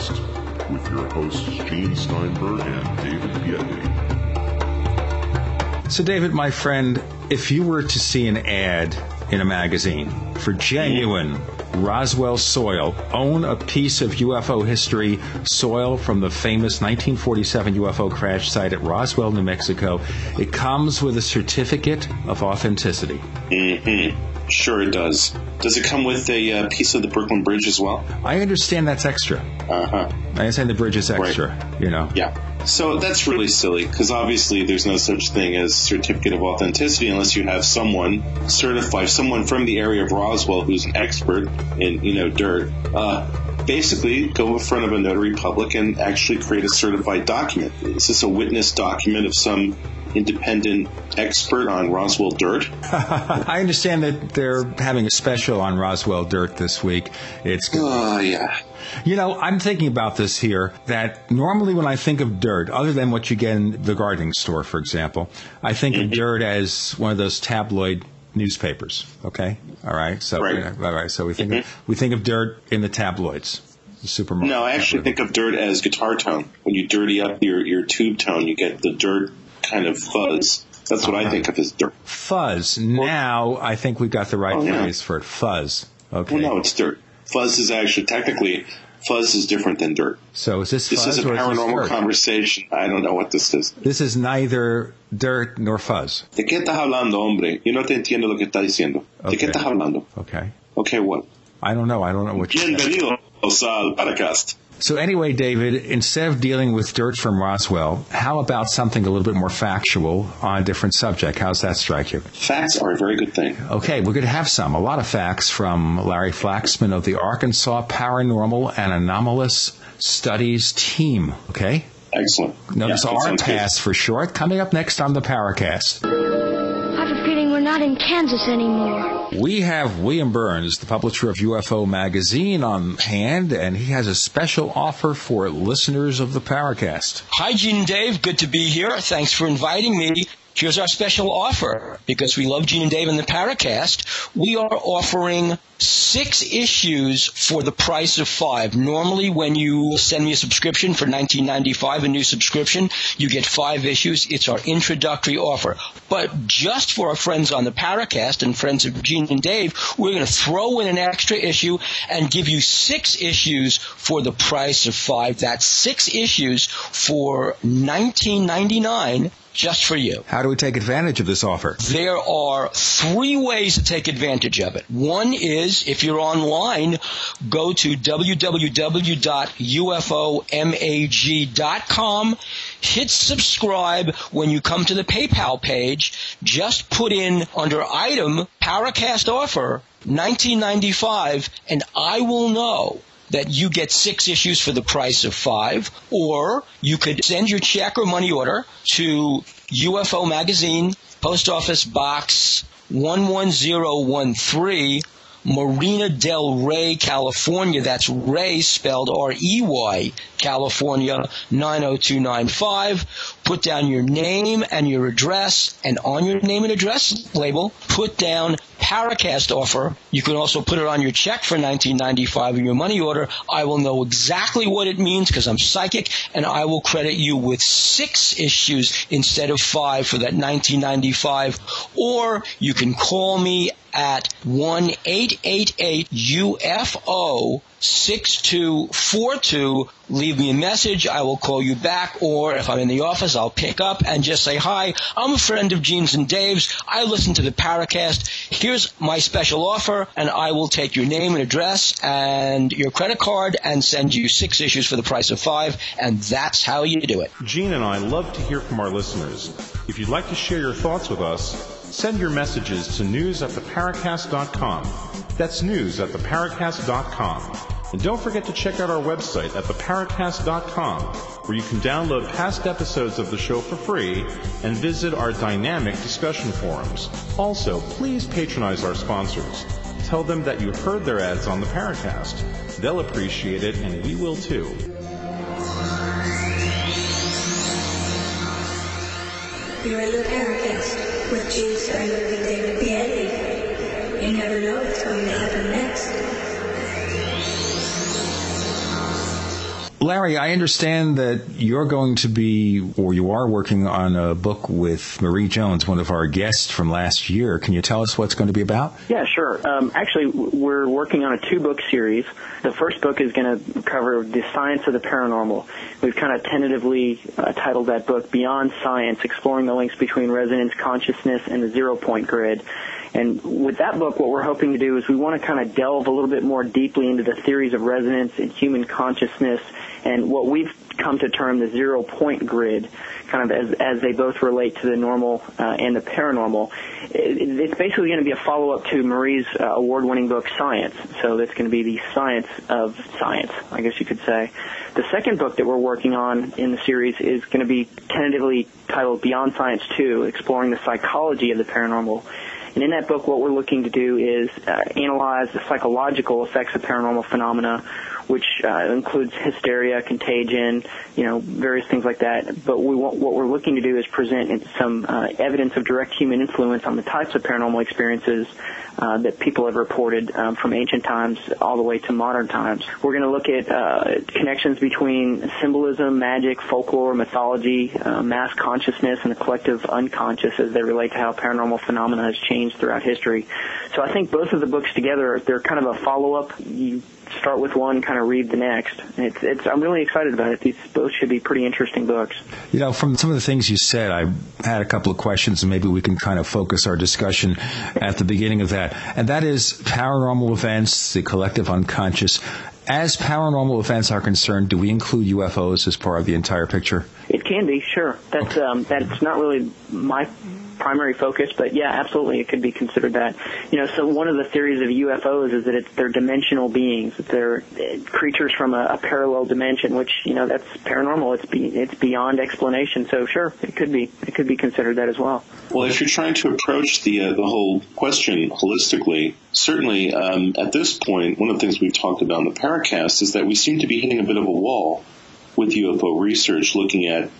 Paracast with your hosts Gene Steinberg and David Biedney. So, David, my friend, if you were to see an ad in a magazine for genuine Roswell soil, own a piece of UFO history, soil from the famous 1947 UFO crash site at Roswell, New Mexico, it comes with a certificate of authenticity. Mm-hmm. Sure, it does. Does it come with a uh, piece of the Brooklyn Bridge as well? I understand that's extra. Uh huh. I understand the bridge is extra, right. you know. Yeah. So that's really silly because obviously there's no such thing as certificate of authenticity unless you have someone certified, someone from the area of Roswell who's an expert in you know dirt. Uh, basically, go in front of a notary public and actually create a certified document. Is this a witness document of some independent expert on Roswell dirt. I understand that they're having a special on Roswell dirt this week. It's oh yeah. You know, I'm thinking about this here that normally when I think of dirt, other than what you get in the gardening store, for example, I think mm-hmm. of dirt as one of those tabloid newspapers. Okay, all right. So, right. all right. So we think mm-hmm. of, we think of dirt in the tabloids. The supermarket. No, I actually think of dirt as guitar tone. When you dirty up your, your tube tone, you get the dirt kind of fuzz. That's what I think of as dirt. Fuzz. Now I think we've got the right oh, yeah. phrase for it. Fuzz. Okay. Well, no, it's dirt. Fuzz is actually technically fuzz is different than dirt. So is this this is a paranormal conversation? I don't know what this is. This is neither dirt nor fuzz. ¿De qué estás hablando, hombre? Yo no te entiendo lo que estás diciendo. ¿De qué estás hablando? Okay. Okay, what? I don't know. I don't know what. Bienvenidos al Paracast. So anyway, David, instead of dealing with dirt from Roswell, how about something a little bit more factual on a different subject? How's that strike you? Facts are a very good thing. Okay, we're going to have some, a lot of facts from Larry Flaxman of the Arkansas Paranormal and Anomalous Studies team. Okay? Excellent. Notice yeah, ARPAST for short. Coming up next on the Paracast I have a feeling we're not in Kansas anymore. We have William Burns, the publisher of UFO Magazine, on hand, and he has a special offer for listeners of the Paracast. Hi, Gene Dave. Good to be here. Thanks for inviting me. Here's our special offer. Because we love Gene and Dave in the Paracast, we are offering six issues for the price of five. Normally, when you send me a subscription for 19.95, a new subscription, you get five issues. It's our introductory offer. But just for our friends on the Paracast and friends of Gene and Dave, we're going to throw in an extra issue and give you six issues for the price of five. That's six issues for 19.99 just for you. How do we take advantage of this offer? There are three ways to take advantage of it. One is if you're online, go to www.ufomag.com, hit subscribe. When you come to the PayPal page, just put in under item Paracast offer 1995 and I will know that you get six issues for the price of five, or you could send your check or money order to UFO Magazine, Post Office Box 11013, Marina Del Rey, California. That's Ray spelled R-E-Y, California 90295. Put down your name and your address, and on your name and address label, put down Paracast offer. You can also put it on your check for 1995 in your money order. I will know exactly what it means because I'm psychic, and I will credit you with six issues instead of five for that 1995. Or you can call me at 1 888 UFO 6242. Leave me a message. I will call you back. Or if I'm in the office, I'll pick up and just say, hi, I'm a friend of Gene's and Dave's. I listen to the Paracast. Here's my special offer and I will take your name and address and your credit card and send you six issues for the price of five. And that's how you do it. Gene and I love to hear from our listeners. If you'd like to share your thoughts with us, send your messages to news at theparacast.com. That's news at theparacast.com. And don't forget to check out our website at theparacast.com, where you can download past episodes of the show for free and visit our dynamic discussion forums. Also, please patronize our sponsors. Tell them that you heard their ads on the Paracast. They'll appreciate it, and we will too. You're the Paracast with Gene Steinberg would be Biedney. You never know what's going to happen Larry, I understand that you're going to be, or you are working on a book with Marie Jones, one of our guests from last year. Can you tell us what's going to be about? Yeah, sure. Um, actually, we're working on a two book series. The first book is going to cover the science of the paranormal. We've kind of tentatively uh, titled that book Beyond Science, exploring the links between resonance consciousness and the zero point grid. And with that book, what we're hoping to do is we want to kind of delve a little bit more deeply into the theories of resonance and human consciousness and what we've come to term the zero point grid, kind of as, as they both relate to the normal uh, and the paranormal. It, it's basically going to be a follow up to Marie's uh, award winning book, PSIence. So that's going to be the science of science, I guess you could say. The second book that we're working on in the series is going to be tentatively titled Beyond Science 2, exploring the psychology of the paranormal. And in that book, what we're looking to do is uh, analyze the psychological effects of paranormal phenomena, which uh, includes hysteria, contagion, you know, various things like that. But we want, what we're looking to do is present some uh, evidence of direct human influence on the types of paranormal experiences uh, that people have reported um, from ancient times all the way to modern times. We're going to look at uh, connections between symbolism, magic, folklore, mythology, uh, mass consciousness, and the collective unconscious as they relate to how paranormal phenomena has changed throughout history. So I think both of the books together, they're kind of a follow-up. You start with one, kind of read the next. It's, it's, I'm really excited about it. These both should be pretty interesting books. You know, from some of the things you said, I had a couple of questions, and maybe we can kind of focus our discussion at the beginning of that. And that is paranormal events, the collective unconscious. As paranormal events are concerned, do we include UFOs as part of the entire picture? It can be, sure. That's okay. um, that's not really my primary focus, but yeah, absolutely, it could be considered that. You know, so one of the theories of UFOs is that it's they're dimensional beings, that they're creatures from a, a parallel dimension, which you know that's paranormal. It's be, it's beyond explanation. So sure, it could be it could be considered that as well. Well, if you're trying to approach the uh, the whole question holistically, certainly um, at this point, one of the things we've talked about in the Paracast is that we seem to be hitting a bit of a wall with UFO research, looking at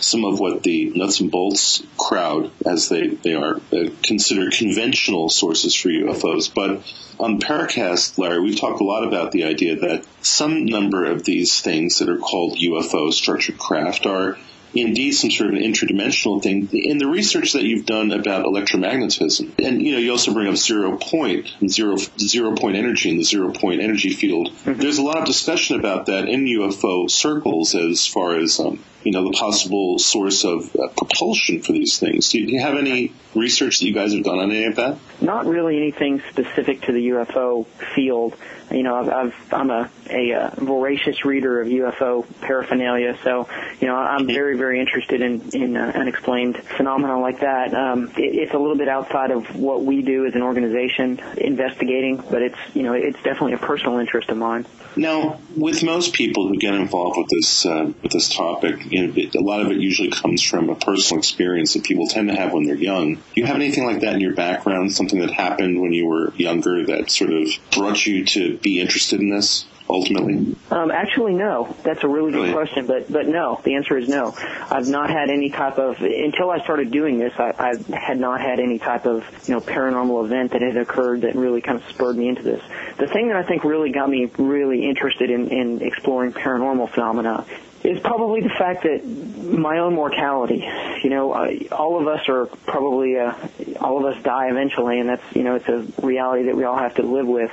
some of what the nuts and bolts crowd, as they, they are, uh, consider conventional sources for UFOs. But on Paracast, Larry, we've talked a lot about the idea that some number of these things that are called UFO structured craft are indeed some sort of an interdimensional thing. In the research that you've done about electromagnetism, and you know, you also bring up zero point, zero zero point energy in the zero point energy field. Mm-hmm. There's a lot of discussion about that in UFO circles as far as um, you know the possible source of uh, propulsion for these things. Do you have any research that you guys have done on any of that? Not really anything specific to the UFO field. You know, I've, i am a, a, a, voracious reader of UFO paraphernalia, so you know I'm very very interested in in uh, unexplained phenomena like that. Um, it, it's a little bit outside of what we do as an organization investigating, but it's you know it's definitely a personal interest of mine. Now, with most people who get involved with this uh, with this topic, you know, it, a lot of it usually comes from a personal experience that people tend to have when they're young. Do you have anything like that in your background? Something that happened when you were younger that sort of brought you to be interested in this? ultimately? Um, actually, no. That's a really good really? question, but but no. The answer is no. I've not had any type of until I started doing this. I, I had not had any type of you know paranormal event that had occurred that really kind of spurred me into this. The thing that I think really got me really interested in, in exploring paranormal phenomena is probably the fact that my own mortality. You know, uh, all of us are probably uh, all of us die eventually, and that's you know it's a reality that we all have to live with.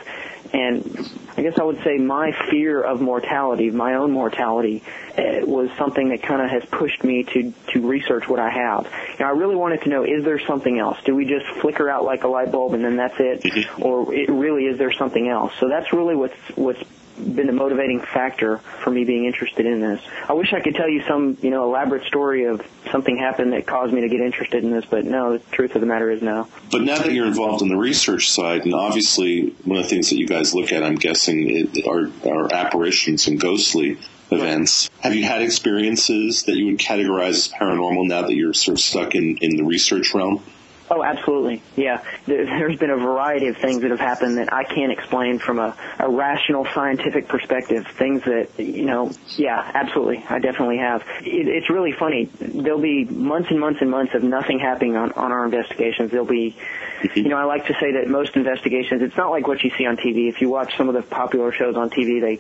And I guess I would say my fear of mortality, my own mortality, uh, was something that kind of has pushed me to to research what I have. You know, I really wanted to know: is there something else? Do we just flicker out like a light bulb and then that's it, mm-hmm. or it really is there something else? So that's really what's what's been the motivating factor for me being interested in this. I wish I could tell you some, you know, elaborate story of something happened that caused me to get interested in this, but no, the truth of the matter is no. But now that you're involved in the research side, and obviously one of the things that you guys look at, I'm guessing, are, are apparitions and ghostly events. Have you had experiences that you would categorize as paranormal now that you're sort of stuck in, in the research realm? Oh, absolutely. Yeah. There's been a variety of things that have happened that I can't explain from a, a rational scientific perspective. Things that, you know, yeah, absolutely. I definitely have. It, it's really funny. There'll be months and months and months of nothing happening on, on our investigations. There'll be, mm-hmm. you know, I like to say that most investigations, it's not like what you see on TV. If you watch some of the popular shows on TV, they,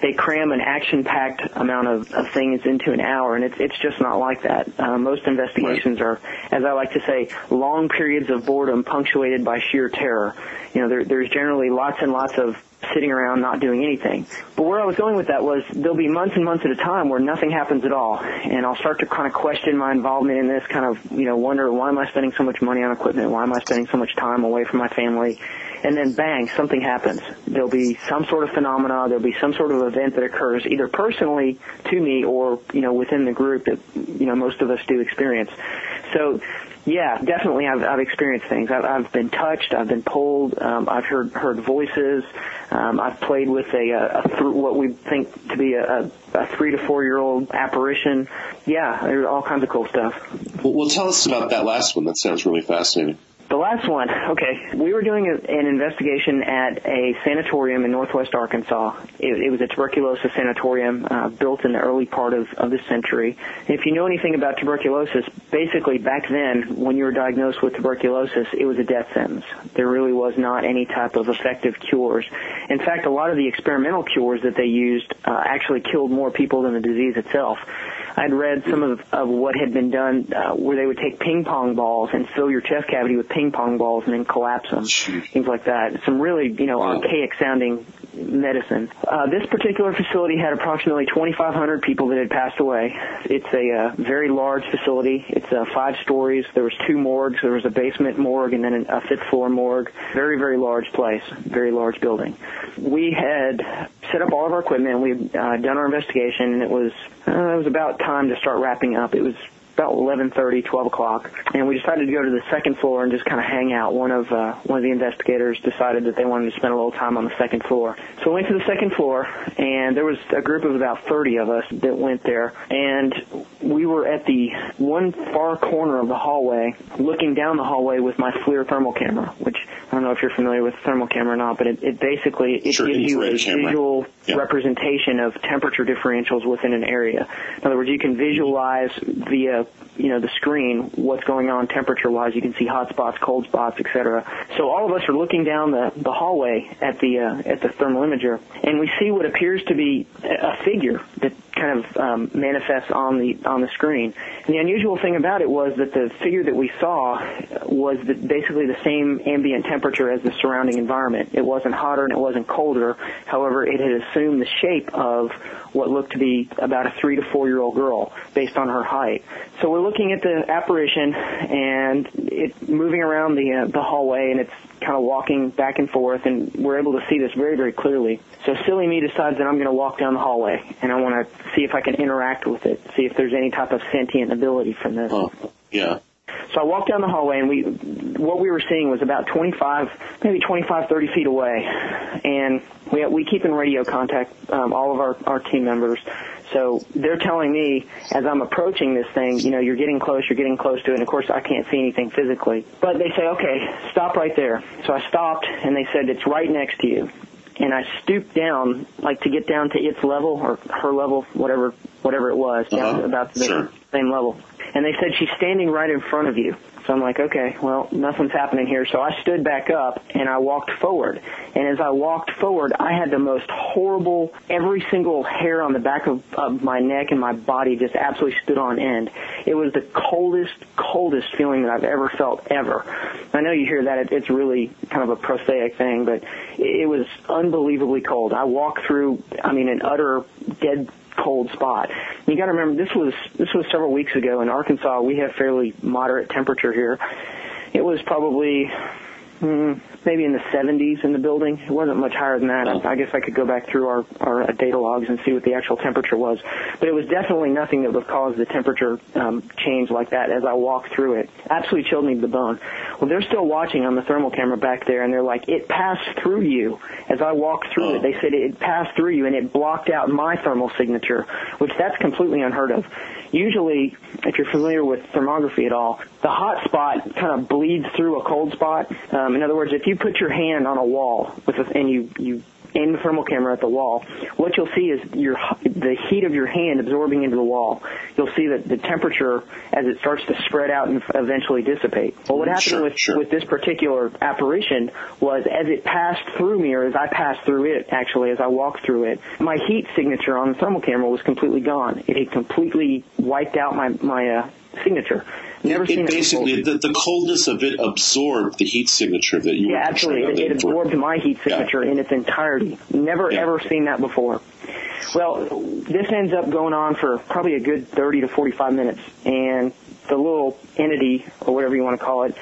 they cram an action-packed amount of, of things into an hour, and it's it's just not like that. Uh, most investigations are, as I like to say, long periods of boredom punctuated by sheer terror. You know, there, there's generally lots and lots of sitting around not doing anything. But where I was going with that was there'll be months and months at a time where nothing happens at all. And I'll start to kind of question my involvement in this, kind of, you know, wonder why am I spending so much money on equipment? Why am I spending so much time away from my family? And then bang, something happens. There'll be some sort of phenomena, there'll be some sort of event that occurs either personally to me or, you know, within the group that, you know, most of us do experience. So yeah, definitely. I've, I've experienced things. I've, I've been touched. I've been pulled. Um, I've heard heard voices. Um, I've played with a, a, a th- what we think to be a, a three to four year old apparition. Yeah, there's all kinds of cool stuff. Well, well, tell us about that last one. That sounds really fascinating. The last one, okay. We were doing a, an investigation at a sanatorium in northwest Arkansas. It, it was a tuberculosis sanatorium uh, built in the early part of, of this century. And if you know anything about tuberculosis, basically back then, when you were diagnosed with tuberculosis, it was a death sentence. There really was not any type of effective cures. In fact, a lot of the experimental cures that they used uh, actually killed more people than the disease itself. I'd read some of, of what had been done uh, where they would take ping pong balls and fill your chest cavity with ping pong balls and then collapse them, things like that. Some really, you know, archaic sounding medicine. Uh, this particular facility had approximately 2,500 people that had passed away. It's a uh, very large facility. It's uh, five stories. There was two morgues. There was a basement morgue and then a fifth floor morgue. Very, very large place. Very large building. We had set up all of our equipment. We had uh, done our investigation, and it was uh, it was about time to start wrapping up. It was about 11:30, 12 o'clock, and we decided to go to the second floor and just kind of hang out. One of uh, one of the investigators decided that they wanted to spend a little time on the second floor, so we went to the second floor, and there was a group of about 30 of us that went there, and we were at the one far corner of the hallway, looking down the hallway with my FLIR thermal camera, which I don't know if you're familiar with thermal camera or not, but it, it basically it Sure, gives you a camera. visual Yeah. representation of temperature differentials within an area. In other words, you can visualize via you know the screen what's going on temperature wise. You can see hot spots, cold spots, etc. So all of us are looking down the, the hallway at the uh, at the thermal imager, and we see what appears to be a figure that kind of um, manifests on the on the screen. And the unusual thing about it was that the figure that we saw was the, basically the same ambient temperature as the surrounding environment. It wasn't hotter and it wasn't colder. However, it had assumed the shape of what looked to be about a three to four year old girl based on her height. So we're looking at the apparition and it moving around the uh, the hallway and it's kind of walking back and forth and we're able to see this very very clearly. So silly me decides that I'm going to walk down the hallway and I want to see if I can interact with it, see if there's any type of sentient ability from this. Oh, yeah. So I walked down the hallway, and we, what we were seeing was about 25, maybe 25, 30 feet away, and we we keep in radio contact, um, all of our our team members. So they're telling me as I'm approaching this thing, you know, you're getting close, you're getting close to it, and of course I can't see anything physically. But they say, okay, stop right there. So I stopped, and they said it's right next to you. And I stooped down, like to get down to its level or her level, whatever whatever it was, Uh-huh. to about the Sure. same level. And they said she's standing right in front of you. So I'm like, okay, well, nothing's happening here. So I stood back up and I walked forward. And as I walked forward, I had the most horrible, every single hair on the back of, of my neck and my body just absolutely stood on end. It was the coldest, coldest feeling that I've ever felt ever. I know you hear that, it, it's really kind of a prosaic thing, but it, it was unbelievably cold. I walked through, I mean, an utter dead cold spot. You got to remember this was this was several weeks ago in Arkansas. We have fairly moderate temperature here. It was probably mm, maybe in the 70s in the building. It wasn't much higher than that. I, I guess I could go back through our our uh, data logs and see what the actual temperature was. But it was definitely nothing that would cause the temperature um, change like that as I walked through it. Absolutely chilled me to the bone. Well, they're still watching on the thermal camera back there, and they're like, it passed through you. As I walked through it, they said it passed through you, and it blocked out my thermal signature, which that's completely unheard of. Usually, if you're familiar with thermography at all, the hot spot kind of bleeds through a cold spot. Um, in other words, if you put your hand on a wall with a, and you you aim the thermal camera at the wall, what you'll see is your the heat of your hand absorbing into the wall. You'll see that the temperature as it starts to spread out and eventually dissipate. Well, what happened Sure, with sure. with this particular apparition was as it passed through me, or as I passed through it, actually, as I walked through it, my heat signature on the thermal camera was completely gone. It had completely wiped out my my uh, signature. Never seen It it basically the, the coldness of it absorbed the heat signature that you Yeah, were absolutely. It, it absorbed my heat signature in its entirety. Never Yeah. ever seen that before. Well, this ends up going on for probably a good 30 to 45 minutes, and the little entity, or whatever you want to call it,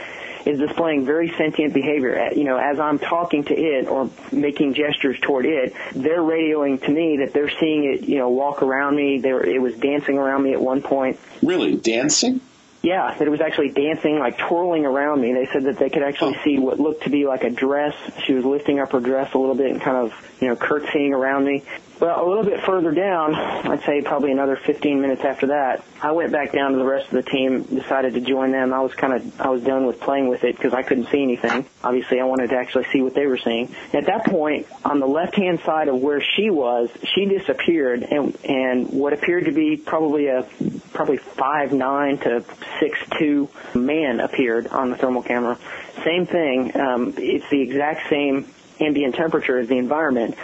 is displaying very sentient behavior. You know, as I'm talking to it or making gestures toward it, they're radioing to me that they're seeing it, you know, walk around me. They were, it was dancing around me at one point. Really dancing? Yeah, that it was actually dancing, like twirling around me. They said that they could actually Oh. see what looked to be like a dress. She was lifting up her dress a little bit and kind of, you know, curtsying around me. Well, a little bit further down, I'd say probably another 15 minutes after that, I went back down to the rest of the team, decided to join them. I was kind of, I was done with playing with it because I couldn't see anything. Obviously, I wanted to actually see what they were seeing. At that point, on the left-hand side of where she was, she disappeared, and and what appeared to be probably a probably five nine to six two man appeared on the thermal camera. Same thing. Um, it's the exact same ambient temperature as the environment,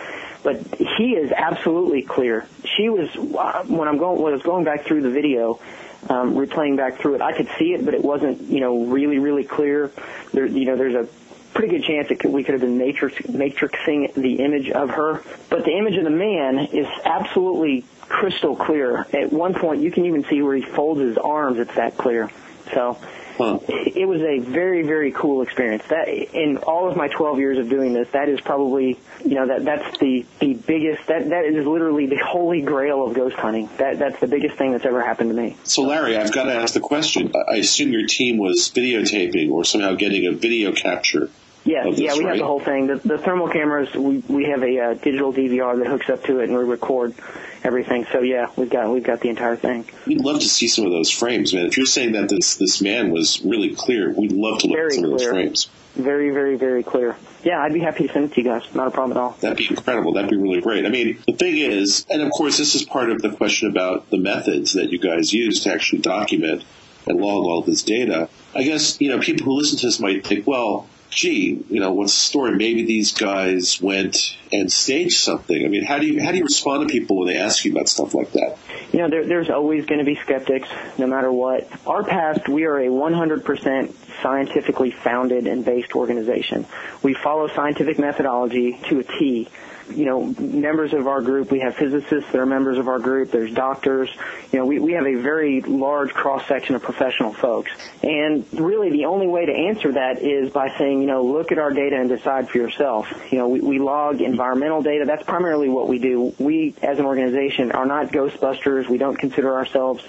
but he is absolutely clear. She was uh, when I'm going when I was going back through the video. Um, replaying back through it, I could see it, but it wasn't, you know, really, really clear. There, you know, there's a pretty good chance that we could have been matrix, matrixing the image of her. But the image of the man is absolutely crystal clear. At one point, you can even see where he folds his arms. It's that clear. So Huh. it was a very, very cool experience. That in all of my 12 years of doing this, that is probably, you know, that that's the the biggest. That that is literally the holy grail of ghost hunting. That that's the biggest thing that's ever happened to me. So, Larry, I've got to ask the question. I assume your team was videotaping or somehow getting a video capture. Yeah, of yeah, we have the whole thing. The, the thermal cameras, we we have a uh, digital DVR that hooks up to it, and we record everything. So yeah, we've got we've got the entire thing. We'd love to see some of those frames, man. If you're saying that this this man was really clear, we'd love to look Very at some of those frames. Very, very, very clear. Yeah, I'd be happy to send it to you guys. Not a problem at all. That'd be incredible. That'd be really great. I mean, the thing is, and of course, this is part of the question about the methods that you guys use to actually document and log all this data. I guess, you know, people who listen to this might think, well, gee, you know, what's the story? Maybe these guys went and staged something. I mean, how do you, how do you respond to people when they ask you about stuff like that? You know, there, there's always going to be skeptics, no matter what. ARPAST, we are a 100% scientifically founded and based organization. We follow scientific methodology to a T. You know, members of our group, we have physicists that are members of our group. There's doctors. You know, we, we have a very large cross section of professional folks. And really, the only way to answer that is by saying, you know, look at our data and decide for yourself. You know, we, we log environmental data. That's primarily what we do. We, as an organization, are not Ghostbusters. We don't consider ourselves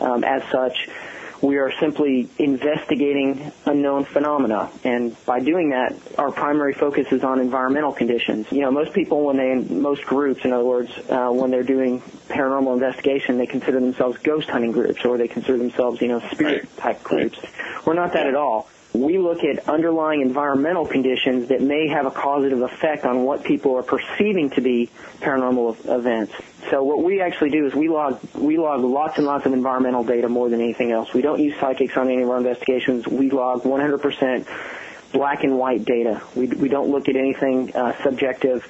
um, as such. We are simply investigating unknown phenomena, and by doing that, our primary focus is on environmental conditions. You know, most people, when they, most groups, in other words, uh, when they're doing paranormal investigation, they consider themselves ghost hunting groups, or they consider themselves, you know, spirit type groups. We're not that at all. We look at underlying environmental conditions that may have a causative effect on what people are perceiving to be paranormal events. So what we actually do is we log we log lots and lots of environmental data more than anything else. We don't use psychics on any of our investigations. We log 100% black and white data. We we don't look at anything uh, subjective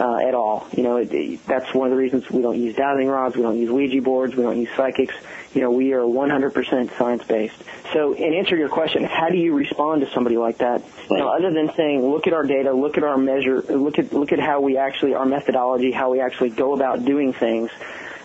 uh, at all. You know, it, it- that's one of the reasons we don't use dowsing rods, we don't use Ouija boards, we don't use psychics. You know, we are 100% science based. So, in answer to your question, how do you respond to somebody like that? You know, other than saying, look at our data, look at our measure, look at look at how we actually our methodology, how we actually go about doing things.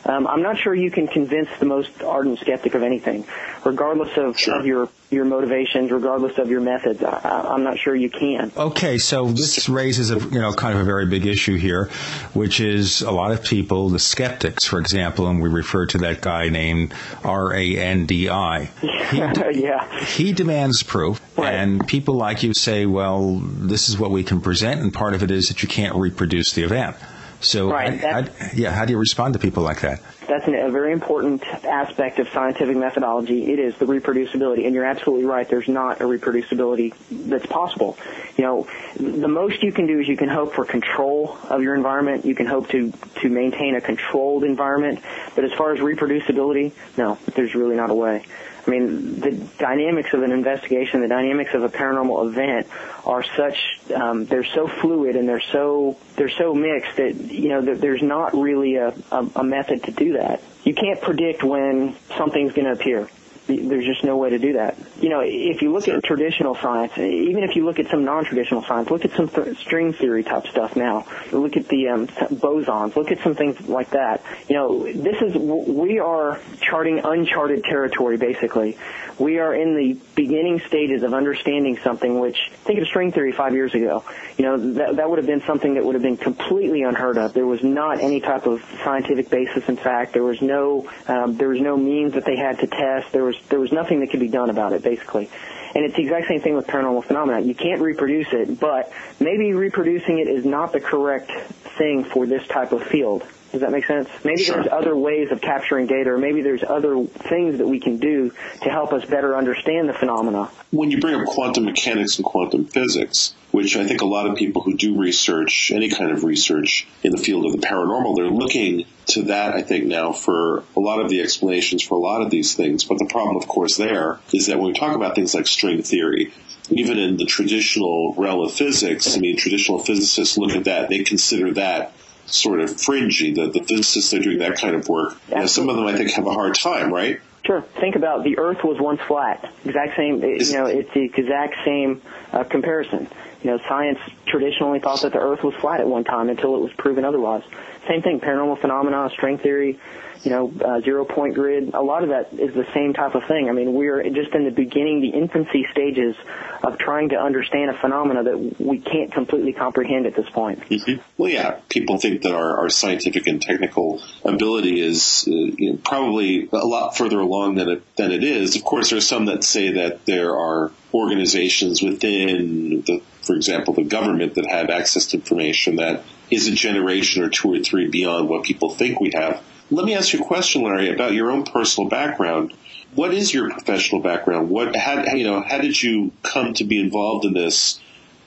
Um, I'm not sure you can convince the most ardent skeptic of anything, regardless of, of your your motivations, regardless of your methods. I, I'm not sure you can. Okay, so this raises a you know kind of a very big issue here, which is a lot of people, the skeptics, for example, and we refer to that guy named R A N D I. yeah. He demands proof, and people like you say, "Well, this is what we can present," and part of it is that you can't reproduce the event. So, Right, how- how- yeah, how do you respond to people like that? That's an, a very important aspect of scientific methodology. It is the reproducibility, and you're absolutely right. There's not a reproducibility that's possible. You know, the most you can do is you can hope for control of your environment. You can hope to to maintain a controlled environment. But as far as reproducibility, no, there's really not a way. I mean, the dynamics of an investigation, the dynamics of a paranormal event are such, um, they're so fluid and they're so, they're so mixed that, you know, that there's not really a, a, a method to do that. You can't predict when something's going to appear. There's just no way to do that. You know, if you look at traditional science, even if you look at some non-traditional science, look at some th- string theory type stuff now. Look at the um, bosons. Look at some things like that. You know, this is we are charting uncharted territory basically. We are in the beginning stages of understanding something which think of string theory five years ago. You know, that that would have been something that would have been completely unheard of. There was not any type of scientific basis. In fact, there was no um, there was no means that they had to test. There was there was nothing that could be done about it, basically. And it's the exact same thing with paranormal phenomena. You can't reproduce it, but maybe reproducing it is not the correct thing for this type of field. Does that make sense? Maybe sure. there's other ways of capturing data, or maybe there's other things that we can do to help us better understand the phenomena. When you bring up quantum mechanics and quantum physics, which I think a lot of people who do research, any kind of research in the field of the paranormal, they're looking to that, I think, now for a lot of the explanations for a lot of these things. But the problem, of course, there is that when we talk about things like string theory, even in the traditional realm of physics, I mean, traditional physicists look at that, they consider that sort of fringy. The, the physicists that are doing that kind of work, know, some of them I think have a hard time, right? Sure. Think about the Earth was once flat. Exact same. You know, it's the exact same uh, comparison. You know, science traditionally thought that the Earth was flat at one time until it was proven otherwise. Same thing. Paranormal phenomena, string theory, you know, uh, zero point grid. A lot of that is the same type of thing. I mean, we're just in the beginning, the infancy stages of trying to understand a phenomena that we can't completely comprehend at this point. Mm-hmm. Well, yeah, people think that our, our scientific and technical ability is uh, you know, probably a lot further along than it than it is. Of course, there are some that say that there are organizations within the, for example, the government that have access to information that is a generation or two or three beyond what people think we have. Let me ask you a question, Larry, about your own personal background. What is your professional background? What, how, you know, how did you come to be involved in this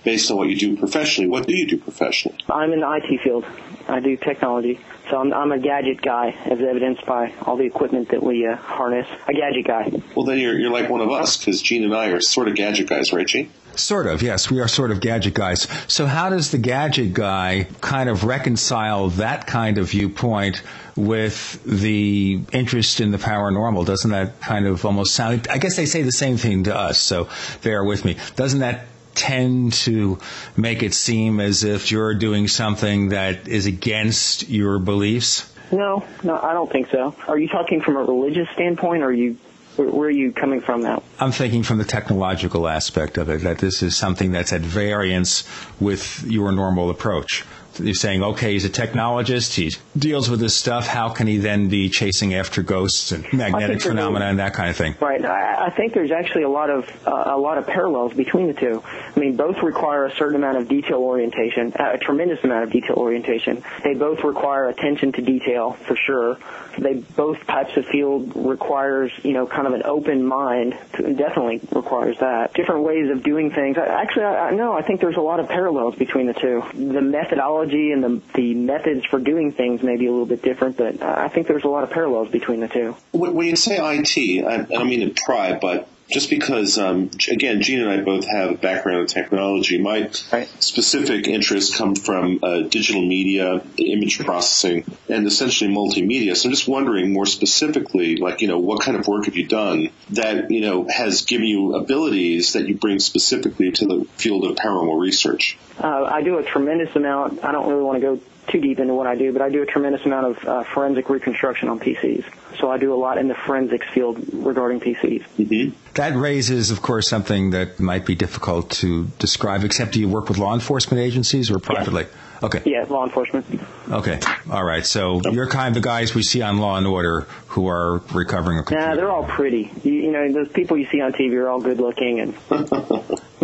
based on what you do professionally? What do you do professionally? I'm in the IT field. I do technology. So I'm, I'm a gadget guy, as evidenced by all the equipment that we uh, harness. A gadget guy. Well, then you're, you're like one of us, because Gene and I are sort of gadget guys, right, Gene? Sort of, yes. We are sort of gadget guys. So how does the gadget guy kind of reconcile that kind of viewpoint with the interest in the paranormal? Doesn't that kind of almost sound, I guess they say the same thing to us, so bear with me. Doesn't that tend to make it seem as if you're doing something that is against your beliefs? No, no, I don't think so. Are you talking from a religious standpoint, or are you where are you coming from now? I'm thinking from the technological aspect of it, that this is something that's at variance with your normal approach. You're saying, okay, he's a technologist, he deals with this stuff. How can he then be chasing after ghosts and magnetic phenomena and that kind of thing? Right. I think there's actually a lot of uh, a lot of parallels between the two. I mean, both require a certain amount of detail orientation, a tremendous amount of detail orientation. They both require attention to detail for sure. They both types of field requires you know kind of an open mind. Definitely requires that. Different ways of doing things. Actually, I, I know I think there's a lot of parallels between the two. The methodology and the, the methods for doing things may be a little bit different, but uh, I think there's a lot of parallels between the two. When you say IT, I, I don't mean to pry, but just because, um, again, Gene and I both have a background in technology. My right. specific interests come from uh, digital media, image processing, and essentially multimedia. So I'm just wondering more specifically, like, you know, what kind of work have you done that, you know, has given you abilities that you bring specifically to the field of paranormal research? Uh, I do a tremendous amount. I don't really want to go too deep into what I do, but I do a tremendous amount of uh, forensic reconstruction on PCs. So I do a lot in the forensics field regarding PCs. Mm-hmm. That raises, of course, something that might be difficult to describe, except do you work with law enforcement agencies or privately? Yeah. Okay. Yeah, law enforcement. Okay. All right. So you're kind of the guys we see on Law and Order who are recovering a computer. Nah, they're all pretty. You, you know, those people you see on TV are all good looking and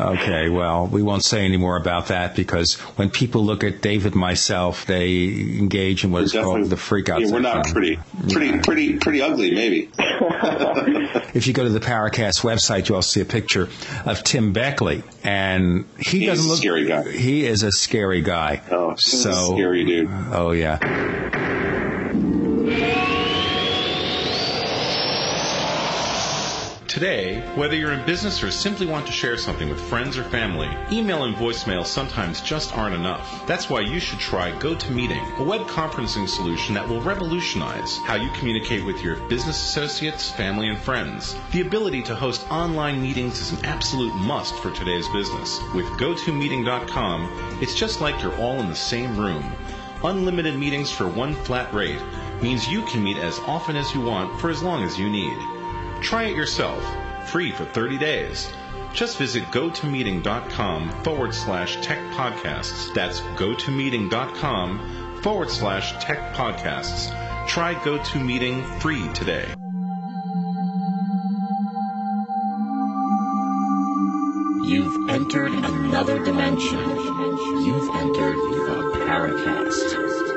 Okay, well, we won't say any more about that because when people look at David myself, they engage in what is called the freak out. Yeah, we're not pretty, pretty, pretty, pretty ugly, maybe. if you go to the Paracast website, you'll see a picture of Tim Beckley, and he, he doesn't look. scary guy. He is a scary guy. Oh, so scary dude. Oh yeah. Today, whether you're in business or simply want to share something with friends or family, email and voicemail sometimes just aren't enough. That's why you should try GoToMeeting, a web conferencing solution that will revolutionize how you communicate with your business associates, family, and friends. The ability to host online meetings is an absolute must for today's business. With GoToMeeting.com, it's just like you're all in the same room. Unlimited meetings for one flat rate means you can meet as often as you want for as long as you need. Try it yourself, free for 30 days. Just visit gotomeeting.com forward slash tech podcasts. That's gotomeeting.com forward slash tech podcasts. Try GoToMeeting free today. You've entered another dimension. You've entered the Paracast.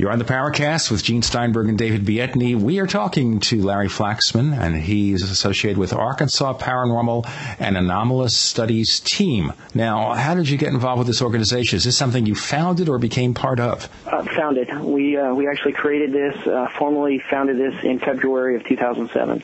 You're on the Paracast with Gene Steinberg and David Biedney. We are talking to Larry Flaxman, and he's associated with Arkansas Paranormal and Anomalous Studies team. Now, how did you get involved with this organization? Is this something you founded or became part of? Uh, founded. We uh, we actually created this, uh, formally founded this in February of 2007.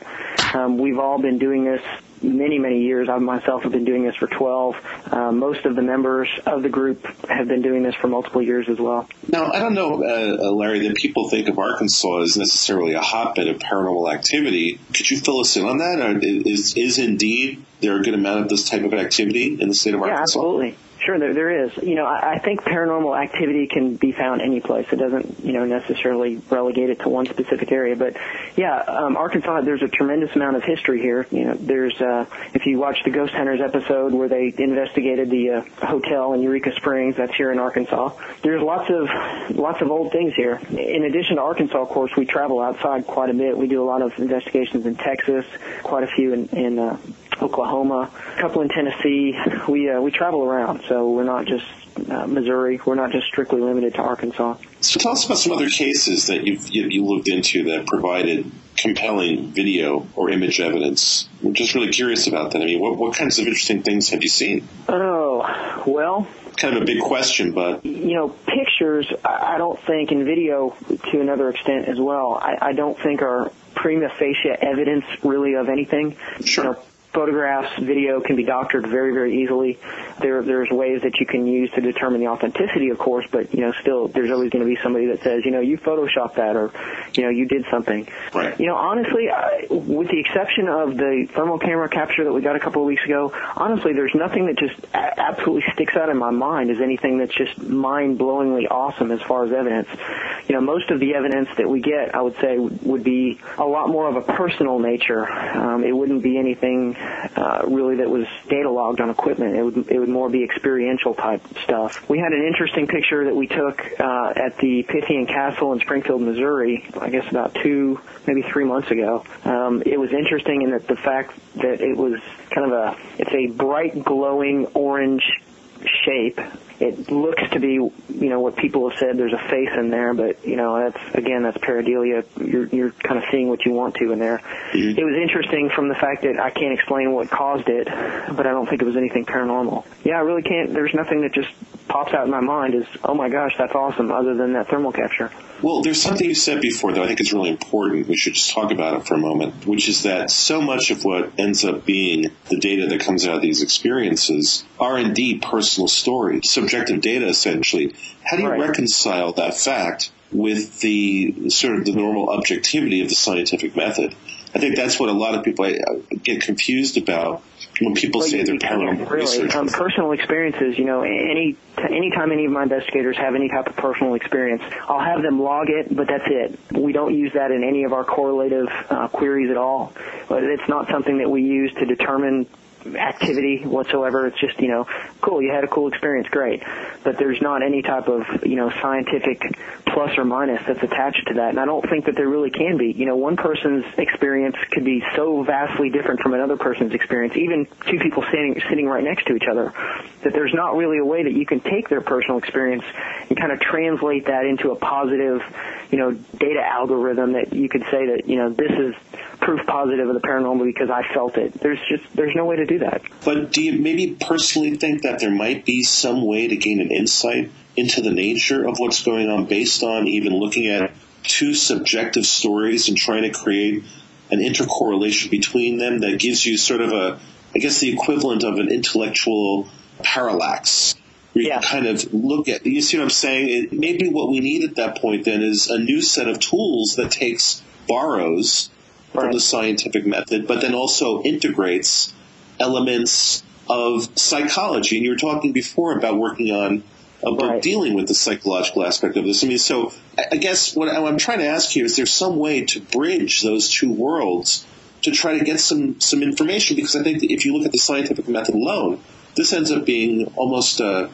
Um, we've all been doing this many, many years. I myself have been doing this for 12. Uh, most of the members of the group have been doing this for multiple years as well. Now, I don't know, uh, Larry, that people think of Arkansas as necessarily a hotbed of paranormal activity. Could you fill us in on that? Or is, is indeed there a good amount of this type of activity in the state of Arkansas? Yeah, absolutely. Sure, there, there is. You know, I, I think paranormal activity can be found any place. It doesn't, you know, necessarily relegate it to one specific area. But yeah, um, Arkansas, there's a tremendous amount of history here. You know, there's, uh, if you watch the Ghost Hunters episode where they investigated the uh, hotel in Eureka Springs, that's here in Arkansas. There's lots of, lots of old things here. In addition to Arkansas, of course, we travel outside quite a bit. We do a lot of investigations in Texas, quite a few in, in uh, Oklahoma, a couple in Tennessee. We uh, we travel around, so we're not just uh, Missouri. We're not just strictly limited to Arkansas. So tell us about some other cases that you've you, you looked into that provided compelling video or image evidence. I'm just really curious about that. I mean, what what kinds of interesting things have you seen? Oh well, kind of a big question, but you know, pictures. I don't think, in video to another extent as well. I, I don't think are prima facie evidence really of anything. Sure. You know, photographs, video can be doctored very, very easily. There, there's ways that you can use to determine the authenticity, of course, but you know, still, there's always going to be somebody that says, you know, you photoshopped that, or you know, you did something. Right. You know, honestly, I, with the exception of the thermal camera capture that we got a couple of weeks ago, honestly, there's nothing that just a- absolutely sticks out in my mind as anything that's just mind-blowingly awesome as far as evidence. You know, most of the evidence that we get, I would say, would be a lot more of a personal nature. Um, it wouldn't be anything uh, really that was data logged on equipment. It would it would more be experiential type stuff. We had an interesting picture that we took uh, at the Pythian Castle in Springfield, Missouri. I guess about two, maybe three months ago. Um, it was interesting in that the fact that it was kind of a it's a bright glowing orange shape it looks to be, you know, what people have said. There's a face in there, but you know, that's again, that's pareidolia. You're you're kind of seeing what you want to in there. Mm-hmm. It was interesting from the fact that I can't explain what caused it, but I don't think it was anything paranormal. Yeah, I really can't. There's nothing that just pops out in my mind is, oh my gosh, that's awesome. Other than that thermal capture. Well, there's something you said before that I think is really important. We should just talk about it for a moment, which is that so much of what ends up being the data that comes out of these experiences are indeed personal stories, subjective data essentially. How do you Right. reconcile that fact with the sort of the normal objectivity of the scientific method? I think that's what a lot of people get confused about when people Well, say they're paranormal really. researchers? Um, personal experiences, you know, any anytime any of my investigators have any type of personal experience, I'll have them log it, but that's it. We don't use that in any of our correlative uh, queries at all. But it's not something that we use to determine activity whatsoever. It's just, you know, cool, you had a cool experience, great. But there's not any type of, you know, scientific plus or minus that's attached to that. And I don't think that there really can be. You know, one person's experience could be so vastly different from another person's experience, even two people standing, sitting right next to each other, that there's not really a way that you can take their personal experience and kind of translate that into a positive, you know, data algorithm that you could say that, you know, this is proof positive of the paranormal because I felt it. There's just, there's no way to do that. But do you maybe personally think that there might be some way to gain an insight into the nature of what's going on based on even looking at two subjective stories and trying to create an intercorrelation between them that gives you sort of a, I guess the equivalent of an intellectual parallax? Where you Yeah. kind of look at, you see what I'm saying? It, maybe what we need at that point then is a new set of tools that takes, borrows from Right. the scientific method, but then also integrates elements of psychology. And you were talking before about working on a book Right. dealing with the psychological aspect of this. I mean, so I guess what I'm trying to ask here is there some way to bridge those two worlds to try to get some, some information? Because I think that if you look at the scientific method alone, this ends up being almost a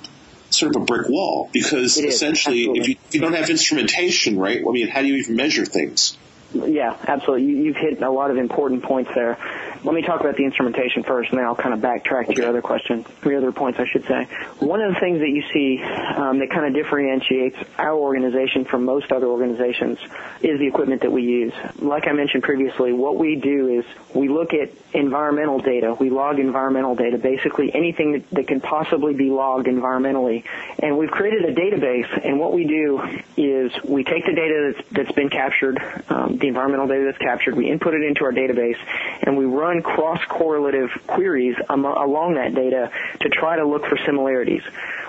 sort of a brick wall because is, essentially if you, if you don't have instrumentation, right? I mean, how do you even measure things? Yeah, absolutely. You, you've hit a lot of important points there. Let me talk about the instrumentation first, and then I'll kind of backtrack to your other question, three other points, I should say. One of the things that you see um, that kind of differentiates our organization from most other organizations is the equipment that we use. Like I mentioned previously, what we do is we look at environmental data. We log environmental data, basically anything that, that can possibly be logged environmentally. And we've created a database, and what we do is we take the data that's, that's been captured, um, the environmental data that's captured, we input it into our database, and we run cross-correlative queries along that data to try to look for similarities.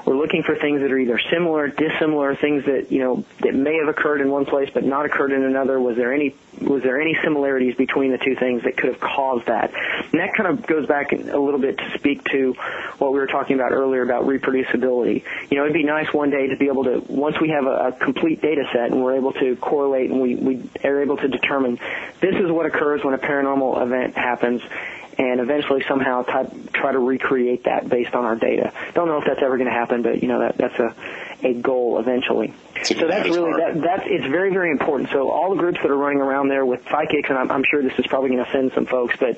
We're looking for things that are either similar, dissimilar, things that you know that may have occurred in one place but not occurred in another. Was there any was there any similarities between the two things that could have caused that? And that kind of goes back a little bit to speak to what we were talking about earlier about reproducibility. You know, it'd be nice one day to be able to once we have a, a complete data set and we're able to correlate and we, we are able to determine this is what occurs when a paranormal event happens and eventually somehow type, try to recreate that based on our data. Don't know if that's ever going to happen, but you know that that's a a goal eventually. So that's really that that's it's very very important. So all the groups that are running around there with psychics, and I'm, I'm sure this is probably going to offend some folks, but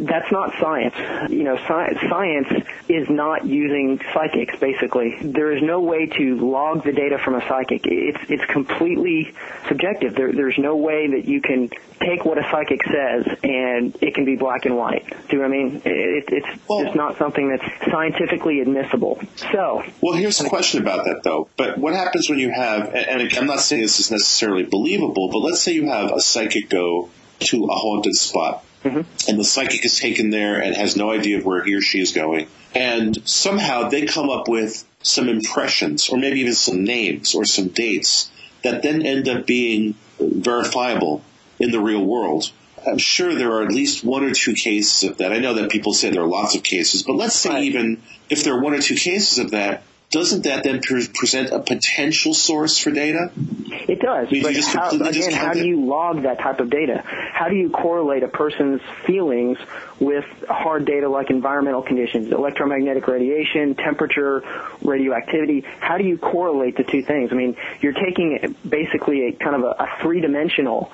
that's not science. You know, science science is not using psychics. Basically, there is no way to log the data from a psychic. It's it's completely subjective. There, there's no way that you can take what a psychic says and it can be black and white. Do you know what I mean? It, it's Well- just not something that's scientifically admissible. So Well, here's a question about that, though. But what happens when you have, and I'm not saying this is necessarily believable, but let's say you have a psychic go to a haunted spot, mm-hmm. and the psychic is taken there and has no idea of where he or she is going, and somehow they come up with some impressions, or maybe even some names or some dates that then end up being verifiable in the real world. I'm sure there are at least one or two cases of that. I know that people say there are lots of cases, but let's say even if there are one or two cases of that, doesn't that then pre- present a potential source for data? It does, but you just how, again, how do you log that type of data? How do you correlate a person's feelings with hard data like environmental conditions, electromagnetic radiation, temperature, radioactivity? How do you correlate the two things? I mean, you're taking basically a kind of a, a three-dimensional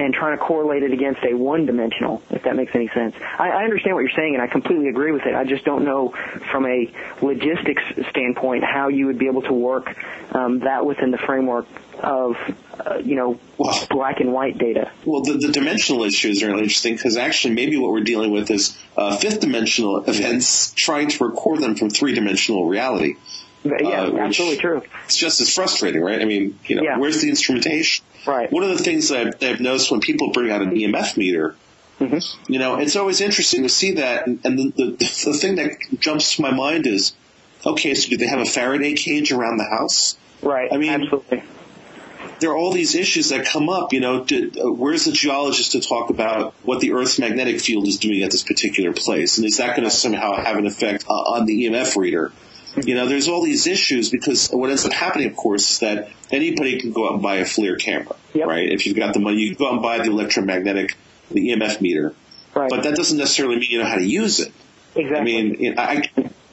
and trying to correlate it against a one-dimensional, if that makes any sense. I, I understand what you're saying, and I completely agree with it. I just don't know from a logistics standpoint how you would be able to work um, that within the framework of, uh, you know, Well- black and white data. Well, the, the dimensional issue is really interesting because actually maybe what we're dealing with is uh, fifth dimensional events trying to record them from three dimensional reality. Yeah, Uh, absolutely true. It's just as frustrating, right? I mean, you know, Yeah. where's the instrumentation? Right. One of the things that I've, that I've noticed when people bring out an EMF meter, Mm-hmm. you know, it's always interesting to see that. And, and the, the, the thing that jumps to my mind is, okay, so do they have a Faraday cage around the house? Right. I mean- absolutely. there are all these issues that come up. You know, uh, where's the geologist to talk about what the Earth's magnetic field is doing at this particular place, and is that going to somehow have an effect uh, on the EMF reader? You know, there's all these issues because what ends up happening, of course, is that anybody can go out and buy a FLIR camera, Yep. right? If you've got the money, you can go out and buy the electromagnetic, the EMF meter, Right. but that doesn't necessarily mean you know how to use it. exactly. I mean, you know, I,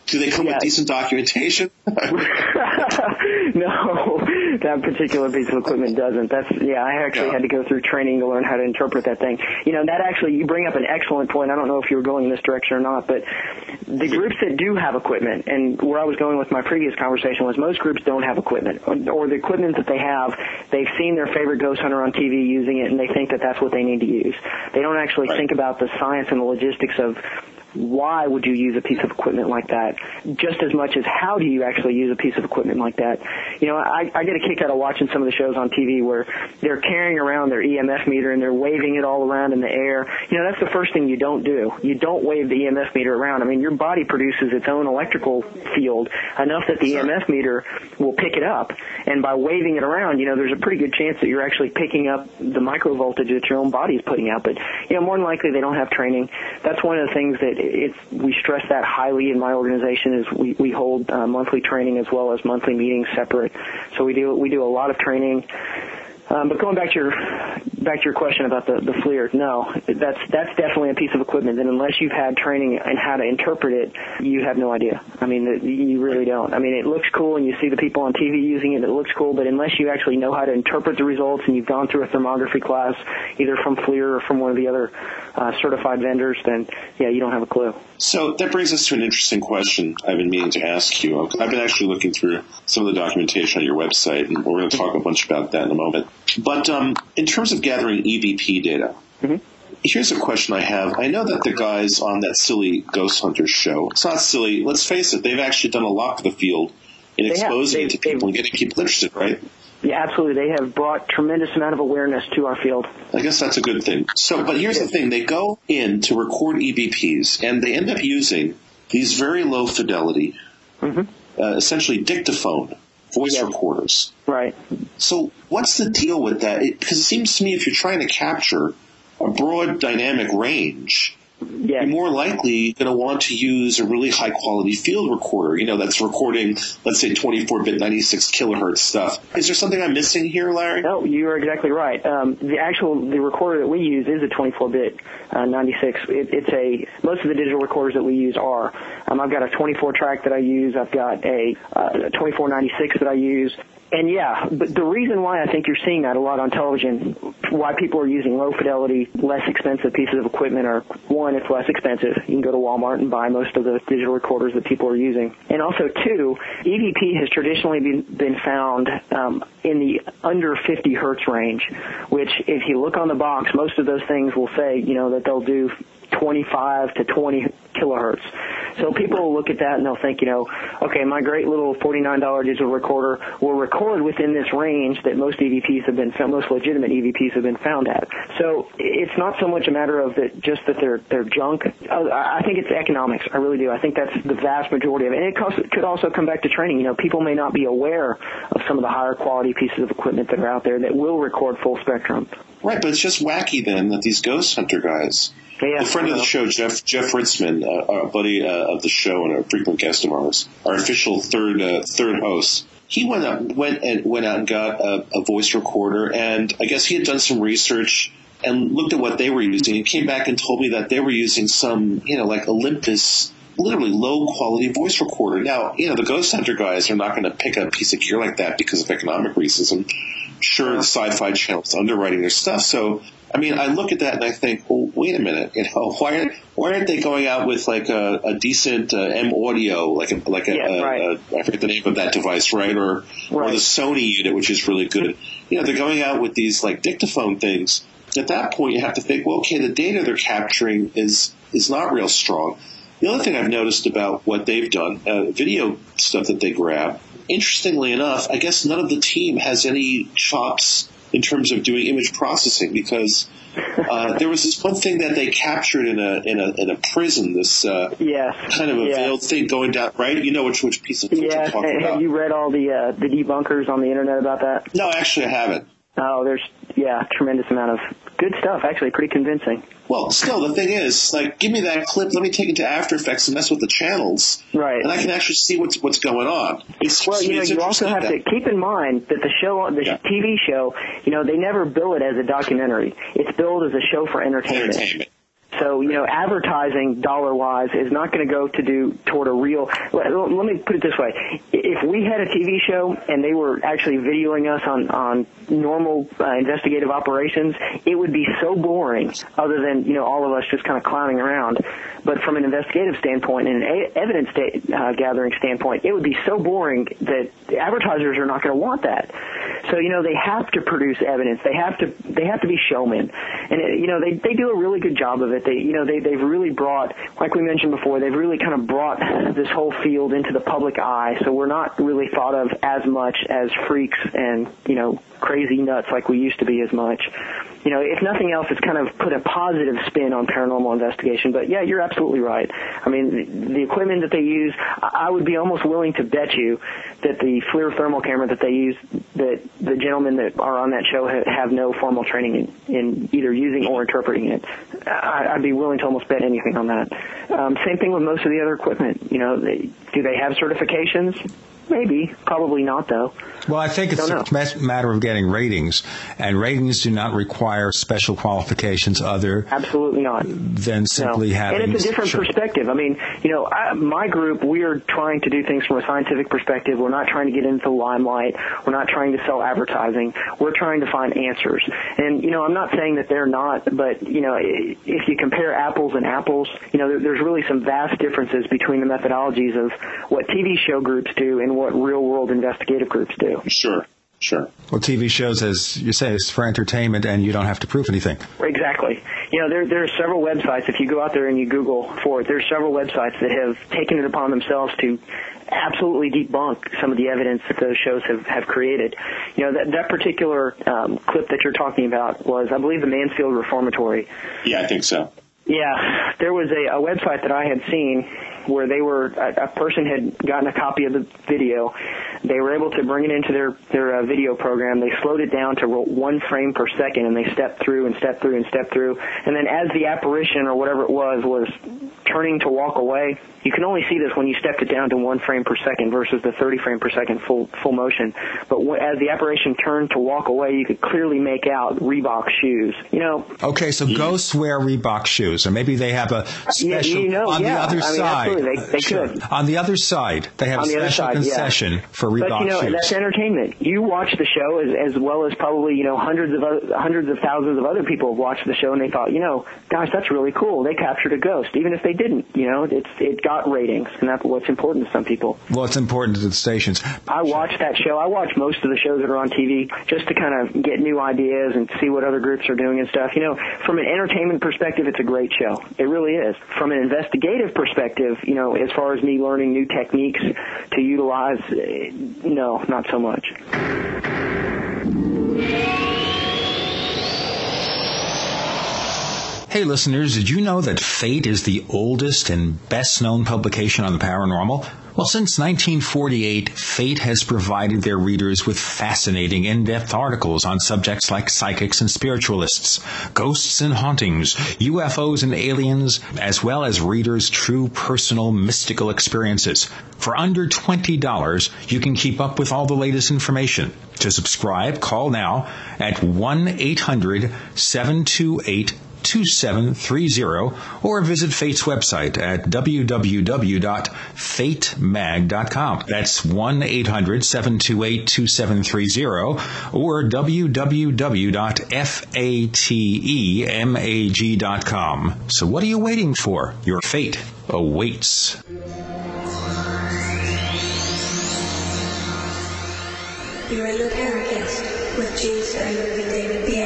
do they come Yeah. with decent documentation? no, that particular piece of equipment doesn't. That's yeah. I actually Yeah. had to go through training to learn how to interpret that thing. You know, that actually you bring up an excellent point. I don't know if you were going in this direction or not, but the groups that do have equipment, and where I was going with my previous conversation was most groups don't have equipment, or, or the equipment that they have, they've seen their favorite ghost hunter on TV using it, and they think that that's what they need to use. They don't actually Right. think about the science and the logistics of why would you use a piece of equipment like that? Just as much as how do you actually use a piece of equipment like that? You know i i get a kick out of watching some of the shows on tv where they're carrying around their emf meter and they're waving it all around in the air. You know that's the first thing you don't do. You don't wave the emf meter around. I mean your body produces its own electrical field enough that the emf meter will pick it up. And by waving it around you know there's a pretty good chance that you're actually picking up the micro voltage that your own body is putting out. But you know more than likely they don't have training. That's one of the things that it's we stress that highly in my organization is we we hold uh, monthly training as well as monthly meetings separate. So we do we do a lot of training going back to your back to your question about the FLIR, no, that's that's definitely a piece of equipment. And unless you've had training in how to interpret it, you have no idea. I mean, you really don't. I mean, it looks cool, and you see the people on TV using it. It looks cool, but unless you actually know how to interpret the results, and you've gone through a thermography class, either from FLIR or from one of the other uh, certified vendors, then yeah, you don't have a clue. So that brings us to an interesting question I've been meaning to ask you. I've been actually looking through some of the documentation on your website, and we're going to talk a bunch about that in a moment. But um, in terms of gathering EVP data, here's a question I have. I know that the guys on that silly Ghost Hunters show, it's not silly, let's face it, they've actually done a lot for the field in They have. exposing it to people and getting people interested, right? Yeah, absolutely. They have brought tremendous amount of awareness to our field. I guess that's a good thing. So, but here's the thing: they go in to record EVPs, and they end up using these very low fidelity, uh, essentially dictaphone voice Yes. recorders. Right. So, what's the deal with that? It, because it seems to me if you're trying to capture a broad dynamic range, Yeah. you're more likely going to want to use a really high quality field recorder, you know, that's recording, let's say 24 bit 96 kilohertz stuff. Is there something I'm missing here, Larry? No, you are exactly right. Um, the actual the recorder that we use is a 24-bit uh, 96. It, it's a most of the digital recorders that we use are. Um, I've got a 24 track that I use. I've got a, uh, a 2496 that I use. And yeah, but the reason why I think you're seeing that a lot on television, why people are using low fidelity, less expensive pieces of equipment are one, it's less expensive. You can go to Walmart and buy most of the digital recorders that people are using. And also two, EVP has traditionally been, been found um, in the under 50 hertz range, which if you look on the box, most of those things will say, you know, that they'll do 25 to 20 kilohertz. So people will look at that and they'll think, you know, okay, my great little $49 digital recorder will record within this range that most EVPs have been found, most legitimate EVPs have been found at. So it's not so much a matter of that just that they're they're junk. Uh, I think it's economics. I really do. I think that's the vast majority of it. And it could also come back to training. You know, people may not be aware of some of the higher quality pieces of equipment that are out there that will record full spectrum. Right, but it's just wacky then that these ghost hunter guys, a friend of the show, Jeff Jeff Ritzmann, uh, a buddy uh, of the show and a frequent guest of ours, our official third uh, third host. He went up went and went out and got a, a voice recorder, and I guess he had done some research and looked at what they were using, and came back and told me that they were using some, you know, like Olympus. Literally low quality voice recorder. Now, you know, the ghost hunter guys are not going to pick up a piece of gear like that because of economic reasons. And sure, the sci-fi channel's underwriting their stuff. So, I mean, I look at that and I think, well, wait a minute, you know, why aren't why aren't they going out with like a, a decent uh, M audio, like a like a, Yeah, a, right. a I forget the name of that device, right? Or or the Sony unit, which is really good. You know, they're going out with these like dictaphone things. At that point, you have to think, well, okay, the data they're capturing is is not real strong. The other thing I've noticed about what they've done, uh, video stuff that they grab, interestingly enough, I guess none of the team has any chops in terms of doing image processing because uh, there was this one thing that they captured in a in a in a prison, this uh, Yes. kind of a Yeah. veiled thing going down, right? You know which which piece of footage Yeah, I'm talking have about. Have you read all the uh, the debunkers on the internet about that? no, actually, I haven't. Oh, there's yeah, tremendous amount of good stuff. Actually, pretty convincing. Well, still, the thing is, like, give me that clip. Let me take it to After Effects and mess with the channels, Right. and I can actually see what's what's going on. It's, Well, you know, you also have to keep in mind that the show, the Yeah. TV show, you know, they never bill it as a documentary. It's billed as a show for entertainment. entertainment. So, you know, advertising dollar wise is not going to go to do toward a real. Let, let me put it this way: if we had a TV show and they were actually videoing us on on normal uh, investigative operations, it would be so boring. Other than you know all of us just kind of clowning around, but from an investigative standpoint and an evidence uh, gathering standpoint, it would be so boring that advertisers are not going to want that. So you know they have to produce evidence. They have to they have to be showmen, and it, you know they they do a really good job of it. They you know they they've really brought like we mentioned before they've really kind of brought this whole field into the public eye. So we're not really thought of as much as freaks and you know crazy nuts like we used to be as much. You know, if nothing else, it's kind of put a positive spin on paranormal investigation. But yeah, you're absolutely right. I mean, the, equipment that they use, I would be almost willing to bet you that the FLIR thermal camera that they use, that the gentlemen that are on that show have no formal training in, in either using or interpreting it. I'd be willing to almost bet anything on that. Um, same thing with most of the other equipment. You know, they, do they have certifications? Maybe, probably not though. Well, I think it's a matter of getting ratings, and ratings do not require special qualifications other Absolutely not. than simply no. having. And it's a different Sure. perspective. I mean, you know, I, my group, we are trying to do things from a scientific perspective. We're not trying to get into the limelight. We're not trying to sell advertising. We're trying to find answers. And, you know, I'm not saying that they're not, but, you know, if you compare apples and apples, you know, there, there's really some vast differences between the methodologies of what TV show groups do and what real world investigative groups do. Sure, sure. Well, TV shows, as you say, is for entertainment, and you don't have to prove anything. Exactly. You know, there there are several websites. If you go out there and you Google for it, there are several websites that have taken it upon themselves to absolutely debunk some of the evidence that those shows have have created. You know, that that particular um, clip that you're talking about was, I believe, the Mansfield Reformatory. Yeah, I think so. Yeah, there was a, a website that I had seen where they were a, a person had gotten a copy of the video. They were able to bring it into their their uh, video program. They slowed it down to one frame per second, and they stepped through and stepped through and stepped through. And then as the apparition or whatever it was was turning to walk away, you can only see this when you stepped it down to one frame per second versus the 30 frame per second full full motion. But w- as the apparition turned to walk away, you could clearly make out Reebok shoes. You know, Okay, so ghosts wear Reebok shoes, or maybe they have a Yeah, special you know, on yeah. the other I mean, side. absolutely, they- they Sure. could. On the other side, they have on a special side, yeah. concession for Reebok But you know, shoes. that's entertainment. You watch the show as, as well as probably you know hundreds of other, hundreds of thousands of other people have watched the show and they thought, you know, gosh, that's really cool. They captured a ghost, even if they didn't. You know, it's it got ratings, and that's what's important to some people. well, it's important to the stations. I watch that show. I watch most of the shows that are on TV just to kind of get new ideas and see what other groups are doing and stuff. You know, from an entertainment perspective, it's a great show. It really is. From an investigative perspective, you know, as far as me learning new techniques to utilize, eh, no, not so much. Hey, listeners, did you know that Fate is the oldest and best known publication on the paranormal? Well, since 1948, Fate has provided their readers with fascinating, in depth articles on subjects like psychics and spiritualists, ghosts and hauntings, UFOs and aliens, as well as readers' true personal mystical experiences. For under $20, you can keep up with all the latest information. To subscribe, call now at 1 800 728 2730 or visit Fate's website at www.fatemag.com. That's 1-800-728-2730 or www.fatemag.com. So what are you waiting for? Your fate awaits. You're in the Paracast with Steinberg and David Biedney.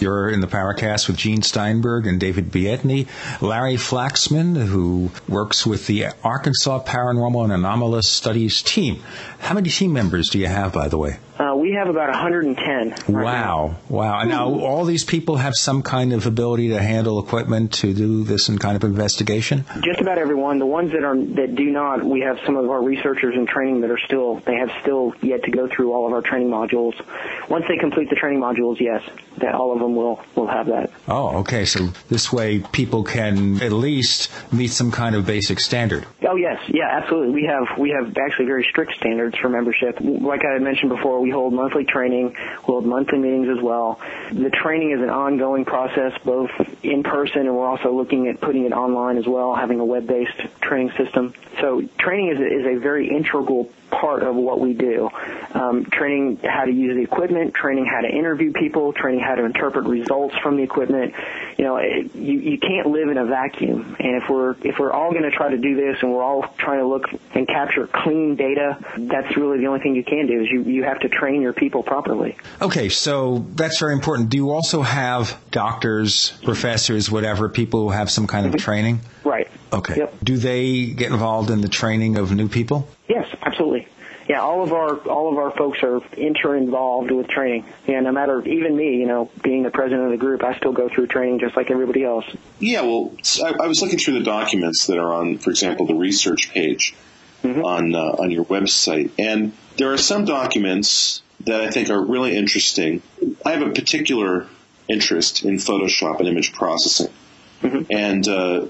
You're in the Paracast with Gene Steinberg and David Biedney. Larry Flaxman, who works with the Arkansas Paranormal and Anomalous Studies team. How many team members do you have, by the way? We have about 110. Right wow, now. wow! Now hmm. all these people have some kind of ability to handle equipment to do this kind of investigation. Just about everyone. The ones that are that do not, we have some of our researchers in training that are still they have still yet to go through all of our training modules. Once they complete the training modules, yes, that all of them will will have that. Oh, okay. So this way, people can at least meet some kind of basic standard. Oh yes, yeah, absolutely. We have we have actually very strict standards for membership. Like I mentioned before, we hold monthly training, We'll hold monthly meetings as well. The training is an ongoing process, both in person and we're also looking at putting it online as well, having a web-based training system. So training is is a very integral part of what we do. Um, training how to use the equipment, training how to interview people, training how to interpret results from the equipment. You know, it, you, you can't live in a vacuum. And if we're if we're all going to try to do this and we're all trying to look and capture clean data, that's really the only thing you can do is you, you have to train your people properly. Okay, so that's very important. Do you also have doctors, professors, whatever, people who have some kind of mm-hmm. training? Right. Okay. Yep. Do they get involved in the training of new people? Yes, absolutely. Yeah, all of our all of our folks are inter involved with training. Yeah, no matter even me, you know, being the president of the group, I still go through training just like everybody else. Yeah, well, I, I was looking through the documents that are on, for example, the research page mm-hmm. on uh, on your website, and there are some documents that I think are really interesting. I have a particular interest in Photoshop and image processing. Mm-hmm. And uh,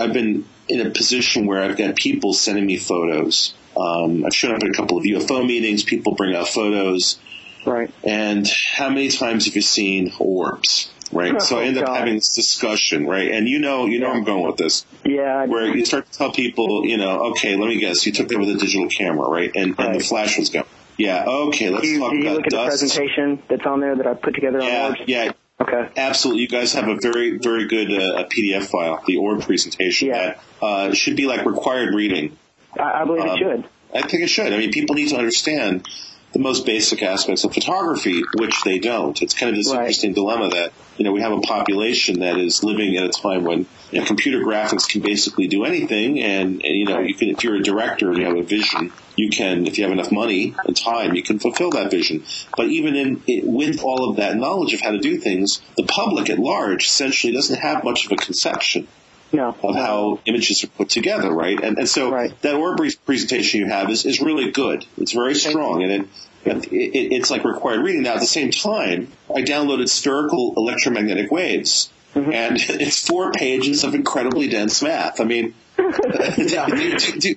I've been in a position where I've got people sending me photos. Um, I've shown up at a couple of UFO meetings. People bring out photos. Right. And how many times have you seen orbs? Right. Oh, so I end up having this discussion, right? And you know, you know, yeah. I'm going with this. Yeah. Where you start to tell people, you know, okay, let me guess, you took that with a digital camera, right? And, right. and the flash was going. Yeah. Okay. Let's do talk do you about look at dust. the presentation that's on there that I put together yeah? Yeah. Okay. Absolutely. You guys have a very, very good uh, PDF file, the orb presentation. Yeah. That uh, should be like required reading. I, I believe um, it should. I think it should. I mean, people need to understand the most basic aspects of photography, which they don't. It's kind of this right. interesting dilemma that, you know, we have a population that is living at a time when you know, computer graphics can basically do anything and, and, you know, you can, if you're a director and you have a vision, you can, if you have enough money and time, you can fulfill that vision. But even in, it, with all of that knowledge of how to do things, the public at large essentially doesn't have much of a conception no. of how images are put together, right? And, and so right. that orb presentation you have is, is really good. It's very strong, and it, it, it, it's like required reading. Now, at the same time, I downloaded spherical electromagnetic waves, mm-hmm. and it's four pages of incredibly dense math. I mean, yeah. do, do, do,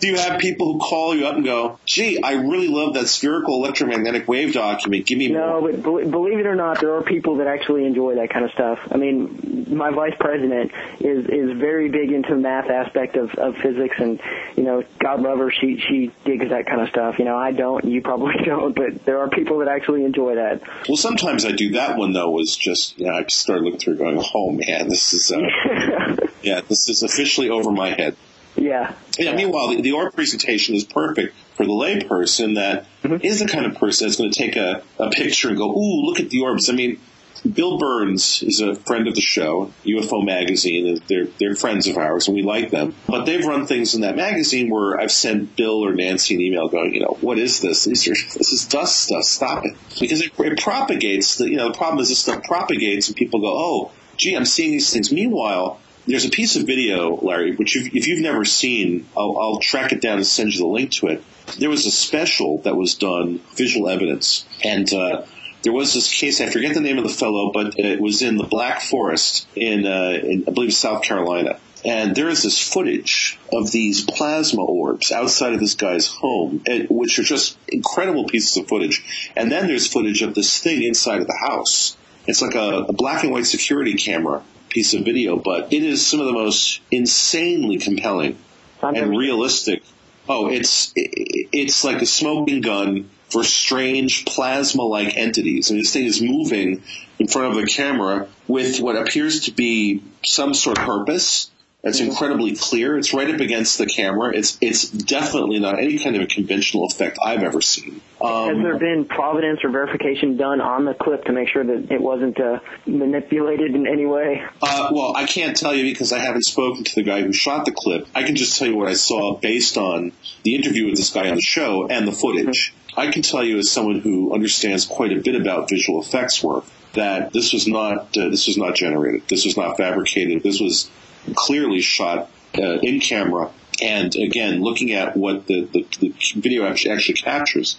do you have people who call you up and go, "Gee, I really love that spherical electromagnetic wave document. Give me no, more." No, but believe it or not, there are people that actually enjoy that kind of stuff. I mean, my vice president is is very big into the math aspect of, of physics, and you know, God love her, she she digs that kind of stuff. You know, I don't, you probably don't, but there are people that actually enjoy that. Well, sometimes I do. That one though was just, you know, I just started looking through, going, "Oh man, this is." Uh, yeah, this is officially over my head. Yeah. Yeah. Meanwhile, the, the orb presentation is perfect for the layperson that mm-hmm. is the kind of person that's going to take a, a picture and go, "Ooh, look at the orbs." I mean, Bill Birnes is a friend of the show, UFO Magazine. They're they're friends of ours, and we like them. But they've run things in that magazine where I've sent Bill or Nancy an email going, you know, what is this? These are, this is dust stuff. Stop it, because it, it propagates. The, you know, the problem is this stuff propagates, and people go, oh, gee, I'm seeing these things. Meanwhile, there's a piece of video, Larry, which if, if you've never seen, I'll, I'll, track it down and send you the link to it. There was a special that was done, visual evidence, and uh, there was this case. I forget the name of the fellow, but it was in the Black Forest in, uh, in I believe, South Carolina. And there is this footage of these plasma orbs outside of this guy's home, which are just incredible pieces of footage. And then there's footage of this thing inside of the house. It's like a, a black and white security camera piece of video, but it is some of the most insanely compelling and realistic. Oh, it's it's like a smoking gun for strange plasma-like entities. I mean, this thing is moving in front of the camera with what appears to be some sort of purpose. It's incredibly clear. It's right up against the camera. It's it's definitely not any kind of a conventional effect I've ever seen. Has Um, there been providence or verification done on the clip to make sure that it wasn't uh, manipulated in any way? Uh, well, I can't tell you because I haven't spoken to the guy who shot the clip. I can just tell you what I saw based on the interview with this guy on the show and the footage. I can tell you as someone who understands quite a bit about visual effects work that this was not uh, this was not generated. This was not fabricated. This was clearly shot uh, in camera. And again, looking at what the, the, the video actually, actually captures,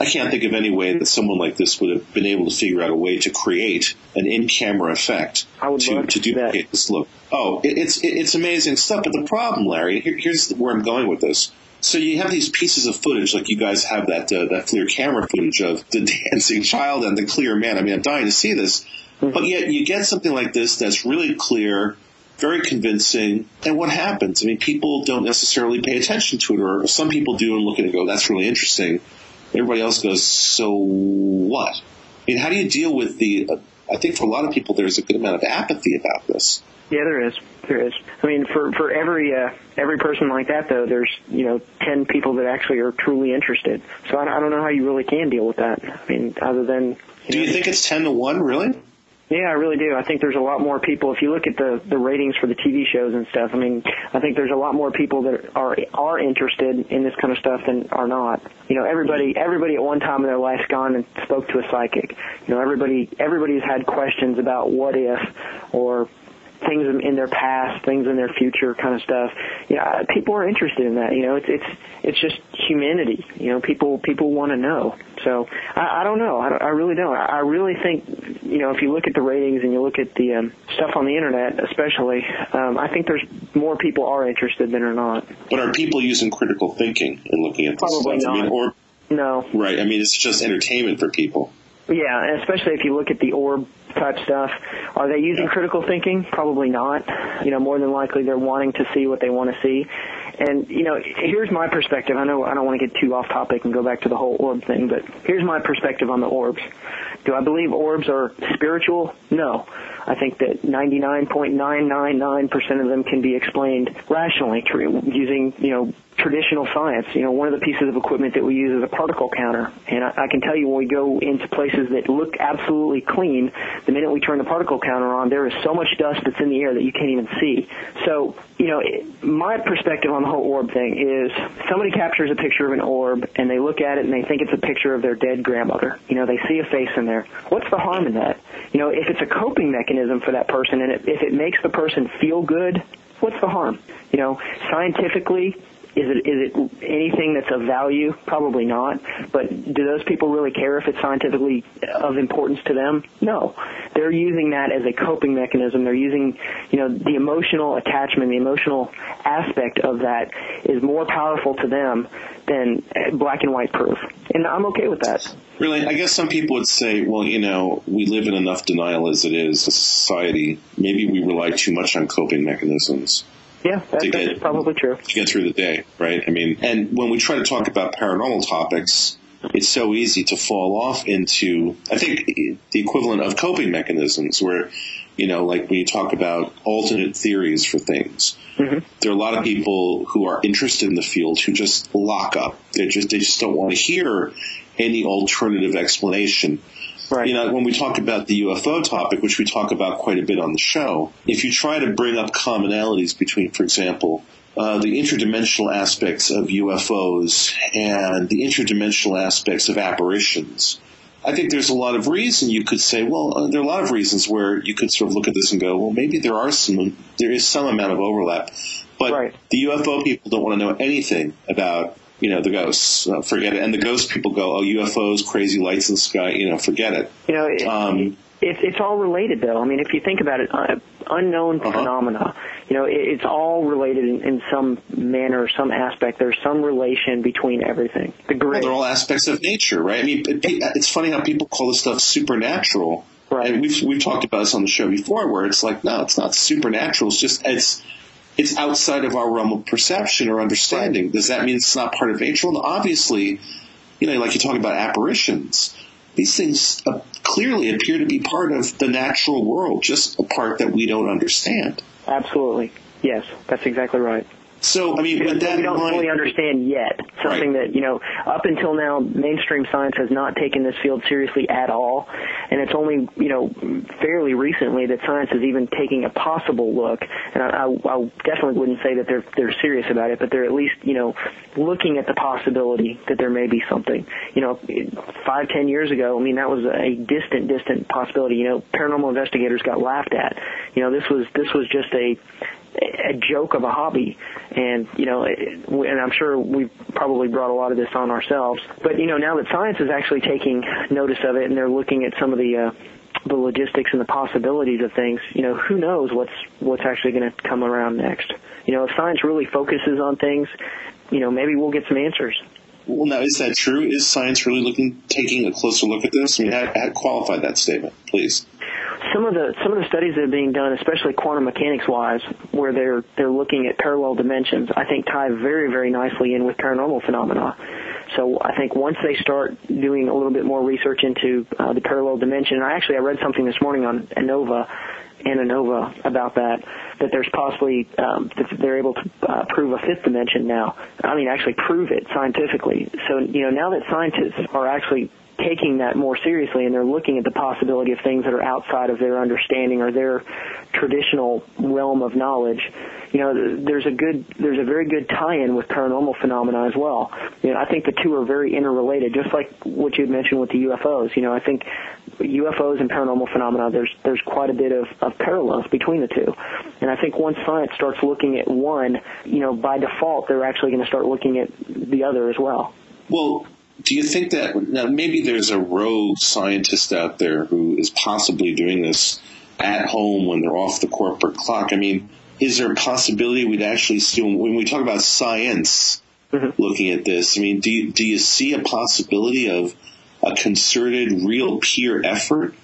I can't think of any way that someone like this would have been able to figure out a way to create an in-camera effect to, to duplicate this look. Oh, it, it's it, it's amazing stuff. But the problem, Larry, here, here's where I'm going with this. So you have these pieces of footage, like you guys have that uh, that clear camera footage of the dancing child and the clear man. I mean, I'm dying to see this, but yet you get something like this that's really clear, very convincing. And what happens? I mean, people don't necessarily pay attention to it, or some people do and look at it and go, "That's really interesting." Everybody else goes, "So what?" I mean, how do you deal with the? Uh, I think for a lot of people, there's a good amount of apathy about this. Yeah, there is. There is. I mean, for for every uh, every person like that, though, there's you know ten people that actually are truly interested. So I, don't- I don't know how you really can deal with that. I mean, other than Do you think it's ten to one? Really? Yeah, I really do. I think there's a lot more people. If you look at the the ratings for the TV shows and stuff, I mean, I think there's a lot more people that are are interested in this kind of stuff than are not. You know, everybody everybody at one time in their life's gone and spoke to a psychic. You know, everybody everybody's had questions about what if or things in- in their past, things in their future, kind of stuff. Yeah, people are interested in that. You know, it's it's it's just humanity. You know, people people want to know. So I, I don't know. I, don't- I really don't. I I really think you know if you look at the ratings and you look at the um, stuff on the internet, especially, um, I think there's more people are interested than are not. But are people using critical thinking and looking at this Probably stuff? I mean, not. or No. right? I mean, it's just entertainment for people. Yeah, and especially if you look at the orb type stuff. Are they using critical thinking? Probably not. You know, more than likely they're wanting to see what they want to see. And you know, here's my perspective. I know I don't want to get too off topic and go back to the whole orb thing, but here's my perspective on the orbs. Do I believe orbs are spiritual? No. I think that 99.999% of them can be explained rationally tr- using, you know, traditional science. You know, one of the pieces of equipment that we use is a particle counter. And I, I can tell you when we go into places that look absolutely clean, the minute we turn the particle counter on, there is so much dust that's in the air that you can't even see. So, you know, it, my perspective on the whole orb thing is somebody captures a picture of an orb and they look at it and they think it's a picture of their dead grandmother. You know, they see a face in there. What's the harm in that? You know, if it's a coping mechanism for that person and it, if it makes the person feel good, what's the harm? You know, scientifically, is it is it anything that's of value? Probably not. But do those people really care if it's scientifically of importance to them? No. They're using that as a coping mechanism. They're using, you know, the emotional attachment, the emotional aspect of that is more powerful to them than black and white proof. And I'm okay with that. Really, I guess some people would say, well, you know, we live in enough denial as it is, as a society. Maybe we rely too much on coping mechanisms Yeah, that's, get- probably true. to get through the day, right? I mean, and when we try to talk about paranormal topics, it's so easy to fall off into, I think, the equivalent of coping mechanisms where, you know, like when you talk about alternate theories for things, mm-hmm. there are a lot of people who are interested in the field who just lock up. They just, they just don't want to hear any alternative explanation. Right. You know, when we talk about the UFO topic, which we talk about quite a bit on the show, if you try to bring up commonalities between, for example, uh, the interdimensional aspects of UFOs and the interdimensional aspects of apparitions, I think there's a lot of reason you could say, well, uh, there are a lot of reasons where you could sort of look at this and go, well, maybe there are some, there is some amount of overlap, but Right. the UFO people don't want to know anything about, you know, the ghosts. Uh, forget it. And the ghost people go, oh, UFOs, crazy lights in the sky, you know, forget it. You know, it, Um, it's it's all related though. I mean, if you think about it, uh, unknown Uh-huh. phenomena. You know, it, it's all related in, in some manner some aspect. There's some relation between everything. The Well, they're all aspects of nature, right? I mean, it, it's funny how people call this stuff supernatural. Right. And we've we've talked about this on the show before, where it's like, no, it's not supernatural. It's just it's it's outside of our realm of perception or understanding. Does that mean it's not part of nature? Well, obviously, you know, like you talk about apparitions. These things uh, clearly appear to be part of the natural world, just a part that we don't understand. Absolutely. Yes, that's exactly right. So, I mean, we, that we don't in mind, fully understand yet. Something Right. that you know, up until now, mainstream science has not taken this field seriously at all, and it's only you know fairly recently that science is even taking a possible look. And I, I, I definitely wouldn't say that they're they're serious about it, but they're at least you know looking at the possibility that there may be something. You know, five ten years ago, I mean that was a distant distant possibility. You know, paranormal investigators got laughed at. You know, this was this was just a a joke of a hobby. And you know and I'm sure we've probably brought a lot of this on ourselves. But you know now that science is actually taking notice of it and they're looking at some of the uh the logistics and the possibilities of things you know who knows what's what's actually going to come around next. You know if science really focuses on things you know maybe we'll get some answers well, now is that true? Is science really looking, taking a closer look at this? I mean, how, how qualify that statement, please? some of the some of the studies that are being done, especially quantum mechanics wise, where they're they're looking at parallel dimensions, I think tie very very nicely in with paranormal phenomena. So I think once they start doing a little bit more research into uh, the parallel dimension, and I actually I read something this morning on ANOVA, ANOVA about that, that there's possibly um, that they're able to uh, prove a fifth dimension now. I mean, actually prove it scientifically. So you know now that scientists are actually taking that more seriously and they're looking at the possibility of things that are outside of their understanding or their traditional realm of knowledge you know there's a good there's a very good tie-in with paranormal phenomena as well. You know i think the two are very interrelated just like what you mentioned with the ufos you know i think UFOs and paranormal phenomena, there's there's quite a bit of, of parallels between the two, and I think once science starts looking at one, you know, by default they're actually going to start looking at the other as well. Well, do you think that now maybe there's a rogue scientist out there who is possibly doing this at home when they're off the corporate clock? I mean, is there a possibility we'd actually see when we talk about science looking at this? I mean, do you, do you see a possibility of a concerted, real peer effort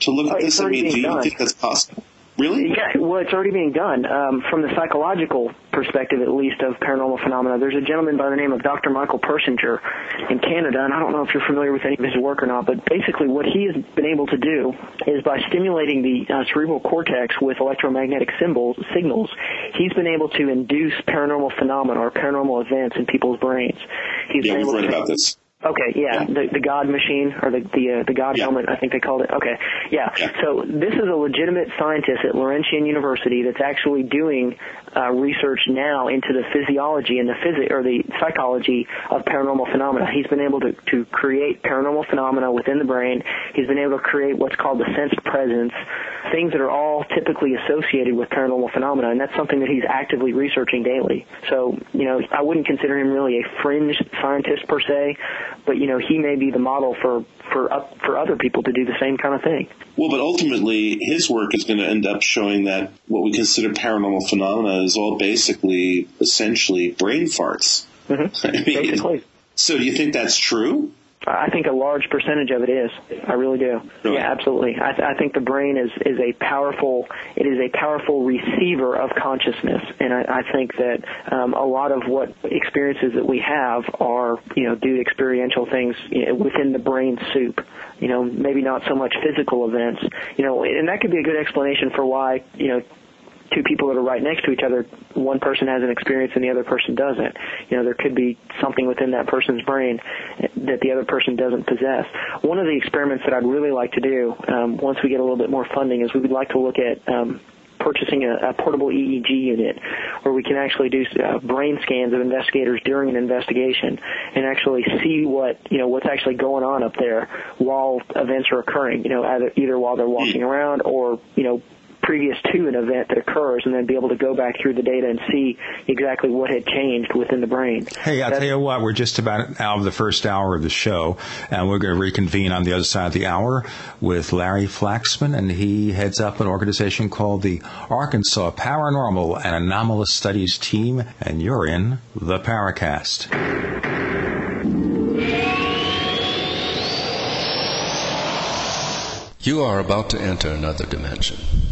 to look Oh, at this? I mean, do you done. think that's possible? Really? Yeah, well, it's already being done. Um, from the psychological perspective, at least, of paranormal phenomena, there's a gentleman by the name of Dr. Michael Persinger in Canada, and I don't know if you're familiar with any of his work or not, but basically what he has been able to do is by stimulating the uh, cerebral cortex with electromagnetic symbols, signals, he's been able to induce paranormal phenomena or paranormal events in people's brains. He's Yeah, been able to about this. Okay, yeah, the the God machine or the the uh, the God Yeah. helmet, I think they called it. Okay, yeah. Yeah. So this is a legitimate scientist at Laurentian University that's actually doing uh, research now into the physiology and the physi- or the psychology of paranormal phenomena. He's been able to to create paranormal phenomena within the brain. He's been able to create what's called the sensed presence, things that are all typically associated with paranormal phenomena, and that's something that he's actively researching daily. So, you know, I wouldn't consider him really a fringe scientist per se, but you know, he may be the model for for up, for other people to do the same kind of thing. Well, but ultimately, his work is going to end up showing that what we consider paranormal phenomena is all basically, essentially, brain farts. Mm-hmm. I mean, Basically. So, do you think that's true? I think a large percentage of it is. I really do. Really? Yeah, absolutely. I, th- I think the brain is is a powerful. It is a powerful receiver of consciousness, and I, I think that um, a lot of what experiences that we have are, you know, due to experiential things you know, within the brain soup. You know, maybe not so much physical events. You know, and that could be a good explanation for why, you know, two people that are right next to each other, one person has an experience and the other person doesn't. You know, there could be something within that person's brain that the other person doesn't possess. One of the experiments that I'd really like to do, um, once we get a little bit more funding, is we would like to look at um, purchasing a, a portable EEG unit where we can actually do uh, brain scans of investigators during an investigation and actually see what you know what's actually going on up there while events are occurring. You know, either either while they're walking around or you know previous to an event that occurs and then be able to go back through the data and see exactly what had changed within the brain. Hey, I'll tell you what, we're just about out of the first hour of the show, and we're going to reconvene on the other side of the hour with Larry Flaxman, and he heads up an organization called the Arkansas Paranormal and Anomalous Studies Team, and you're in the Paracast. You are about to enter another dimension.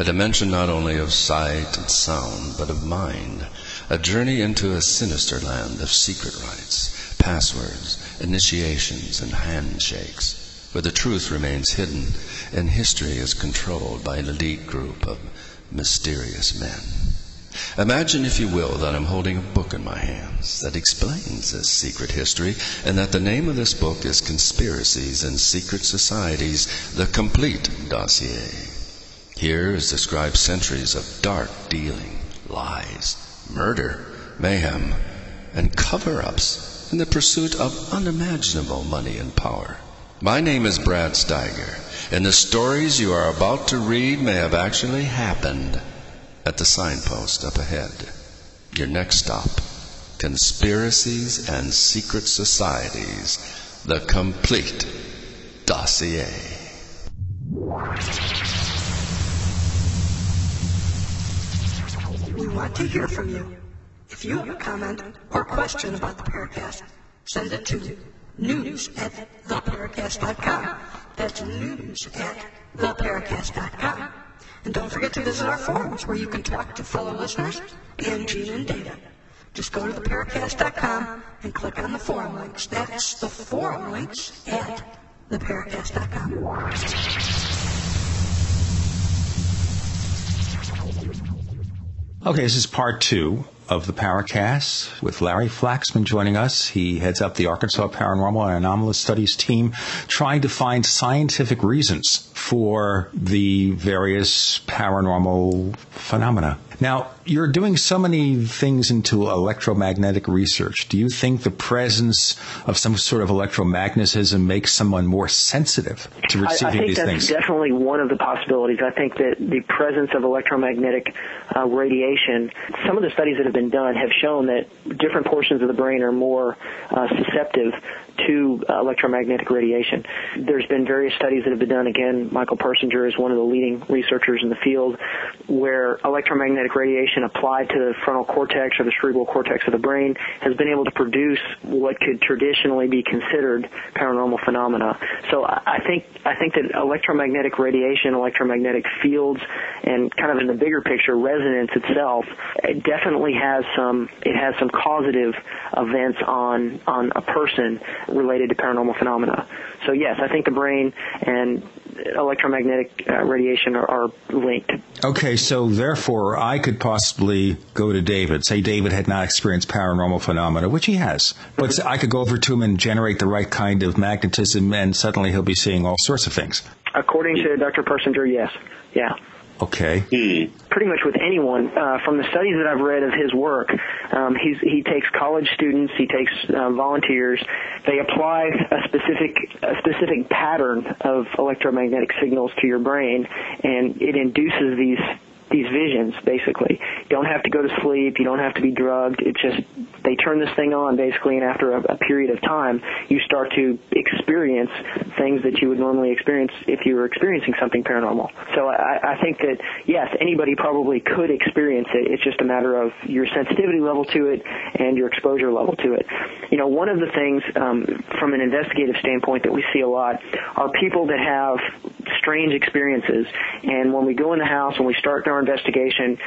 A dimension not only of sight and sound, but of mind. A journey into a sinister land of secret rites, passwords, initiations, and handshakes, where the truth remains hidden and history is controlled by an elite group of mysterious men. Imagine, if you will, that I'm holding a book in my hands that explains this secret history, and that the name of this book is Conspiracies and Secret Societies, the Complete Dossier. Here is described centuries of dark dealing, lies, murder, mayhem, and cover ups in the pursuit of unimaginable money and power. My name is Brad Steiger, and the stories you are about to read may have actually happened at the signpost up ahead. Your next stop Conspiracies and Secret Societies, the complete dossier. Want to hear from you. If you have a comment or question about the Paracast, send it to news at theparacast.com. That's news at theparacast.com. And don't forget to visit our forums where you can talk to fellow listeners and Gene and Data. Just go to theparacast.com and click on the forum links. That's the forum links at theparacast.com. Okay, this is part two of the Paracast with Larry Flaxman joining us. He heads up the Arkansas Paranormal and Anomalous Studies team, trying to find scientific reasons for the various paranormal phenomena. Now, you're doing so many things into electromagnetic research. Do you think the presence of some sort of electromagnetism makes someone more sensitive to receiving these I, I think that's things? definitely one of the possibilities. I think that the presence of electromagnetic uh, radiation, some of the studies that have been done have shown that different portions of the brain are more uh, susceptible to electromagnetic radiation. There's been various studies that have been done. Again, Michael Persinger is one of the leading researchers in the field where electromagnetic radiation applied to the frontal cortex or the cerebral cortex of the brain has been able to produce what could traditionally be considered paranormal phenomena. So I I think I think that electromagnetic radiation, electromagnetic fields, and kind of in the bigger picture, resonance itself, it definitely has some it has some causative events on on a person related to paranormal phenomena. So yes, I think the brain and electromagnetic uh, radiation are, are linked. Okay, so therefore, I could possibly go to David. Say David had not experienced paranormal phenomena, which he has, but I could go over to him and generate the right kind of magnetism, and suddenly he'll be seeing all sorts of things. According to Dr. Persinger, yes, yeah. Okay. pretty much with anyone. Uh, from the studies that I've read of his work, um, he's, he takes college students, he takes uh, volunteers. They apply a specific a specific pattern of electromagnetic signals to your brain, and it induces these these visions. Basically, you don't have to go to sleep. You don't have to be drugged. It just they turn this thing on basically, and after a, a period of time, you start to experience things that you would normally experience if you were experiencing something paranormal. So I, I think that yes, anybody probably could experience it. It's just a matter of your sensitivity level to it and your exposure level to it. You know, one of the things um, from an investigative standpoint that we see a lot are people that have strange experiences, and when we go in the house and we start our investigation,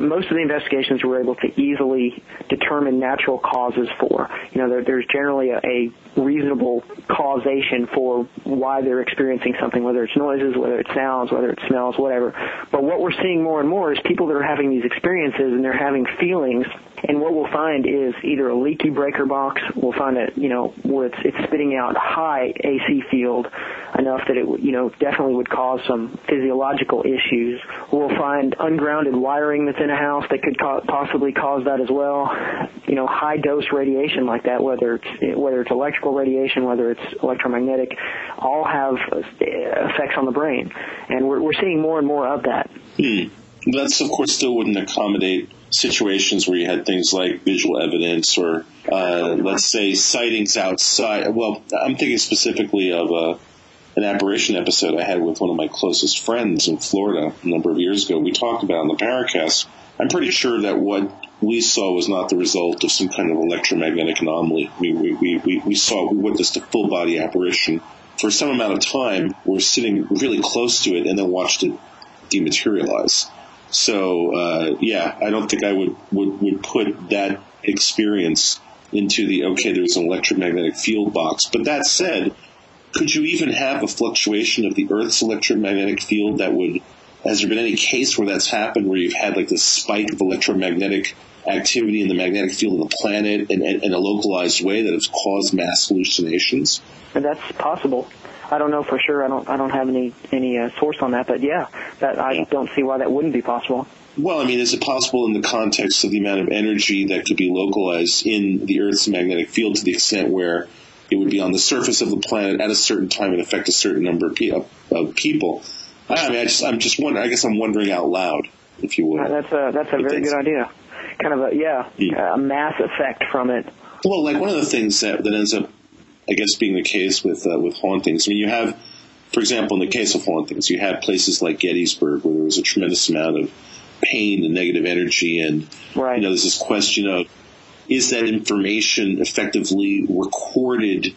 most of the investigations we're able to easily determine natural causes for. You know, there, there's generally a, a reasonable causation for why they're experiencing something, whether it's noises, whether it's sounds, whether it smells, whatever. But what we're seeing more and more is people that are having these experiences and they're having feelings and what we'll find is either a leaky breaker box, we'll find that, you know, where it's, it's spitting out high AC field enough that it, you know, definitely would cause some physiological issues. We'll find ungrounded wiring that's in a house that could co- possibly cause that as well. You know, high dose radiation like that, whether it's, whether it's electrical radiation, whether it's electromagnetic, all have uh, effects on the brain. And we're, we're seeing more and more of that. Hmm. That's, of course, still wouldn't accommodate situations where you had things like visual evidence or, uh, let's say, sightings outside. Well, I'm thinking specifically of a, an apparition episode I had with one of my closest friends in Florida a number of years ago. We talked about in the Paracast. I'm pretty sure that what we saw was not the result of some kind of electromagnetic anomaly. We, we, we, we, we saw, we witnessed a full body apparition. For some amount of time, we're sitting really close to it and then watched it dematerialize. So uh, yeah, I don't think I would, would would put that experience into the okay. There's an electromagnetic field box, but that said, could you even have a fluctuation of the Earth's electromagnetic field that would has there been any case where that's happened where you've had like this spike of electromagnetic activity in the magnetic field of the planet in, in, in a localized way that has caused mass hallucinations? And that's possible. I don't know for sure. I don't. I don't have any any uh, source on that, but yeah, that I don't see why that wouldn't be possible. Well, I mean, is it possible in the context of the amount of energy that could be localized in the Earth's magnetic field to the extent where it would be on the surface of the planet at a certain time and affect a certain number of, pe- of people? I mean, I just, I'm just wondering. I guess I'm wondering out loud, if you would. Uh, that's a that's a very good idea. Kind of a yeah, Yeah. a mass effect from it. Well, like one of the things that, that ends up, I guess, being the case with uh, with hauntings. I mean, you have, for example, in the case of hauntings, you have places like Gettysburg where there was a tremendous amount of pain and negative energy, and Right. you know, there's this question of is that information effectively recorded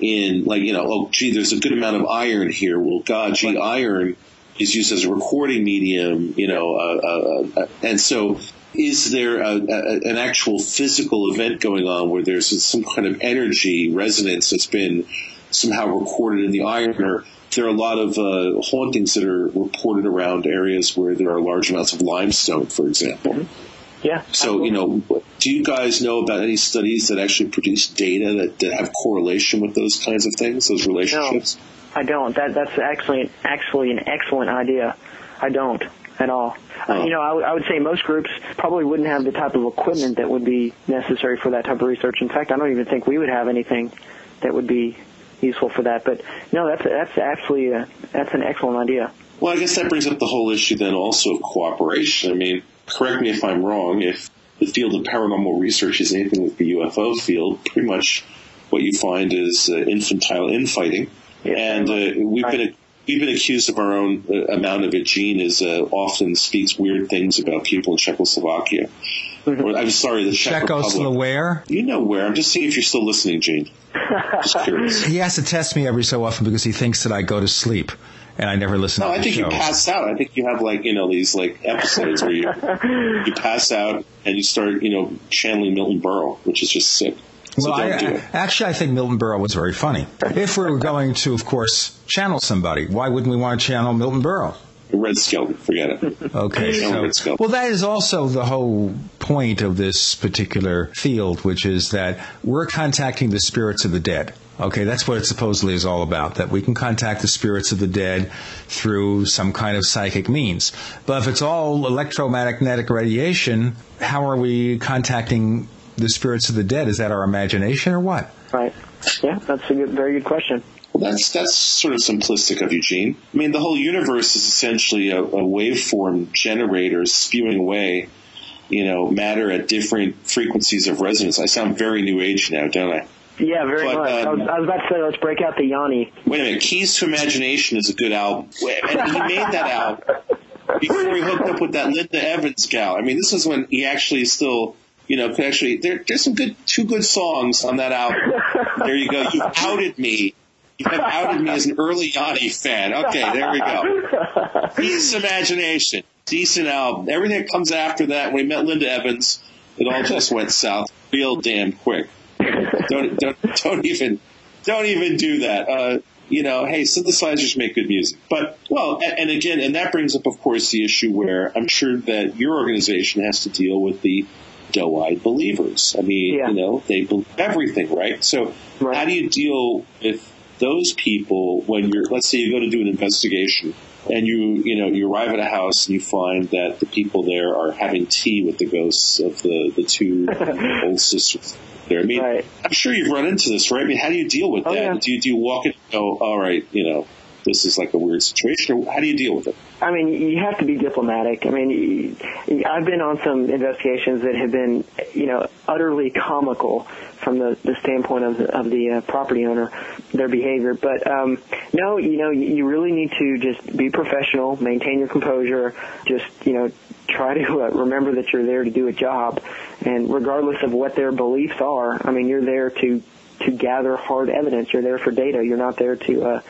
in, like, you know, oh, gee, there's a good amount of iron here. Well, God, gee, iron is used as a recording medium, you know, uh, uh, uh, and so is there a, a, an actual physical event going on where there's some kind of energy resonance that's been somehow recorded in the iron or there are a lot of uh, hauntings that are reported around areas where there are large amounts of limestone, for example. Yeah. So, you know, do you guys know about any studies that actually produce data that, that have correlation with those kinds of things, those relationships? No, I don't. That that's actually actually an excellent idea. I don't at all. Uh, you know, I would- say most groups probably wouldn't have the type of equipment that would be necessary for that type of research. In fact, I don't even think we would have anything that would be useful for that. But no, that's that's actually a, that's an excellent idea. Well, I guess that brings up the whole issue then also of cooperation. I mean, correct me if I'm wrong, if the field of paranormal research is anything like the UFO field, pretty much what you find is uh, infantile infighting. and uh, we've been we've been accused of our own uh, amount of it. Gene is uh, often speaks weird things about people in Czechoslovakia. Or, I'm sorry, the Czech. Czechoslovakia. You know where? I'm just seeing if you're still listening, Gene. Just curious. He has to test me every so often because he thinks that I go to sleep and I never listen No, I think you pass out. I think you have like you know these like episodes where you you pass out and you start you know channeling Milton Berle, which is just sick. So well, I, actually, I think Milton Berle was very funny. If we were going to, of course, channel somebody, why wouldn't we want to channel Milton Berle? Red Skelton, forget it. Okay, so well, that is also the whole point of this particular field, which is that we're contacting the spirits of the dead. Okay, that's what it supposedly is all about. That we can contact the spirits of the dead through some kind of psychic means. But if it's all electromagnetic radiation, how are we contacting the spirits of the dead? Is that our imagination or what? Right. Yeah, that's a good, very good question. Well, that's that's sort of simplistic of Eugene. I mean, the whole universe is essentially a, a waveform generator spewing away, you know, matter at different frequencies of resonance. I sound very new age now, don't I? Yeah, very But, much. I, um, was, I was about to say, let's break out the Yanni. Wait a minute, Keys to Imagination is a good album, and he made that album before he hooked up with that Linda Evans gal. I mean, this is when he actually still, you know, could actually. There, there's some good, two good songs on that album. There you go. You outed me. You have outed me as an early Yanni fan. Okay, there we go. To Imagination, decent album. Everything that comes after that, when he met Linda Evans, it all just went south real damn quick. Don't don't don't even don't even do that. Uh, you know, hey, synthesizers make good music. But, well, and, and again, and that brings up, of course, the issue where I'm sure that your organization has to deal with the doe-eyed believers. I mean, you know, they believe everything, right? So how do you deal with those people when you're, let's say you go to do an investigation and you, you know, you arrive at a house and you find that the people there are having tea with the ghosts of the, the two old sisters there. I mean, I'm sure you've run into this, right? I mean, how do you deal with oh, that? Do you, do you walk in and go, all right, you know, this is like a weird situation, how do you deal with it? I mean, you have to be diplomatic. I mean, I've been on some investigations that have been, you know, utterly comical from the, the standpoint of the, of the uh, property owner, their behavior. But um, no, you know, you you really need to just be professional, maintain your composure, just you know, try to uh, remember that you're there to do a job, and regardless of what their beliefs are, I mean, you're there to to gather hard evidence. You're there for data. You're not there to, uh,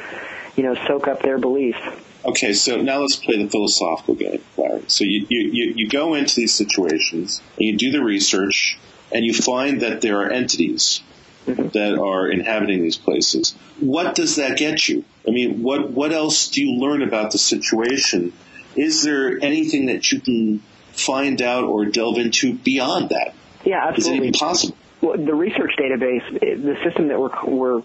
you know, soak up their beliefs. Okay, so now let's play the philosophical game, Larry. So you, you, you, go into these situations and you do the research and you find that there are entities mm-hmm. that are inhabiting these places. What does that get you? I mean, what, what else do you learn about the situation is there anything that you can find out or delve into beyond that? Yeah, absolutely. Is it even possible? Well, the research database, the system that we're we're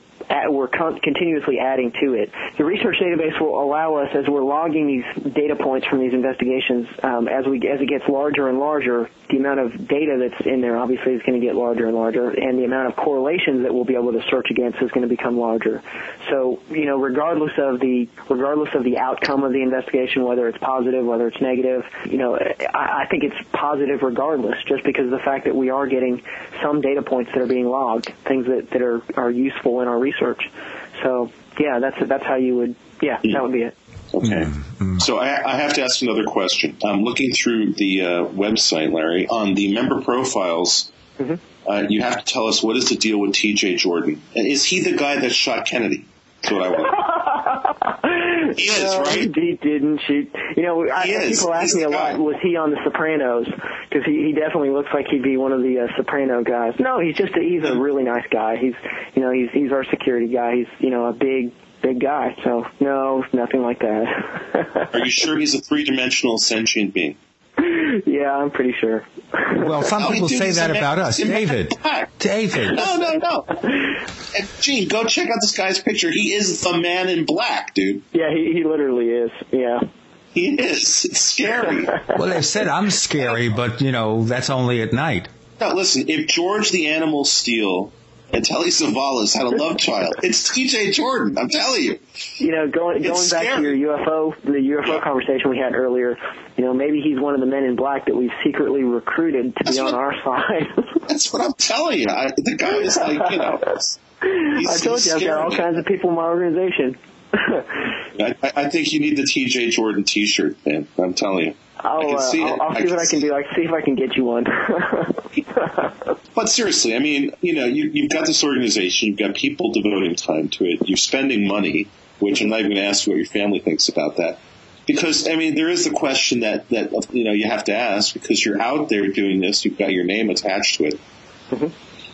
we're con- continuously adding to it. The research database will allow us, as we're logging these data points from these investigations, um, as we as it gets larger and larger, the amount of data that's in there obviously is going to get larger and larger, and the amount of correlations that we'll be able to search against is going to become larger. So, you know, regardless of the regardless of the outcome of the investigation, whether it's positive, whether it's negative, you know, I, I think it's positive regardless, just because of the fact that we are getting some data points that are being logged, things that, that are, are useful in our research. So, yeah, that's that's how you would, yeah, that would be it. Okay. So I, I have to ask another question. I'm looking through the uh, website, Larry, on the member profiles. Uh, you have to tell us what is the deal with T.J. Jordan, and is he the guy that shot Kennedy? That's what I want. he is, no, right? He didn't shoot. You know, I, He is. people ask He's me a the guy. lot, was he on The Sopranos? Because he, he definitely looks like he'd be one of the uh, Soprano guys. No, he's just a, he's a really nice guy. He's you know he's he's our security guy. He's you know a big big guy. So no, nothing like that. Are you sure he's a three-dimensional sentient being? yeah, I'm pretty sure. Well, some No, people say that about us. he's a man David. David. No, no, no. And Gene, go check out this guy's picture. He is the man in black, dude. Yeah, he he literally is. Yeah. He is. It's scary. Well, they've said I'm scary, but, you know, that's only at night. Now, listen, if George the Animal Steele and Telly Savalas had a love child, it's T.J. Jordan. I'm telling you. You know, going going It's back to your UFO, the UFO conversation we had earlier. You know, maybe he's one of the men in black that we've secretly recruited to That's be on our side. That's what I'm telling you. I, the guy is like, you know. I told you I've got all kinds of people in my organization. I, I I think you need the T.J. Jordan T-shirt, man. I'm telling you. I'll, can uh, see I'll. I'll I see can what I can see do. I can see if I can get you one. But seriously, I mean, you know, you, you've got this organization, you've got people devoting time to it, you're spending money, which I'm not even going to ask you what your family thinks about that. Because, I mean, there is the question that, that, you know, you have to ask because you're out there doing this, you've got your name attached to it.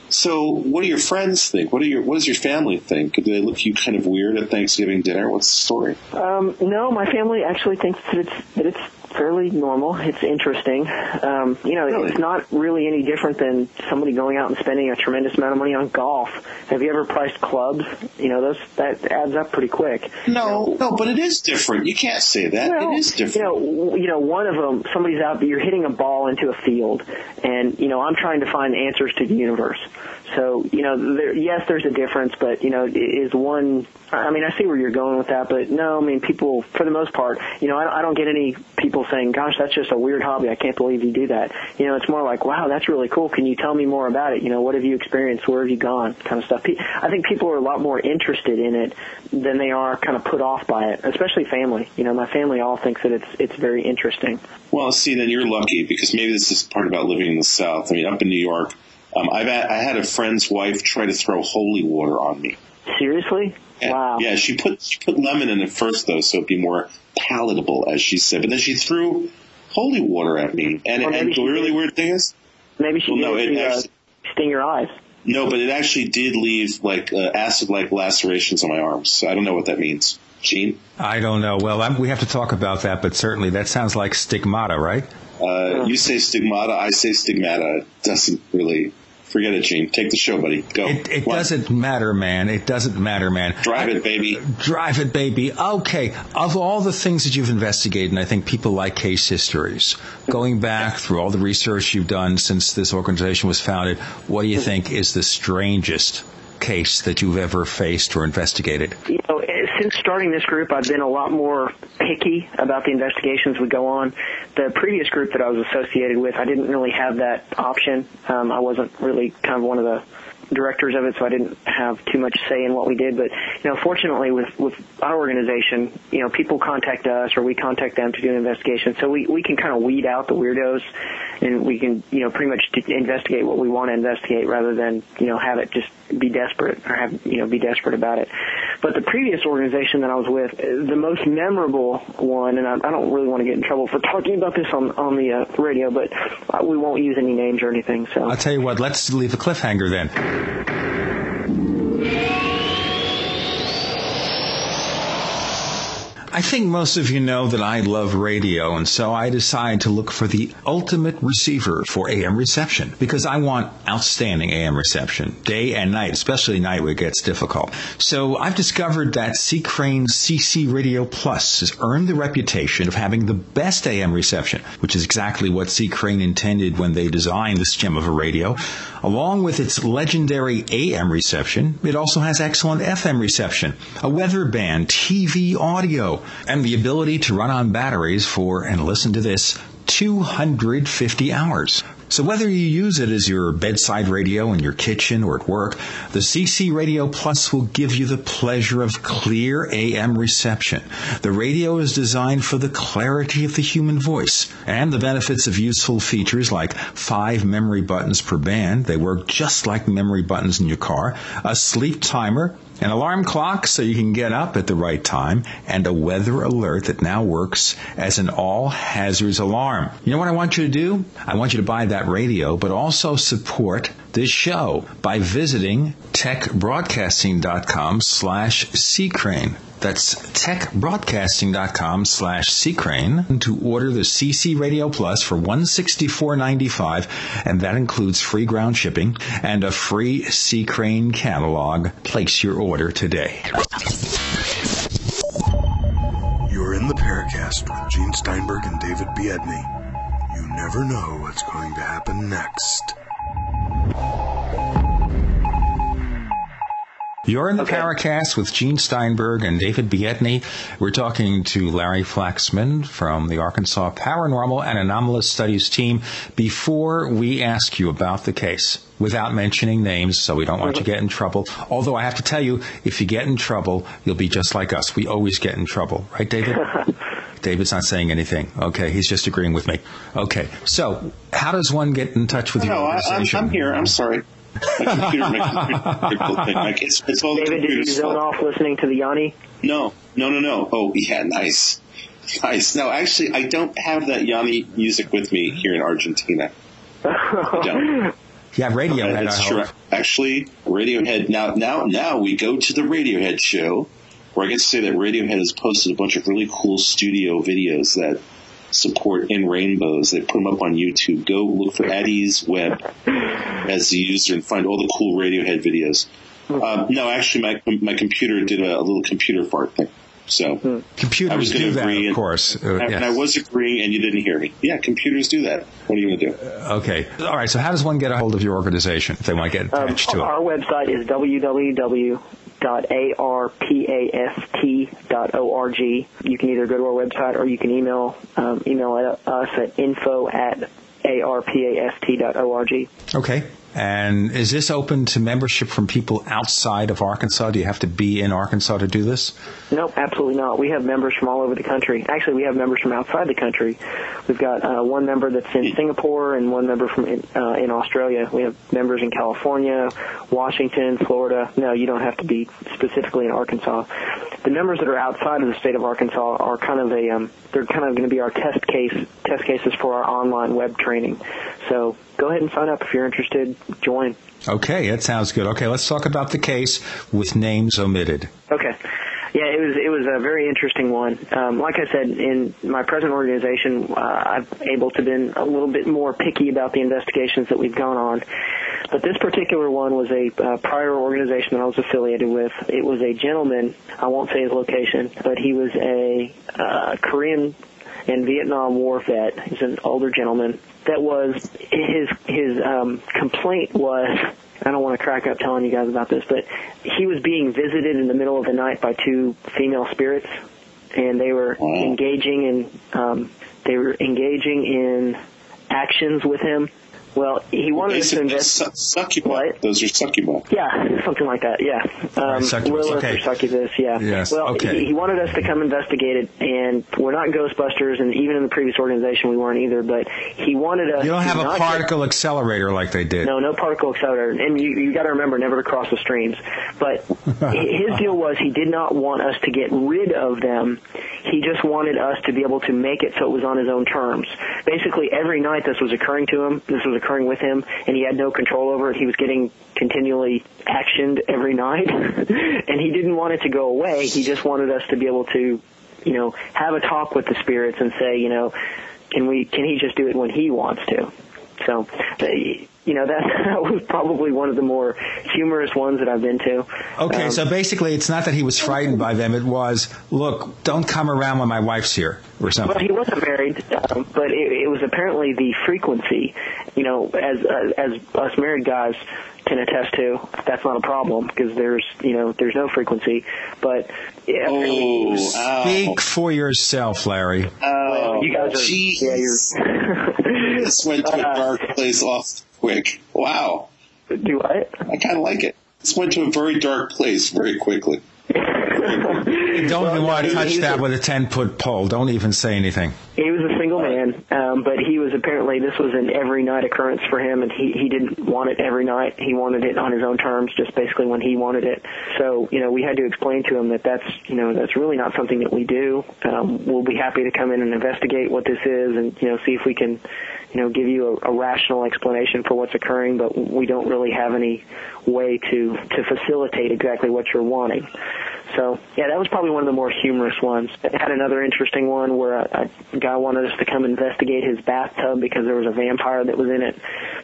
So, what do your friends think? What do your What does your family think? Do they look at you kind of weird at Thanksgiving dinner? What's the story? Um, no, my family actually thinks that it's that it's fairly normal. It's interesting. Um, you know, Really? it's not really any different than somebody going out and spending a tremendous amount of money on golf. Have you ever priced clubs? You know, those that adds up pretty quick. No, no, but it is different. You can't say that. Well, it is different. You know, you know, one of them, somebody's out, you're hitting a ball into a field, and you know, I'm trying to find answers to the universe. So, you know, there, yes, there's a difference, but you know, is one. I mean, I see where you're going with that, but no, I mean, people, for the most part, you know, I, I don't get any people saying, "Gosh, that's just a weird hobby. I can't believe you do that." You know, it's more like, "Wow, that's really cool. Can you tell me more about it? You know, what have you experienced? Where have you gone?" Kind of stuff. I think people are a lot more interested in it than they are kind of put off by it, especially family. You know, my family all thinks that it's it's very interesting. Well, see, then you're lucky because maybe this is part about living in the South. I mean, up in New York, um, I've had, I had a friend's wife try to throw holy water on me. Seriously? Yeah, Wow. Yeah, she put she put lemon in it first though, so it'd be more palatable, as she said. But then she threw holy water at me, and, Or maybe and the really did- weird thing is, Maybe she Well, no, it to uh, actually- sting your eyes. no, but it actually did leave like uh, acid-like lacerations on my arms. So I don't know what that means. Gene, I don't know. Well, I'm, we have to talk about that, but certainly that sounds like stigmata, right? uh, you say stigmata, I say stigmata. It doesn't really. Forget it, Gene. Take the show, buddy. Go. It, it doesn't matter, man. It doesn't matter, man. Drive it, baby. Drive it, baby. Okay. Of all the things that you've investigated, and I think people like case histories, going back through all the research you've done since this organization was founded, what do you hmm. think is the strangest case that you've ever faced or investigated? You know, since starting this group, I've been a lot more picky about the investigations we go on. The previous group that I was associated with, I didn't really have that option. Um, I wasn't really kind of one of the directors of it, so I didn't have too much say in what we did. But you know, fortunately, with with our organization, you know, people contact us or we contact them to do an investigation, so we we can kind of weed out the weirdos, and we can you know pretty much investigate what we want to investigate rather than you know have it just be desperate or have you know be desperate about it. But the previous organization that I was with, the most memorable one, and I, I don't really want to get in trouble for talking about this on on the uh, radio, but we won't use any names or anything. So I'll tell you what, let's leave a cliffhanger then. I think most of you know that I love radio, and so I decided to look for the ultimate receiver for AM reception because I want outstanding AM reception, day and night, especially night where it gets difficult. So I've discovered that C. Crane CC Radio Plus has earned the reputation of having the best AM reception, which is exactly what C. Crane intended when they designed this gem of a radio. Along with its legendary AM reception, it also has excellent FM reception, a weather band, TV audio, and the ability to run on batteries for, and listen to this, 250 hours. So whether you use it as your bedside radio in your kitchen or at work, the CC Radio Plus will give you the pleasure of clear AM reception. The radio is designed for the clarity of the human voice and the benefits of useful features like five memory buttons per band. They work just like memory buttons in your car, a sleep timer, an alarm clock so you can get up at the right time, and a weather alert that now works as an all hazards alarm. You know what I want you to do? I want you to buy that radio, but also support this show by visiting techbroadcasting.com slash ccrane. That's techbroadcasting.com slash ccrane to order the CC Radio Plus for $164.95, and that includes free ground shipping and a free C. Crane catalog. Place your order today. You're in the Paracast with Gene Steinberg and David Biedney. You never know what's going to happen next. You're in the okay. Paracast with Gene Steinberg and David Biedney. We're talking to Larry Flaxman from the Arkansas Paranormal and Anomalous Studies team. Before we ask you about the case, without mentioning names, so we don't want you to get in trouble. Although I have to tell you, if you get in trouble, you'll be just like us. We always get in trouble, right, David? David's not saying anything. Okay, he's just agreeing with me. Okay, so how does one get in touch with you? no, your organization? I, I'm here. I'm sorry. My computer, my computer, it's, it's all David, did you zone off listening to the Yanni? No, no, no, no. Oh, yeah, nice. Nice. No, actually, I don't have that Yanni music with me here in Argentina. I don't. Yeah, Radiohead. Uh, that's true. Actually, Radiohead. Now, now, now we go to the Radiohead show, where I get to say that Radiohead has posted a bunch of really cool studio videos that support in rainbows. They put them up on YouTube. Go look for Eddie's Web as the user and find all the cool Radiohead videos. Um, no, actually, my my computer did a, a little computer fart thing. So hmm. computers I was do that, agree, of course. Uh, and, yes. and, I was agreeing, and you didn't hear me. Yeah, computers do that. What are you going to do? Uh, okay, all right. So how does one get a hold of your organization if they want to get attached um, to it? Our website is www www.arpast.org. You can either go to our website or you can email um, email us at info at arpast.org. Okay. And is this open to membership from people outside of Arkansas? Do you have to be in Arkansas to do this? Nope, absolutely not. We have members from all over the country. Actually, we have members from outside the country. We've got uh, one member that's in Singapore and one member from in, uh, in Australia. We have members in California, Washington, Florida. No, you don't have to be specifically in Arkansas. The members that are outside of the state of Arkansas are kind of a um, they're kind of going to be our test case test cases for our online web training. So go ahead and sign up if you're interested. Join. Okay, that sounds good. Okay, let's talk about the case with names omitted. Okay. Yeah, it was it was a very interesting one. Um, like I said, in my present organization, uh, I've able to been a little bit more picky about the investigations that we've gone on. But this particular one was a uh, prior organization that I was affiliated with. It was a gentleman. I won't say his location, but he was a uh, Korean and Vietnam War vet. He's an older gentleman. That was his his um, complaint was. I don't want to crack up telling you guys about this, but he was being visited in the middle of the night by two female spirits, and they were engaging in um, they were engaging in actions with him well, he wanted us to invest. Su- succubi. What? Those are succubi. Yeah, something like that. Yeah, um, succubus. Lilith okay. or succubus. Yeah. Yes. Well, okay. he, he wanted us to come investigate it, and we're not Ghostbusters, and even in the previous organization we weren't either. But he wanted us. You don't have a particle get, accelerator like they did. No, no particle accelerator, and you you got to remember never to cross the streams. But his deal was he did not want us to get rid of them. He just wanted us to be able to make it so it was on his own terms. Basically, every night this was occurring to him. This was occurring with him and he had no control over it. He was getting continually actioned every night, and he didn't want it to go away. He just wanted us to be able to you know, have a talk with the spirits and say, you know, can we can he just do it when he wants to? So, you know, that, that was probably one of the more humorous ones that I've been to. Okay, Um, so basically, it's not that he was frightened by them. It was, look, don't come around when my wife's here, or something. Well, he wasn't married, um, but it, it was apparently the frequency. You know, as uh, as us married guys can attest to, that's not a problem because there's you know there's no frequency. But yeah, Oh, Speak for yourself, Larry. Oh, you guys are yeah you're this went to a dark place off quick. Wow. Do I? I kind of like it. This went to a very dark place very quickly. Don't even want to touch that with a 10 foot pole. Don't even say anything. He was a single man, um, but he was apparently this was an every night occurrence for him, and he he didn't want it every night. He wanted it on his own terms, just basically when he wanted it. So you know, we had to explain to him that that's you know that's really not something that we do. Um, we'll be happy to come in and investigate what this is, and you know see if we can you know give you a, a rational explanation for what's occurring, but we don't really have any way to to facilitate exactly what you're wanting. So yeah, that was probably one of the more humorous ones. I had another interesting one where a, a guy wanted us to come investigate his bathtub because there was a vampire that was in it.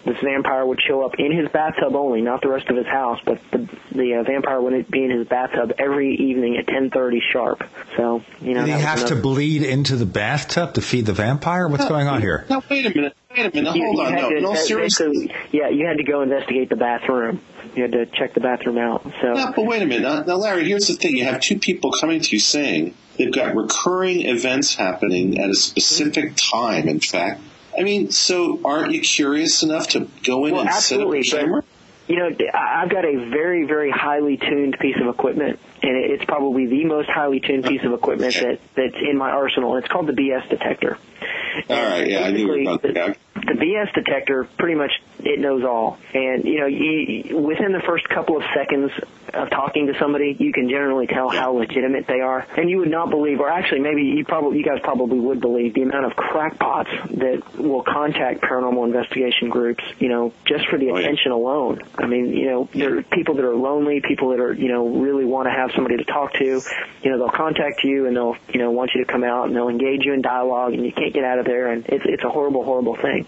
This vampire would show up in his bathtub only, not the rest of his house, but the the uh, vampire would be in his bathtub every evening at 10:30 sharp. So you know Did he that was have to bleed into the bathtub to feed the vampire? What's going on here? Now wait a minute. Wait a minute. You- Hold you on. No, to- no, seriously. Yeah, you had to go investigate the bathroom. You had to check the bathroom out. So No, but wait a minute. Now, now, Larry, here's the thing. You have two people coming to you saying they've got recurring events happening at a specific time, in fact. I mean, so aren't you curious enough to go in Well, and set up a timer? You know, I- I've got a very, very highly tuned piece of equipment, and it- it's probably the most highly tuned piece of equipment that, that's in my arsenal. It's called the BS detector. All right, yeah, I knew about that. The BS detector pretty much it knows all, and you know, you, within the first couple of seconds of talking to somebody, you can generally tell how legitimate they are, and you would not believe, or actually, maybe you probably, you guys probably would believe the amount of crackpots that will contact paranormal investigation groups, you know, just for the oh, attention alone. I mean, you know, there are people that are lonely, people that are, you know, really want to have somebody to talk to. You know, they'll contact you and they'll, you know, want you to come out and they'll engage you in dialogue, and you can't get out of there, and it's it's a horrible, horrible thing.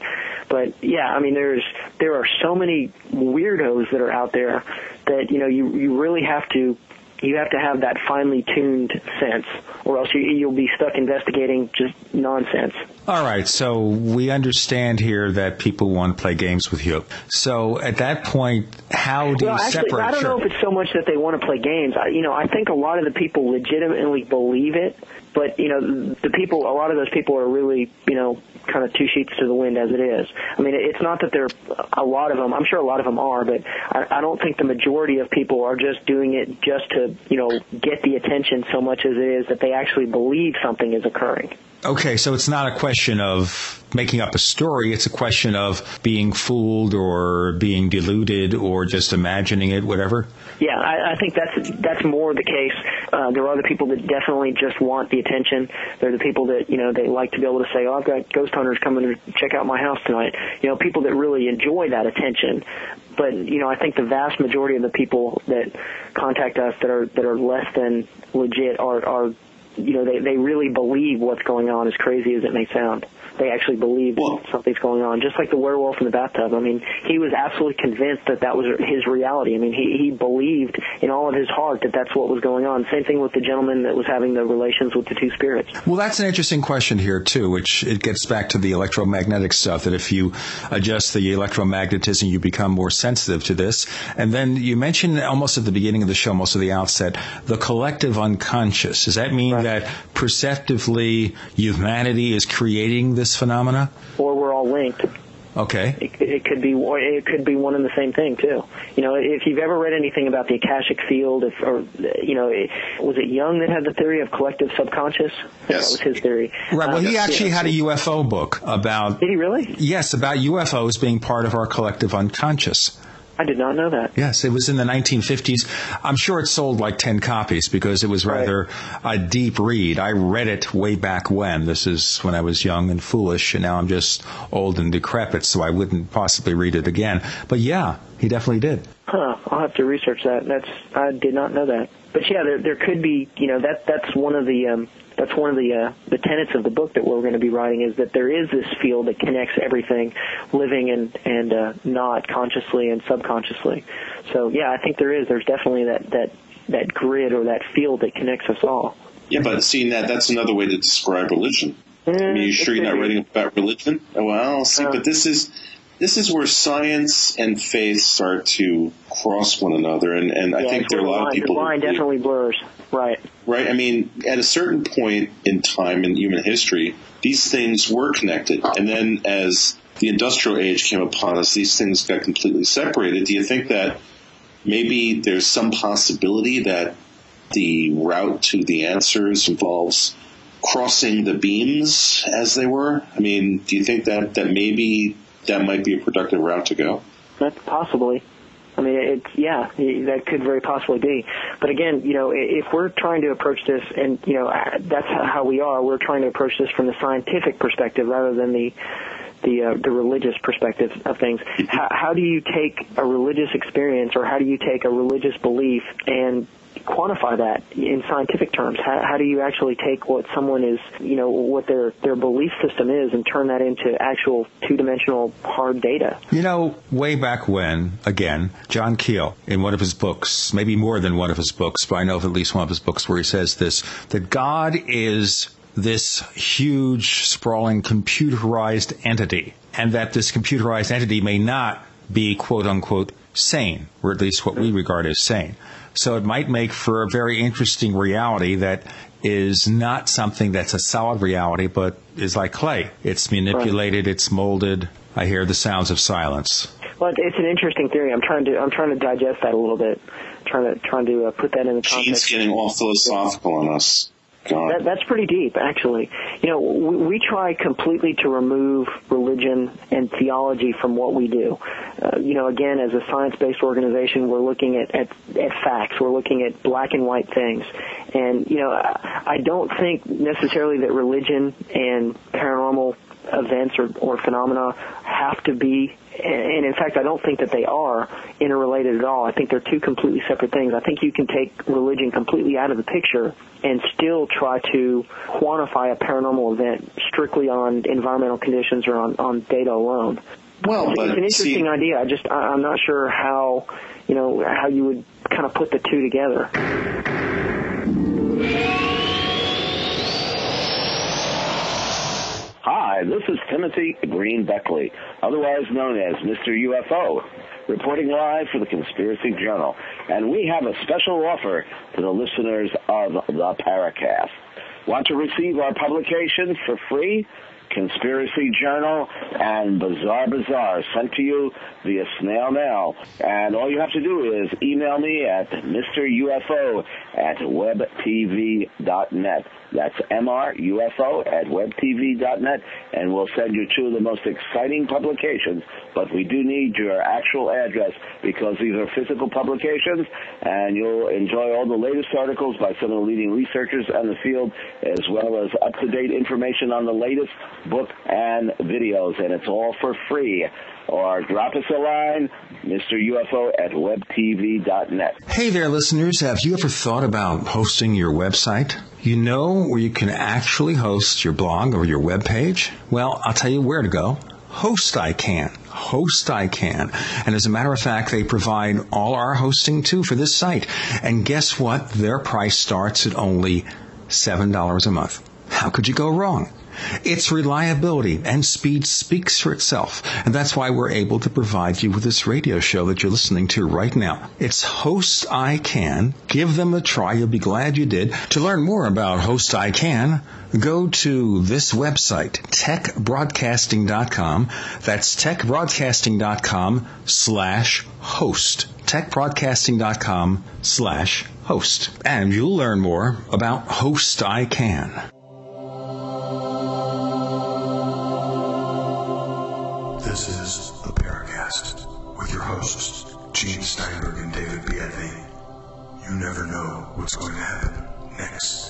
But yeah, I mean, there's there are so many weirdos that are out there that you know you you really have to you have to have that finely tuned sense, or else you, you'll be stuck investigating just nonsense. All right, so we understand here that people want to play games with you. So at that point, how do well, you actually, separate? I don't Sure. know if it's so much that they want to play games. I, you know, I think a lot of the people legitimately believe it, but you know, the people, a lot of those people are really, you know, kind of two sheets to the wind as it is. I mean, it's not that there are a lot of them. I'm sure a lot of them are, but I, I don't think the majority of people are just doing it just to, you know, get the attention so much as it is that they actually believe something is occurring. Okay, so it's not a question of making up a story. It's a question of being fooled or being deluded or just imagining it, whatever. Yeah, I, I think that's that's more the case. Uh, there are the people that definitely just want the attention. They're the people that you know they like to be able to say, "Oh, I've got ghost hunters coming to check out my house tonight." You know, people that really enjoy that attention. But you know, I think the vast majority of the people that contact us that are that are less than legit are are you know they they really believe what's going on, as crazy as it may sound. They actually believe that something's going on, just like the werewolf in the bathtub. I mean, he was absolutely convinced that that was his reality. I mean, he he believed in all of his heart that that's what was going on. Same thing with the gentleman that was having the relations with the two spirits. Well, that's an interesting question here too, which it gets back to the electromagnetic stuff. That if you adjust the electromagnetism, you become more sensitive to this. And then you mentioned almost at the beginning of the show, most of the outset, the collective unconscious. Does that mean that perceptively humanity is creating this phenomena? Or we're all linked. Okay. It, it could be it could be one and the same thing too. You know, if you've ever read anything about the akashic field, if or you know, it, was it Jung that had the theory of collective subconscious? Yes, that was his theory. Right. Well, Uh, he actually yeah. had a UFO book about. Did he really? Yes, about UFOs being part of our collective unconscious. I did not know that. Yes, it was in the 1950s. I'm sure it sold like 10 copies because it was rather a deep read. I read it way back when. This is when I was young and foolish, and now I'm just old and decrepit, so I wouldn't possibly read it again. But yeah, he definitely did. Huh. I'll have to research that. That's I did not know that. But yeah, there there could be you know that that's one of the um, that's one of the uh, the tenets of the book that we're going to be writing is that there is this field that connects everything, living and and uh, not consciously and subconsciously. So yeah, I think there is. There's definitely that that that grid or that field that connects us all. Yeah, but seeing that that's another way to describe religion. I mean, you sure you're not writing about religion? Well, see, Uh. but this is this is where science and faith start to cross one another, and and I think there are a lot the of line, people. The line definitely blurs. Right. Right. I mean, at a certain point in time in human history, these things were connected. And then as the industrial age came upon us, these things got completely separated. Do you think that maybe there's some possibility that the route to the answers involves crossing the beams as they were? I mean, do you think that, that maybe that might be a productive route to go? That's possibly. I mean, it's yeah, that could very possibly be. But again, you know, if we're trying to approach this, and you know, that's how we are. We're trying to approach this from the scientific perspective rather than the the uh, the religious perspective of things. How, how do you take a religious experience, or how do you take a religious belief and quantify that in scientific terms? How, how do you actually take what someone is, you know, what their their belief system is, and turn that into actual two dimensional hard data? You know, way back when, again, John Keel, in one of his books, maybe more than one of his books, but I know of at least one of his books where he says this, that God is this huge, sprawling, computerized entity, and that this computerized entity may not be quote unquote sane, or at least what we regard as sane. So it might make for a very interesting reality that is not something that's a solid reality, but is like clay. It's manipulated, it's molded. I hear the sounds of silence. Well, it's an interesting theory. I'm trying to I'm trying to digest that a little bit, trying to trying to uh, put that in the Gene's context. getting all philosophical on us. That, that's pretty deep, actually. You know, we, we try completely to remove religion and theology from what we do. Uh, you know, again, as a science-based organization, we're looking at, at, at facts. We're looking at black and white things. And, you know, I, I don't think necessarily that religion and paranormal events or, or phenomena have to be and in fact I don't think that they are interrelated at all. I think they're two completely separate things. I think you can take religion completely out of the picture and still try to quantify a paranormal event strictly on environmental conditions or on, on data alone. Well, it's, an interesting see- idea. I just I, I'm not sure how you know how you would kind of put the two together. Hi, this is Timothy Green Beckley, otherwise known as Mr. UFO, reporting live for the Conspiracy Journal. And we have a special offer to the listeners of the Paracast. Want to receive our publications for free? Conspiracy Journal and Bizarre Bazaar sent to you via snail mail. And all you have to do is email me at MrUFO at webtv.net. That's MRUFO at webtv.net, and we'll send you two of the most exciting publications. But we do need your actual address because these are physical publications, and you'll enjoy all the latest articles by some of the leading researchers in the field, as well as up-to-date information on the latest book and videos, and it's all for free. Or drop us a line, Mr. UFO at webtv.net. Hey there, listeners. Have you ever thought about hosting your website? You know where you can actually host your blog or your web page? Well, I'll tell you where to go. Host I can. Host I can. And as a matter of fact, they provide all our hosting too for this site. And guess what? Their price starts at only $7 a month. How could you go wrong? Its reliability and speed speaks for itself, and that's why we're able to provide you with this radio show that you're listening to right now. It's Host I Can. Give them a try. You'll be glad you did. To learn more about Host I Can, go to this website, techbroadcasting.com. That's techbroadcasting.com slash host. techbroadcasting.com slash host. And you'll learn more about Host I Can. Gene Steinberg and David Biedney. You never know what's going to happen next.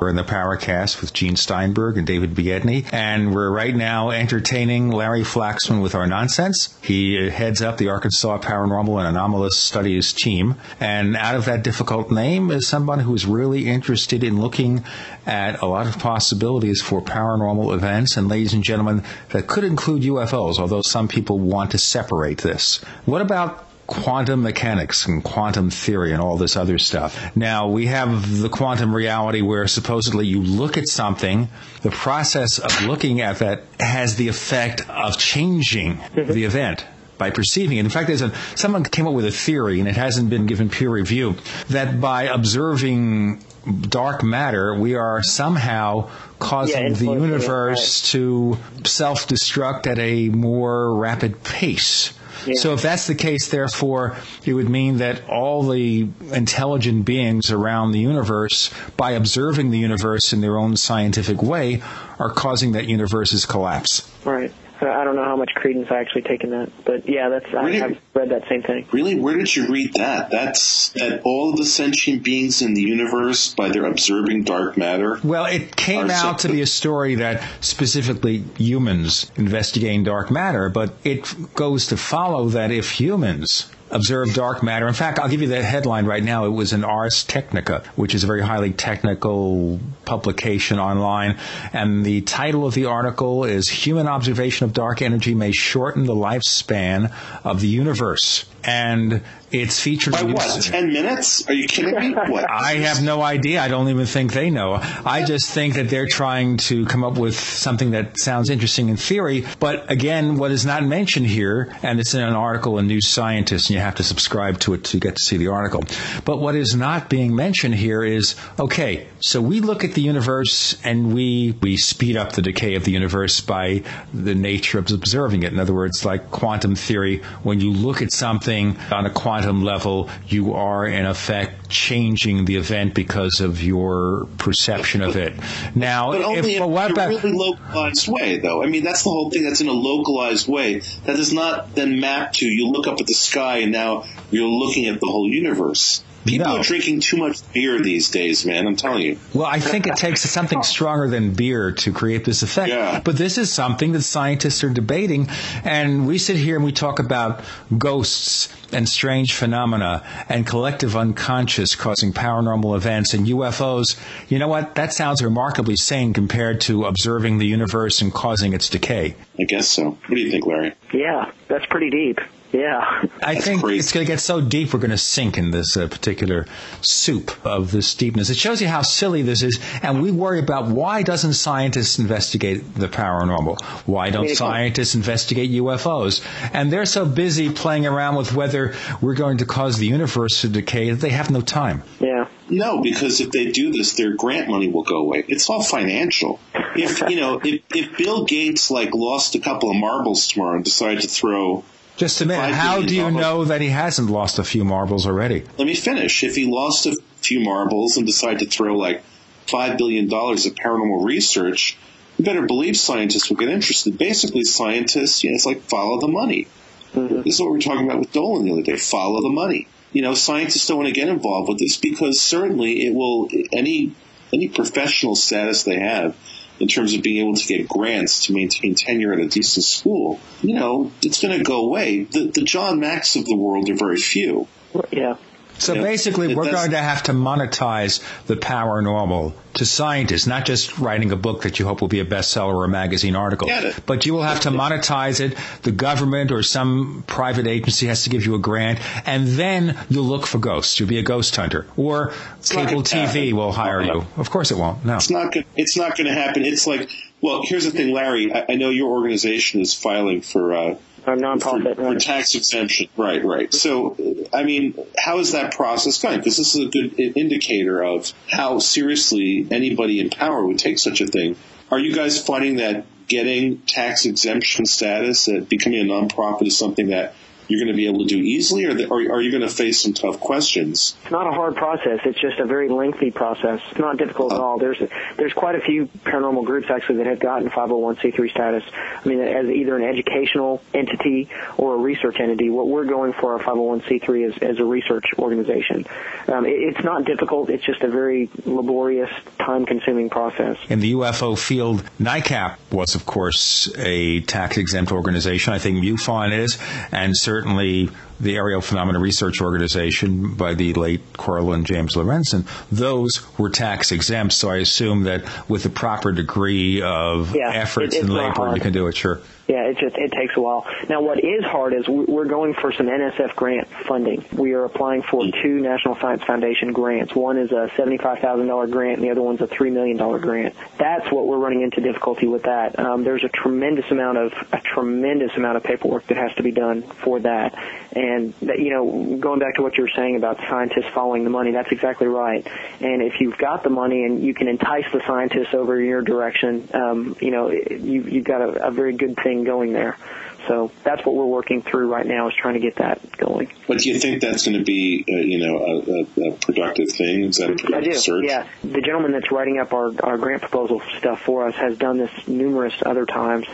We're in the Paracast with Gene Steinberg and David Biedney, and we're right now entertaining Larry Flaxman with our nonsense. He heads up the Arkansas Paranormal and Anomalous Studies team, and out of that difficult name is someone who's really interested in looking at a lot of possibilities for paranormal events, and ladies and gentlemen, that could include UFOs, although some people want to separate this. What about quantum mechanics and quantum theory and all this other stuff. Now, we have the quantum reality where supposedly you look at something, the process of looking at that has the effect of changing mm-hmm. the event by perceiving it. In fact, there's a, someone came up with a theory, and it hasn't been given peer review, that by observing dark matter, we are somehow causing Yeah, the universe to self destruct at a more rapid pace. So if that's the case, therefore, it would mean that all the intelligent beings around the universe, by observing the universe in their own scientific way, are causing that universe's collapse. Right. Uh, I don't know how much credence I actually take in that, but yeah, that's I, Really? I've read that same thing. Really, where did you read that? That's that all of the sentient beings in the universe, by their observing dark matter. Well, it came Are out to be a story that specifically humans investigating dark matter, but it goes to follow that if humans observe dark matter, in fact, I'll give you the headline right now. It was in Ars Technica, which is a very highly technical publication online, and the title of the article is "Human Observation of Dark Energy May Shorten the Lifespan of the Universe." And it's featured By what? Ten minutes? Are you kidding me? What? I have no idea. I don't even think they know. I just think that they're trying to come up with something that sounds interesting in theory. But again, what is not mentioned here, and it's in an article in New Scientist, and you have to subscribe to it to get to see the article. But what is not being mentioned here is okay, so we look at the universe and we, we speed up the decay of the universe by the nature of observing it. In other words, like quantum theory, when you look at something on a quantum level, you are in effect changing the event because of your perception of it. Now, But only if, in well, a about, really localized way, though. I mean, that's the whole thing. That's in a localized way. That does not then map to you look up at the sky and now you're looking at the whole universe. People No. are drinking too much beer these days, man. I'm telling you. Well, I think it takes something stronger than beer to create this effect. Yeah. But this is something that scientists are debating. And we sit here and we talk about ghosts and strange phenomena and collective unconscious causing paranormal events and UFOs. You know what? That sounds remarkably sane compared to observing the universe and causing its decay. I guess so. What do you think, Larry? Yeah, that's pretty deep. Yeah. I think it's going to get so deep we're going to sink in this uh, particular soup of this deepness. It shows you how silly this is, and we worry about why doesn't scientists investigate the paranormal? Why don't mean, scientists investigate UFOs? And they're so busy playing around with whether we're going to cause the universe to decay that they have no time. Yeah. No, because if they do this, their grant money will go away. It's all financial. If you know, if, if Bill Gates like lost a couple of marbles tomorrow and decided to throw, Just a minute, how do you know that he hasn't lost a few marbles already? let me finish. If he lost a few marbles and decided to throw like five billion dollars at paranormal research, you better believe scientists will get interested. Basically, scientists, you know, it's like follow the money. Mm-hmm. This is what we were talking about with Dolan the other day. Follow the money. You know, scientists don't want to get involved with this because certainly it will any any professional status they have in terms of being able to get grants to maintain tenure at a decent school, you know, it's going to go away. The, the John Macks of the world are very few. Yeah. So basically, we're going to have to monetize the paranormal to scientists, not just writing a book that you hope will be a bestseller or a magazine article. But you will have to monetize it. The government or some private agency has to give you a grant, and then you'll look for ghosts. You'll be a ghost hunter, or not cable gonna TV will hire you. Of course, it won't. No. It's not. It's not going to happen. It's like, well, here's the thing, Larry. I, I know your organization is filing for uh, Nonprofit, for, for tax exemption. Right, right. So, I mean, how is that process going? Because this is a good indicator of how seriously anybody in power would take such a thing. Are you guys finding that getting tax exemption status, that becoming a nonprofit, is something that you're going to be able to do easily, or, the, or are you going to face some tough questions? It's not a hard process. It's just a very lengthy process. It's not difficult at all. There's there's quite a few paranormal groups actually that have gotten 501c3 status. I mean, as either an educational entity or a research entity. What we're going for our 501c3 is as a research organization. Um, it, it's not difficult. It's just a very laborious, time-consuming process. In the UFO field, NICAP was, of course, a tax-exempt organization. I think MUFON is, and certainly certainly the Aerial Phenomena Research Organization by the late Coral and James Lorenzen, those were tax exempt. So I assume that with the proper degree of Yeah, efforts it- and labor, you can do it. Sure. Yeah, it just it takes a while. Now, what is hard is we- we're going for some NSF grant funding. We are applying for two National Science Foundation grants. One is a seventy-five thousand dollar grant, and the other one's a three million dollar grant. That's what we're running into difficulty with. That um, there's a tremendous amount of a tremendous amount of paperwork that has to be done for that. And that, you know, going back to what you were saying about scientists following the money, that's exactly right. And if you've got the money and you can entice the scientists over your direction, um, you know, you, you've got a, a very good thing going there. So that's what we're working through right now is trying to get that going. But do you think that's going to be, uh, you know, a, a, a productive thing? Is that a I productive do. search? Yeah, the gentleman that's writing up our, our grant proposal stuff for us has done this numerous other times,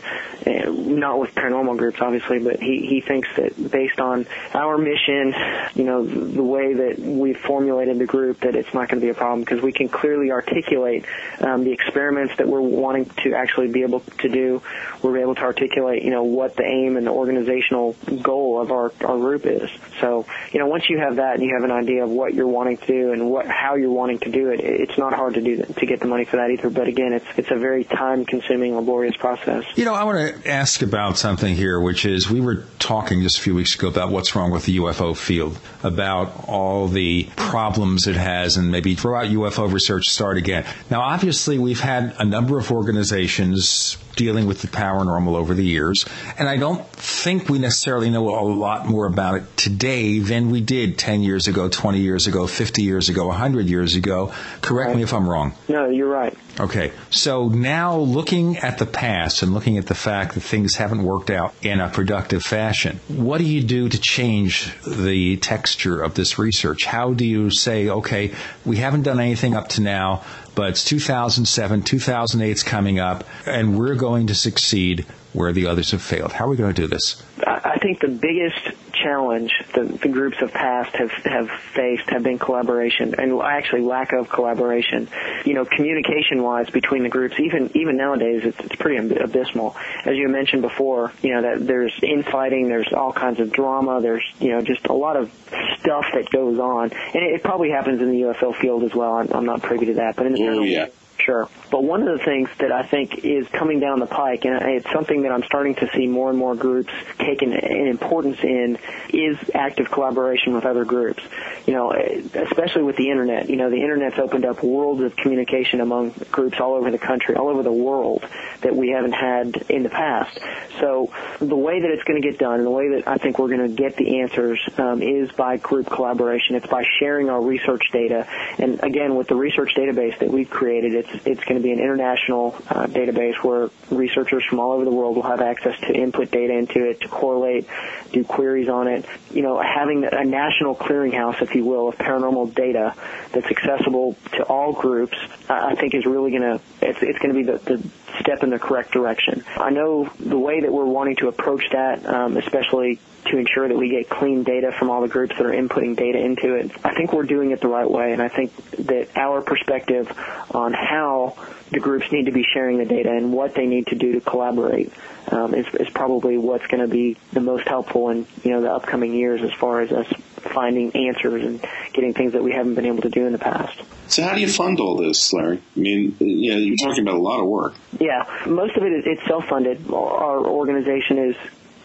uh, not with paranormal groups, obviously, but he he thinks that based on our mission, you know, the way that we've formulated the group, that it's not going to be a problem because we can clearly articulate um, the experiments that we're wanting to actually be able to do. We're able to articulate, you know, what the aim and the organizational goal of our our group is. So, you know, once you have that and you have an idea of what you're wanting to do and what how you're wanting to do it, it's not hard to do that, to get the money for that either. But again, it's it's a very time-consuming, laborious process. You know, I want to ask about something here, which is we were talking just a few weeks ago about what's wrong with the UFO field, about all the problems it has, and maybe throw out UFO research, start again. Now, obviously, we've had a number of organizations dealing with the paranormal over the years, and I don't think we necessarily know a lot more about it today than we did 10 years ago, 20 years ago, 50 years ago, 100 years ago. Correct me if I'm wrong. No, you're right. Okay, so now looking at the past and looking at the fact that things haven't worked out in a productive fashion, what do you do to change the texture of this research? How do you say, okay, we haven't done anything up to now, but it's 2007, 2008 is coming up, and we're going to succeed where the others have failed? How are we going to do this? I think the biggest challenge that the groups of past have have faced have been collaboration and actually lack of collaboration. You know, communication wise between the groups, even even nowadays, it's, it's pretty ab- abysmal. As you mentioned before, you know that there's infighting, there's all kinds of drama, there's you know just a lot of stuff that goes on, and it, it probably happens in the UFO field as well. I'm, I'm not privy to that, but in the Oh, yeah. Sure. But one of the things that I think is coming down the pike, and it's something that I'm starting to see more and more groups taking an importance in, is active collaboration with other groups. You know, especially with the internet. You know, the internet's opened up worlds of communication among groups all over the country, all over the world that we haven't had in the past. So the way that it's going to get done, and the way that I think we're going to get the answers, um, is by group collaboration. It's by sharing our research data. And again, with the research database that we've created, it's it's going to be an international uh, database where researchers from all over the world will have access to input data into it, to correlate, do queries on it. You know, having a national clearinghouse, if you will, of paranormal data that's accessible to all groups, I think is really going to it's it's going to be the, the step in the correct direction. I know the way that we're wanting to approach that, um, especially to ensure that we get clean data from all the groups that are inputting data into it. I think we're doing it the right way, and I think that our perspective on how the groups need to be sharing the data and what they need to do to collaborate um, is, is probably what's going to be the most helpful in you know the upcoming years as far as us finding answers and getting things that we haven't been able to do in the past. So how do you fund all this, Larry? I mean, you know, you're talking about a lot of work. Yeah, most of it is it's self-funded. Our organization is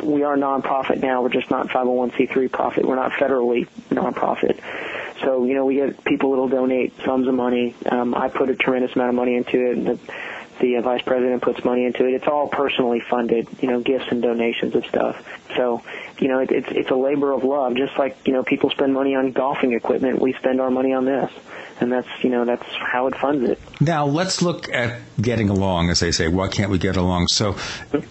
we are nonprofit now. We're just not 501c3 profit. We're not federally nonprofit. So you know we get people that'll donate sums of money. Um, I put a tremendous amount of money into it. And the the uh, vice president puts money into it. It's all personally funded, you know, gifts and donations of stuff. So, you know, it, it's it's a labor of love. Just like you know, people spend money on golfing equipment, we spend our money on this, and that's you know that's how it funds it. Now let's look at getting along, as they say. Why can't we get along? So,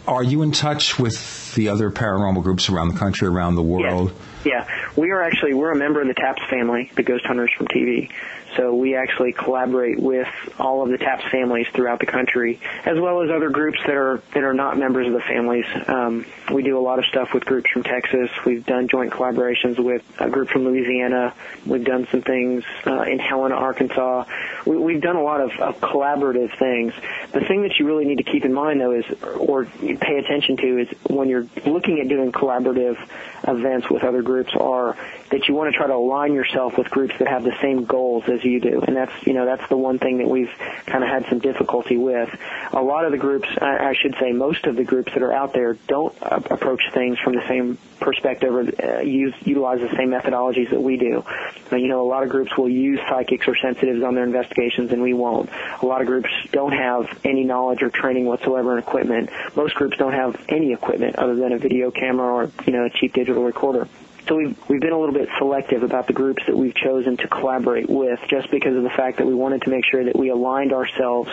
are you in touch with the other paranormal groups around the country, around the world? Yeah, we are actually we're a member of the TAPS family, the Ghost Hunters from TV. So we actually collaborate with all of the TAPS families throughout the country, as well as other groups that are that are not members of the families. Um, we do a lot of stuff with groups from Texas. We've done joint collaborations with a group from Louisiana. We've done some things uh, in Helena, Arkansas. We, we've done a lot of, of collaborative things. The thing that you really need to keep in mind, though, is or pay attention to is when you're looking at doing collaborative events with other groups, are that you want to try to align yourself with groups that have the same goals as you do. And that's, you know, that's the one thing that we've kind of had some difficulty with. A lot of the groups, I, should say most of the groups that are out there don't approach things from the same perspective or uh, use, utilize the same methodologies that we do. You know, a lot of groups will use psychics or sensitives on their investigations and we won't. A lot of groups don't have any knowledge or training whatsoever in equipment. Most groups don't have any equipment other than a video camera or, you know, a cheap digital recorder. So we've, we've been a little bit selective about the groups that we've chosen to collaborate with just because of the fact that we wanted to make sure that we aligned ourselves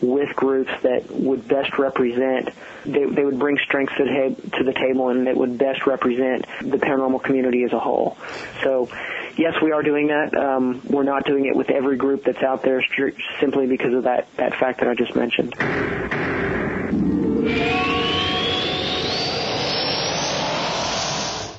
with groups that would best represent, they, they would bring strengths to the, table and that would best represent the paranormal community as a whole. So yes, we are doing that. Um, we're not doing it with every group that's out there simply because of that, that fact that I just mentioned.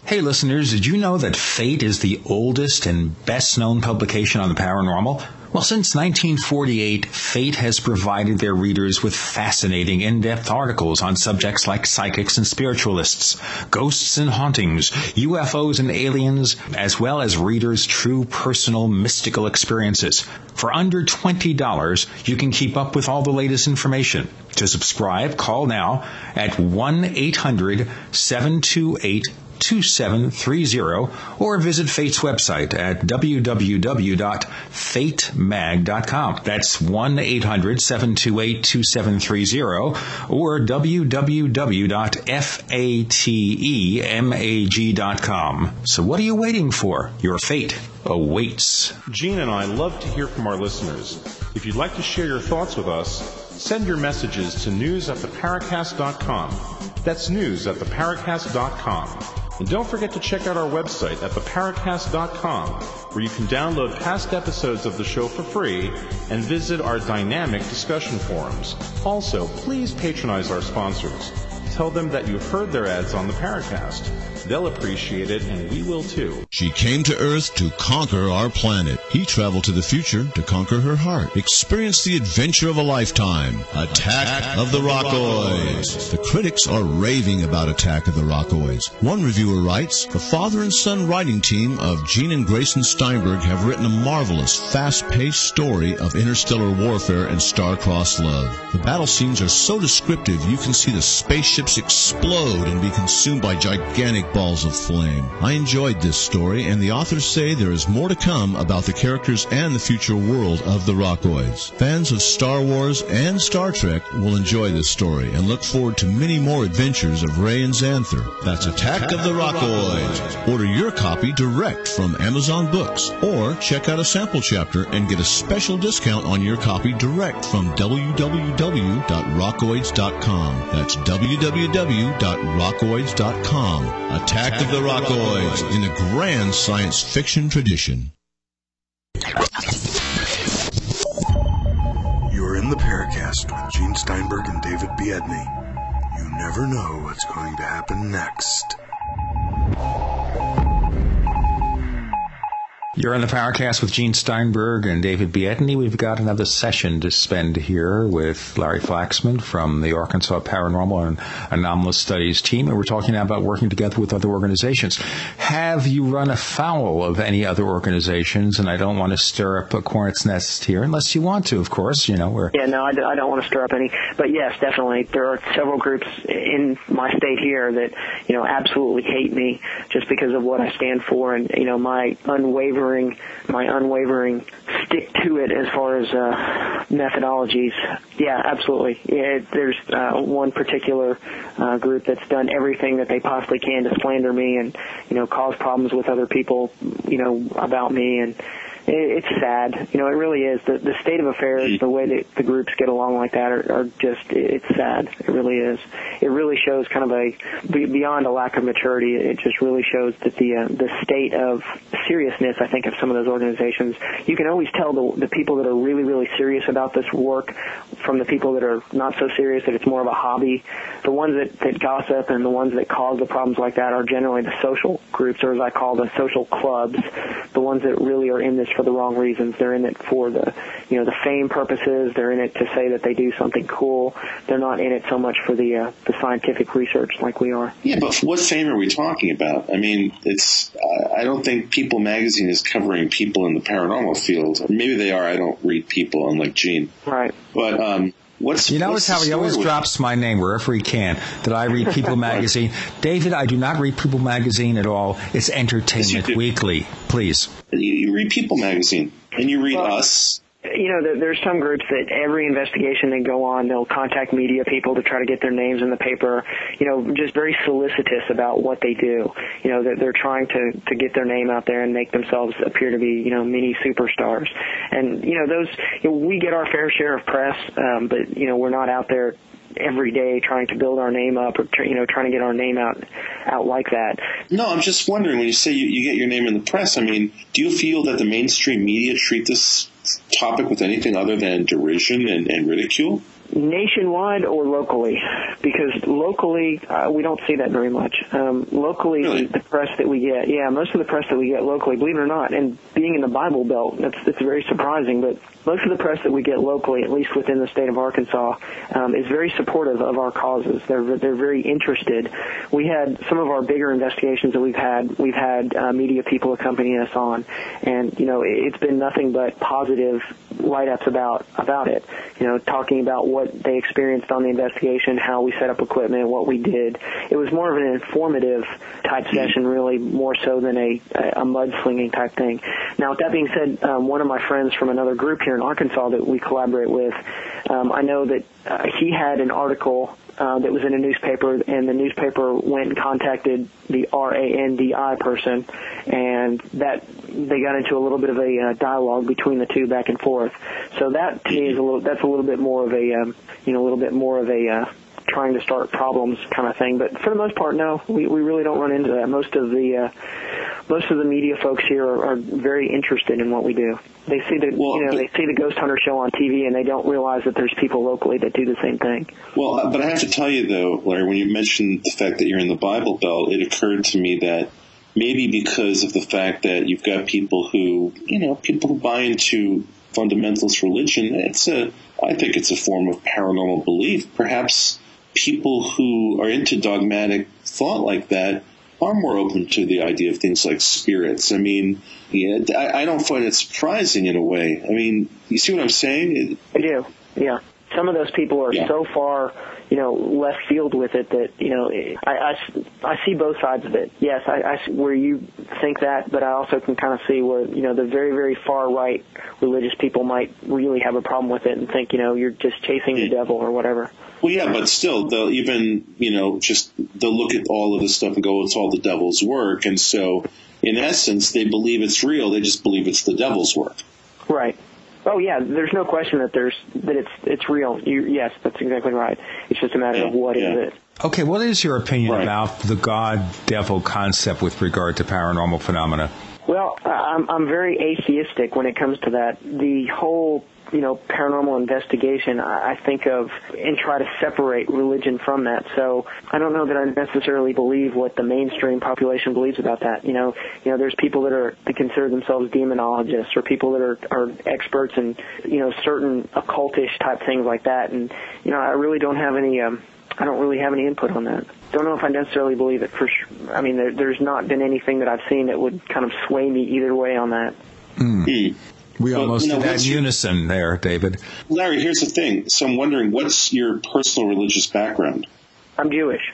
Hey listeners, did you know that Fate is the oldest and best known publication on the paranormal? Well, since 1948, Fate has provided their readers with fascinating in-depth articles on subjects like psychics and spiritualists, ghosts and hauntings, UFOs and aliens, as well as readers' true personal mystical experiences. For under $20, you can keep up with all the latest information. To subscribe, call now at 1-800-728 2730 or visit Fate's website at www.fatemag.com. That's 1-800-728-2730 or www.fatemag.com. So what are you waiting for? Your fate awaits. Gene and I love to hear from our listeners. If you'd like to share your thoughts with us, send your messages to news at theparacast.com. That's news at theparacast.com. And don't forget to check out our website at theparacast.com, where you can download past episodes of the show for free and visit our dynamic discussion forums. Also, please patronize our sponsors. Tell them that you heard their ads on the Paracast. They'll appreciate it, and we will too. She came to Earth to conquer our planet. He traveled to the future to conquer her heart. Experience the adventure of a lifetime. Attack of the Rockoids. The critics are raving about Attack of the Rockoids. One reviewer writes, The father and son writing team of Gene and Grayson Steinberg have written a marvelous, fast-paced story of interstellar warfare and star-crossed love. The battle scenes are so descriptive you can see the explode and be consumed by gigantic balls of flame. I enjoyed this story, and the authors say there is more to come about the characters and the future world of the Rockoids. Fans of Star Wars and Star Trek will enjoy this story and look forward to many more adventures of Ray and Xanther. That's Attack of the Rockoids. Order your copy direct from Amazon Books, or check out a sample chapter and get a special discount on your copy direct from www.rockoids.com. That's www.rockoids.com. Attack of the Rockoids in a grand science fiction tradition. You're in the Paracast with Gene Steinberg and David Biedney. You never know what's going to happen next. You're in the Paracast with Gene Steinberg and David Biedney. We've got another session to spend here with Larry Flaxman from the Arkansas Paranormal and Anomalous Studies team, and we're talking about working together with other organizations. Have you run afoul of any other organizations? And I don't want to stir up a hornet's nest here, unless you want to, of course. You know, we're yeah, no, I, I don't want to stir up any, but yes, definitely, there are several groups in my state here that you know absolutely hate me just because of what I stand for and you know my unwavering unwavering my unwavering stick to it as far as uh, methodologies. Yeah, absolutely. It, there's uh, one particular uh, group that's done everything that they possibly can to slander me and you know cause problems with other people, you know, about me and it's sad. You know, it really is. The the state of affairs, the way that the groups get along like that, are, are just it's sad. It really is. It really shows kind of a beyond a lack of maturity. It just really shows that the uh, the state of seriousness. I think of some of those organizations. You can always tell the the people that are really really serious about this work from the people that are not so serious that it's more of a hobby. The ones that that gossip and the ones that cause the problems like that are generally the social groups, or as I call the social clubs, the ones that really are in this for the wrong reasons. They're in it for the, you know, the fame purposes. They're in it to say that they do something cool. They're not in it so much for the uh, the scientific research like we are. Yeah, but what fame are we talking about? I mean, it's I don't think People Magazine is covering people in the paranormal field. Maybe they are. I don't read People, unlike Gene. Right. But um, What's, you notice how he always drops my name wherever he can. That I read People Magazine. David, I do not read People Magazine at all. It's Entertainment yes, Weekly. Please. You, you, read People Magazine, and you read well, Us, you know, there's some groups that every investigation they go on, they'll contact media people to try to get their names in the paper. You know, just very solicitous about what they do. You know, they're, trying to to get their name out there and make themselves appear to be, you know, mini superstars. And you know, those you know, we get our fair share of press, um, but you know, we're not out there every day trying to build our name up or you know trying to get our name out out like that. No, I'm just wondering when you say you, you get your name in the press. I mean, do you feel that the mainstream media treat this topic with anything other than derision and, and ridicule? Nationwide or locally? Because locally, uh, we don't see that very much. Um, locally, really? the press that we get, yeah, most of the press that we get locally, believe it or not, and being in the Bible Belt, that's that's very surprising. But most of the press that we get locally, at least within the state of Arkansas, um, is very supportive of our causes. They're they're very interested. We had some of our bigger investigations that we've had. We've had uh, media people accompanying us on, and you know, it's been nothing but positive write-ups about about it. You know, talking about what they experienced on the investigation, how we set up equipment, what we did. It was more of an informative type session, really, more so than a, a mudslinging type thing. Now, with that being said, um, one of my friends from another group here in Arkansas that we collaborate with, um, I know that uh, he had an article uh, that was in a newspaper, and the newspaper went and contacted the RANDI person, and that they got into a little bit of a uh, dialogue between the two back and forth. So that to me is a little that's a little bit more of a um, you know a little bit more of a uh, trying to start problems kind of thing. But for the most part, no, we we really don't run into that. Most of the uh, most of the media folks here are, are very interested in what we do. They see the well, you know but, they see the ghost hunter show on TV and they don't realize that there's people locally that do the same thing. Well, uh, but I have to tell you though, Larry, when you mentioned the fact that you're in the Bible Belt, it occurred to me that maybe because of the fact that you've got people who you know people who buy into fundamentalist religion, it's a I think it's a form of paranormal belief. Perhaps people who are into dogmatic thought like that are more open to the idea of things like spirits. I mean, yeah, I, I don't find it surprising in a way. I mean, you see what I'm saying? I do. Yeah. Some of those people are yeah. so far, you know, left field with it that you know, I, I, I see both sides of it. Yes, I, I where you think that, but I also can kind of see where you know the very very far right religious people might really have a problem with it and think you know you're just chasing the devil or whatever. Well, yeah, but still, they'll even, you know, just, they'll look at all of this stuff and go, it's all the devil's work. And so, in essence, they believe it's real. They just believe it's the devil's work. Right. Oh yeah, there's no question that there's that it's it's real. You, yes, that's exactly right. It's just a matter yeah, of what yeah. is it. Okay, what is your opinion right. about the God devil concept with regard to paranormal phenomena? Well, I'm I'm very atheistic when it comes to that. The whole you know, paranormal investigation, I think of and try to separate religion from that. So I don't know that I necessarily believe what the mainstream population believes about that. You know, you know, there's people that are that consider themselves demonologists or people that are are experts in you know certain occultish type things like that. And you know, I really don't have any. Um, I don't really have any input on that. Don't know if I necessarily believe it for sure. I mean, there, there's not been anything that I've seen that would kind of sway me either way on that. Mm. We but, almost you know, had unison there, David. Larry, here's the thing. So I'm wondering, what's your personal religious background? I'm Jewish.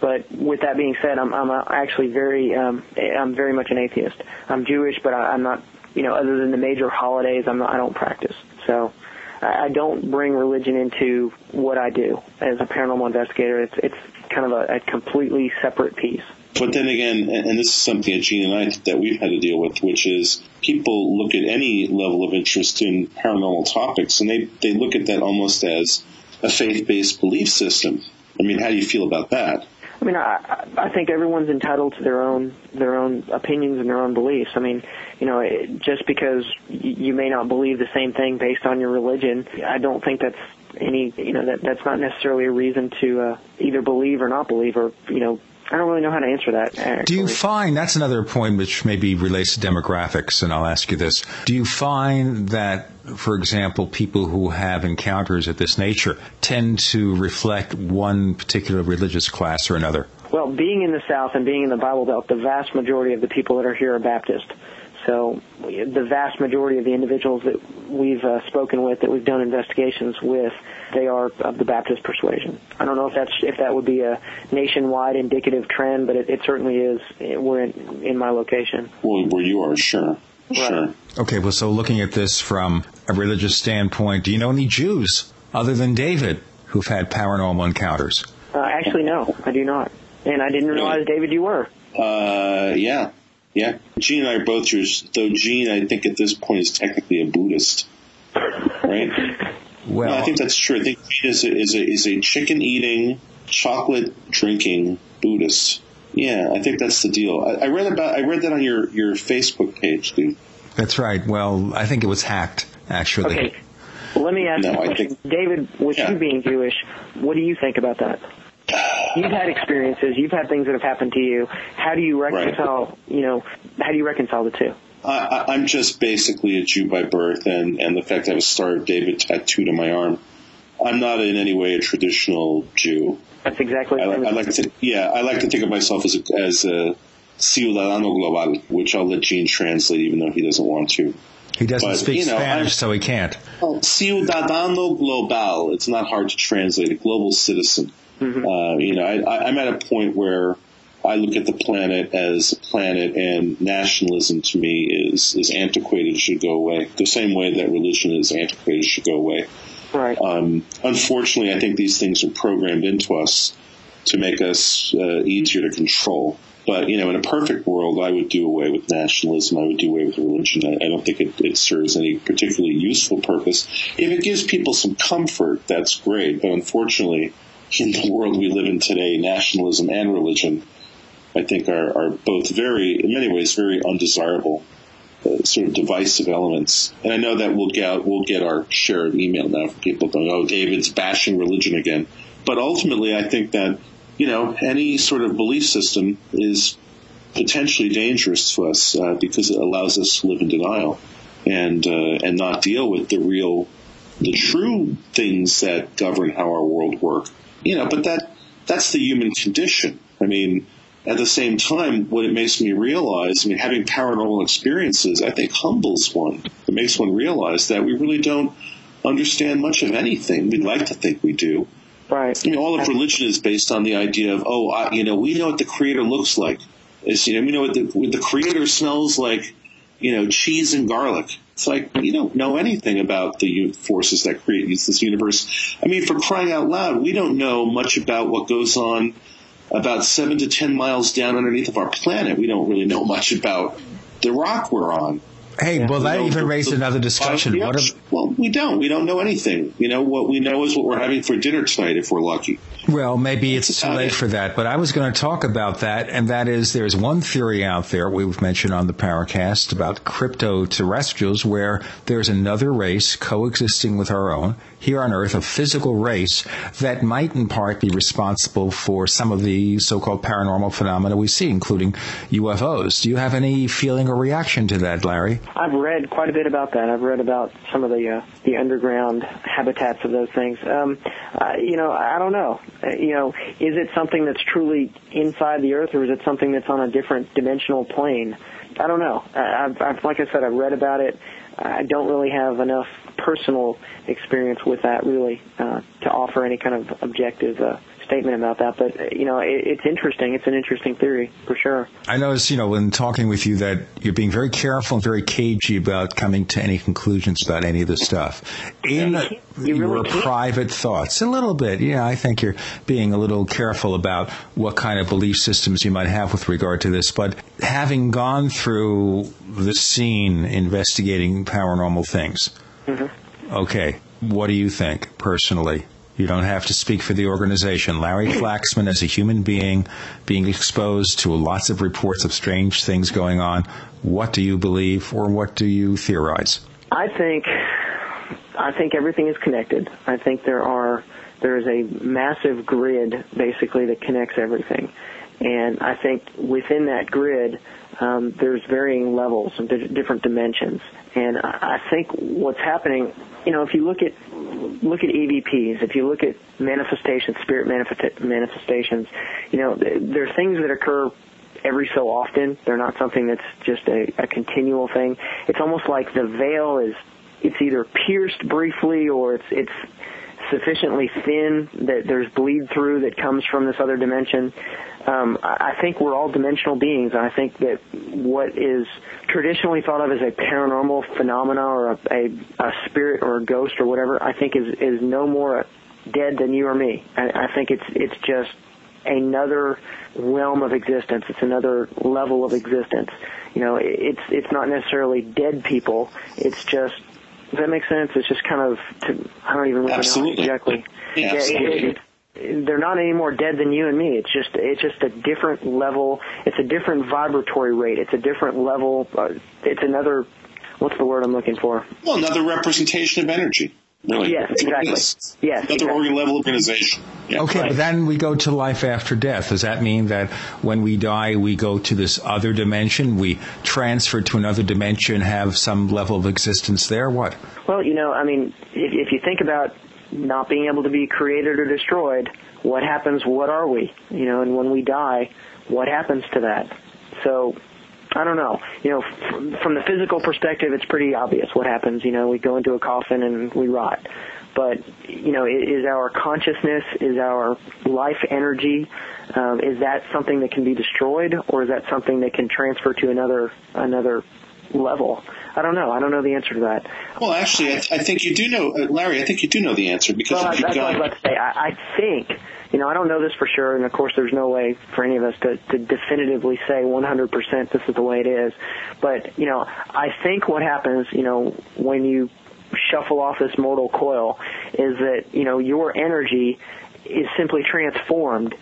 But with that being said, I'm, I'm actually very, um, I'm very much an atheist. I'm Jewish, but I, I'm not, you know, other than the major holidays, I'm not, I don't practice. So I don't bring religion into what I do as a paranormal investigator. It's, it's kind of a, a completely separate piece. But then again, and this is something that Gene and I that we've had to deal with, which is people look at any level of interest in paranormal topics, and they they look at that almost as a faith-based belief system. I mean, how do you feel about that? I mean, I, I think everyone's entitled to their own their own opinions and their own beliefs. I mean, you know, just because you may not believe the same thing based on your religion, I don't think that's any you know that that's not necessarily a reason to uh, either believe or not believe or you know I don't really know how to answer that. Actually. Do you find that's another point which maybe relates to demographics, and I'll ask you this: Do you find that, for example, people who have encounters of this nature tend to reflect one particular religious class or another? Well, being in the South and being in the Bible Belt, the vast majority of the people that are here are Baptist. So the vast majority of the individuals that we've uh, spoken with, that we've done investigations with, they are of the Baptist persuasion. I don't know if that's if that would be a nationwide indicative trend, but it, it certainly is. We're in, in my location. Well, where you are, sure. Right. Sure. Okay, well, so looking at this from a religious standpoint, do you know any Jews other than David who've had paranormal encounters? Uh, actually, no, I do not. And I didn't realize, David, you were. Uh, yeah. Yeah. Gene and I are both Jews, though Gene, I think at this point, is technically a Buddhist. Right? Well, no, I think that's true. I think Gene is a, is a, is a chicken eating, chocolate drinking Buddhist. Yeah, I think that's the deal. I, I, read about I read that on your, your Facebook page, dude. That's right. Well, I think it was hacked, actually. Okay. Well, let me ask no, you a question. Think, David, with yeah. you being Jewish, what do you think about that? You've had experiences. You've had things that have happened to you. How do you reconcile? Right. You know, how do you reconcile the two? I, I'm just basically a Jew by birth, and and the fact that I have a Star of David tattooed on my arm. I'm not in any way a traditional Jew. That's exactly. I, I like to, yeah, I like to think of myself as a, as a ciudadano global, which I'll let Gene translate, even though he doesn't want to. He doesn't but, speak you know, Spanish, I'm, so he can't. Oh, ciudadano global. It's not hard to translate. A global citizen. Mm-hmm. Uh, you know, I, I'm at a point where I look at the planet as a planet, and nationalism to me is is antiquated, should go away. The same way that religion is antiquated, should go away. Right. Um, unfortunately, I think these things are programmed into us to make us uh, easier to control. But you know, in a perfect world, I would do away with nationalism. I would do away with religion. I, I don't think it, it serves any particularly useful purpose. If it gives people some comfort, that's great. But unfortunately, in the world we live in today, nationalism and religion, I think, are, are both very, in many ways, very undesirable, uh, sort of divisive elements. And I know that we'll get we'll get our share of email now from people going, "Oh, David's bashing religion again." But ultimately, I think that you know any sort of belief system is potentially dangerous to us uh, because it allows us to live in denial and uh, and not deal with the real, the true things that govern how our world work you know, but that that's the human condition. I mean, at the same time, what it makes me realize, I mean, having paranormal experiences, I think humbles one. It makes one realize that we really don't understand much of anything. We'd like to think we do. Right. I mean, all of religion is based on the idea of, oh, I, you know, we know what the creator looks like. Is you know, we know what the, what the creator smells like. You know, cheese and garlic. It's like you don't know anything about the forces that create this universe. I mean, for crying out loud, we don't know much about what goes on about seven to ten miles down underneath of our planet. We don't really know much about the rock we're on. Hey, yeah. well, that know, even raised another discussion. What if, well, we don't. We don't know anything. You know, what we know is what we're having for dinner tonight if we're lucky. Well, maybe it's too late for that, but I was going to talk about that, and that is there's one theory out there we've mentioned on the Paracast about crypto terrestrials where there's another race coexisting with our own here on Earth, a physical race that might in part be responsible for some of the so-called paranormal phenomena we see, including UFOs. Do you have any feeling or reaction to that, Larry? I've read quite a bit about that. I've read about some of the uh, the underground habitats of those things. Um, uh, you know, I don't know. Uh, you know, is it something that's truly inside the Earth, or is it something that's on a different dimensional plane? I don't know. I've, I've like I said, I've read about it. I don't really have enough personal experience with that really uh, to offer any kind of objective uh, statement about that, but uh, you know, it, it's interesting. It's an interesting theory for sure. I notice, you know, when talking with you that you're being very careful and very cagey about coming to any conclusions about any of this stuff. In You your really can't. private thoughts, a little bit, yeah, I think you're being a little careful about what kind of belief systems you might have with regard to this. But having gone through the scene investigating paranormal things, okay, what do you think personally? You don't have to speak for the organization. Larry Flaxman, as a human being, being exposed to lots of reports of strange things going on, what do you believe or what do you theorize? I think I think everything is connected. I think there are there is a massive grid basically that connects everything, and I think within that grid um, there's varying levels and different dimensions. And I I think what's happening, you know, if you look at look at EVPs, if you look at manifestations, spirit manifesta- manifestations, you know, th- there are things that occur every so often. They're not something that's just a, a continual thing. It's almost like the veil is it's either pierced briefly or it's it's sufficiently thin that there's bleed through that comes from this other dimension. Um, I think we're all dimensional beings, and I think that what is traditionally thought of as a paranormal phenomena or a, a, a spirit or a ghost or whatever, I think is is no more dead than you or me. I, I think it's it's just another realm of existence. It's another level of existence. You know, it's it's not necessarily dead people. It's just does that make sense? It's just kind of to, I don't even really Absolutely. know exactly. Yeah, it- absolutely. it- they're not any more dead than you and me. It's just it's just a different level. It's a different vibratory rate. It's a different level. Uh, it's another what's the word I'm looking for? Well, another representation of energy. Really. Yes, That's exactly. is. Yes, Another exactly. organ level organization. Yeah. Okay, but then we go to life after death. Does that mean that when we die, we go to this other dimension? We transfer to another dimension, have some level of existence there? What? Well, you know, I mean, if, if you think about not being able to be created or destroyed, what happens? What are we? You know, and when we die, what happens to that? So, I don't know. You know, from, from the physical perspective, it's pretty obvious what happens. You know, we go into a coffin and we rot. But you know, is our consciousness, is our life energy, um, is that something that can be destroyed, or is that something that can transfer to another another level? I don't know. I don't know the answer to that. Well, actually, I, I think you do know, uh, Larry. I think you do know the answer because Well, that's what I was about to say. I, I think, you know, I don't know this for sure, and of course, there's no way for any of us to, to definitively say 100% this is the way it is. But, you know, I think what happens, you know, when you shuffle off this mortal coil is that, you know, your energy is simply transformed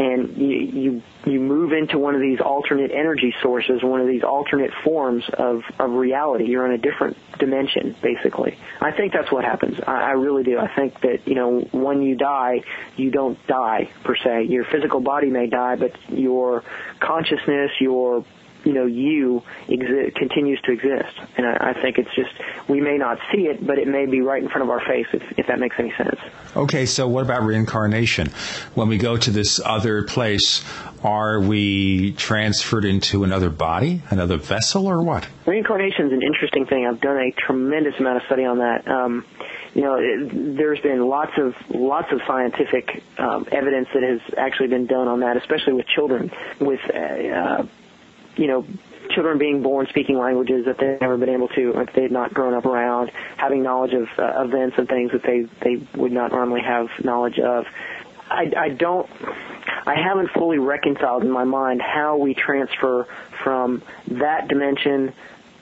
and you, you you move into one of these alternate energy sources, one of these alternate forms of, of reality. You're in a different dimension, basically. I think that's what happens. I, I really do. I think that, you know, when you die, you don't die, per se. Your physical body may die, but your consciousness, your you know, you exi- continues to exist. And I, I think it's just, we may not see it, but it may be right in front of our face, if, if that makes any sense. Okay, so what about reincarnation? When we go to this other place, are we transferred into another body, another vessel, or what? Reincarnation is an interesting thing. I've done a tremendous amount of study on that. Um, you know, it, there's been lots of lots of scientific um, evidence that has actually been done on that, especially with children, with uh, uh, you know children being born speaking languages that they've never been able to, if they've not grown up around, having knowledge of uh, events and things that they they would not normally have knowledge of. I, I don't. I haven't fully reconciled in my mind how we transfer from that dimension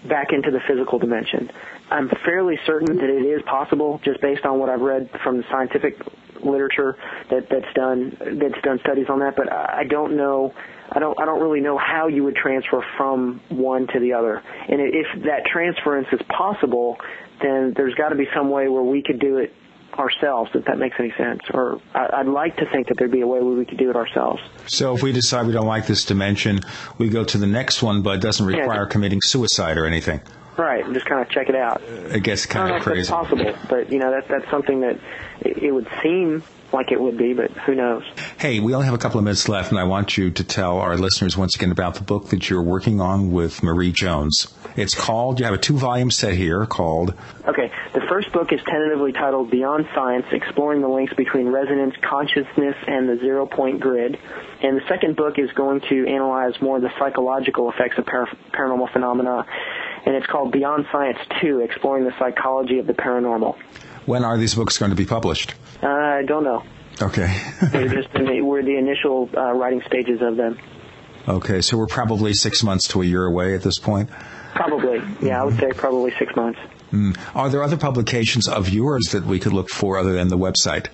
back into the physical dimension. I'm fairly certain that it is possible, just based on what I've read from the scientific literature that that's done that's done studies on that. But I I don't know. I don't. I don't really know how you would transfer from one to the other. And if that transference is possible, then there's got to be some way where we could do it ourselves, if that makes any sense. Or I, I'd like to think that there'd be a way where we could do it ourselves. So if we decide we don't like this dimension, we go to the next one, but it doesn't Yeah. require committing suicide or anything. Right, just kind of check it out. It gets I don't kind know of crazy. possible, but you know that that's something that it would seem like it would be, but who knows? Hey, we only have a couple of minutes left, and I want you to tell our listeners once again about the book that you're working on with Marie Jones. It's called, you have a two volume set here called Okay, the first book is tentatively titled Beyond Science, Exploring the Links Between Resonance, Consciousness, and the Zero Point Grid. And the second book is going to analyze more of the psychological effects of par- paranormal phenomena. And it's called Beyond Science 2, Exploring the Psychology of the Paranormal. When are these books going to be published? Uh, I don't know. Okay. we're just in the, we're the initial uh, writing stages of them. Okay, so we're probably six months to a year away at this point? Probably. Yeah, I would say probably six months. Mm. Are there other publications of yours that we could look for other than the website?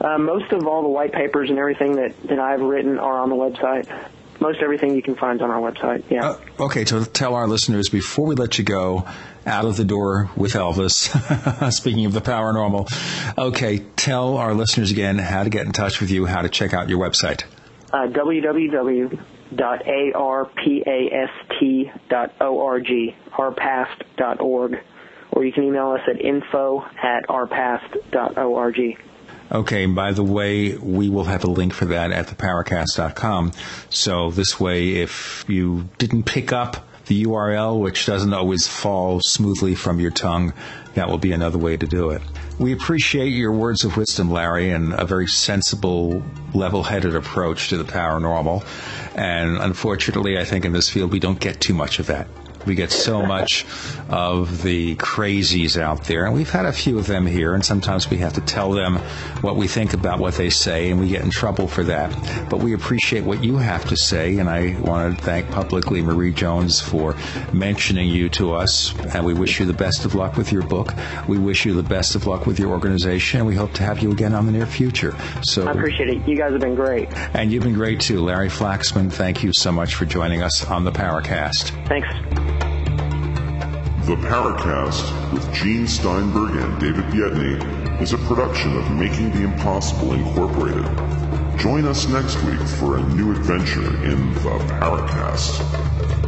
Uh, most of all the white papers and everything that, that I've written are on the website. Most everything you can find on our website, yeah. Uh, okay, so tell our listeners before we let you go out of the door with Elvis, speaking of the paranormal, okay, tell our listeners again how to get in touch with you, how to check out your website. Uh, www.arpast.org, arpast.org or you can email us at info at arpast.org. Okay, and by the way, we will have a link for that at theparacast.com. So this way, if you didn't pick up the URL, which doesn't always fall smoothly from your tongue, that will be another way to do it. We appreciate your words of wisdom, Larry, and a very sensible, level headed approach to the paranormal. And unfortunately, I think in this field we don't get too much of that. We get so much of the crazies out there, and we've had a few of them here, and sometimes we have to tell them what we think about what they say, and we get in trouble for that. But we appreciate what you have to say, and I want to thank publicly Marie Jones for mentioning you to us, and we wish you the best of luck with your book. We wish you the best of luck with your organization, and we hope to have you again on the near future. So I appreciate it. You guys have been great. And you've been great too. Larry Flaxman, thank you so much for joining us on the Paracast. Thanks. The Paracast with Gene Steinberg and David Biedney is a production of Making the Impossible Incorporated. Join us next week for a new adventure in the Paracast.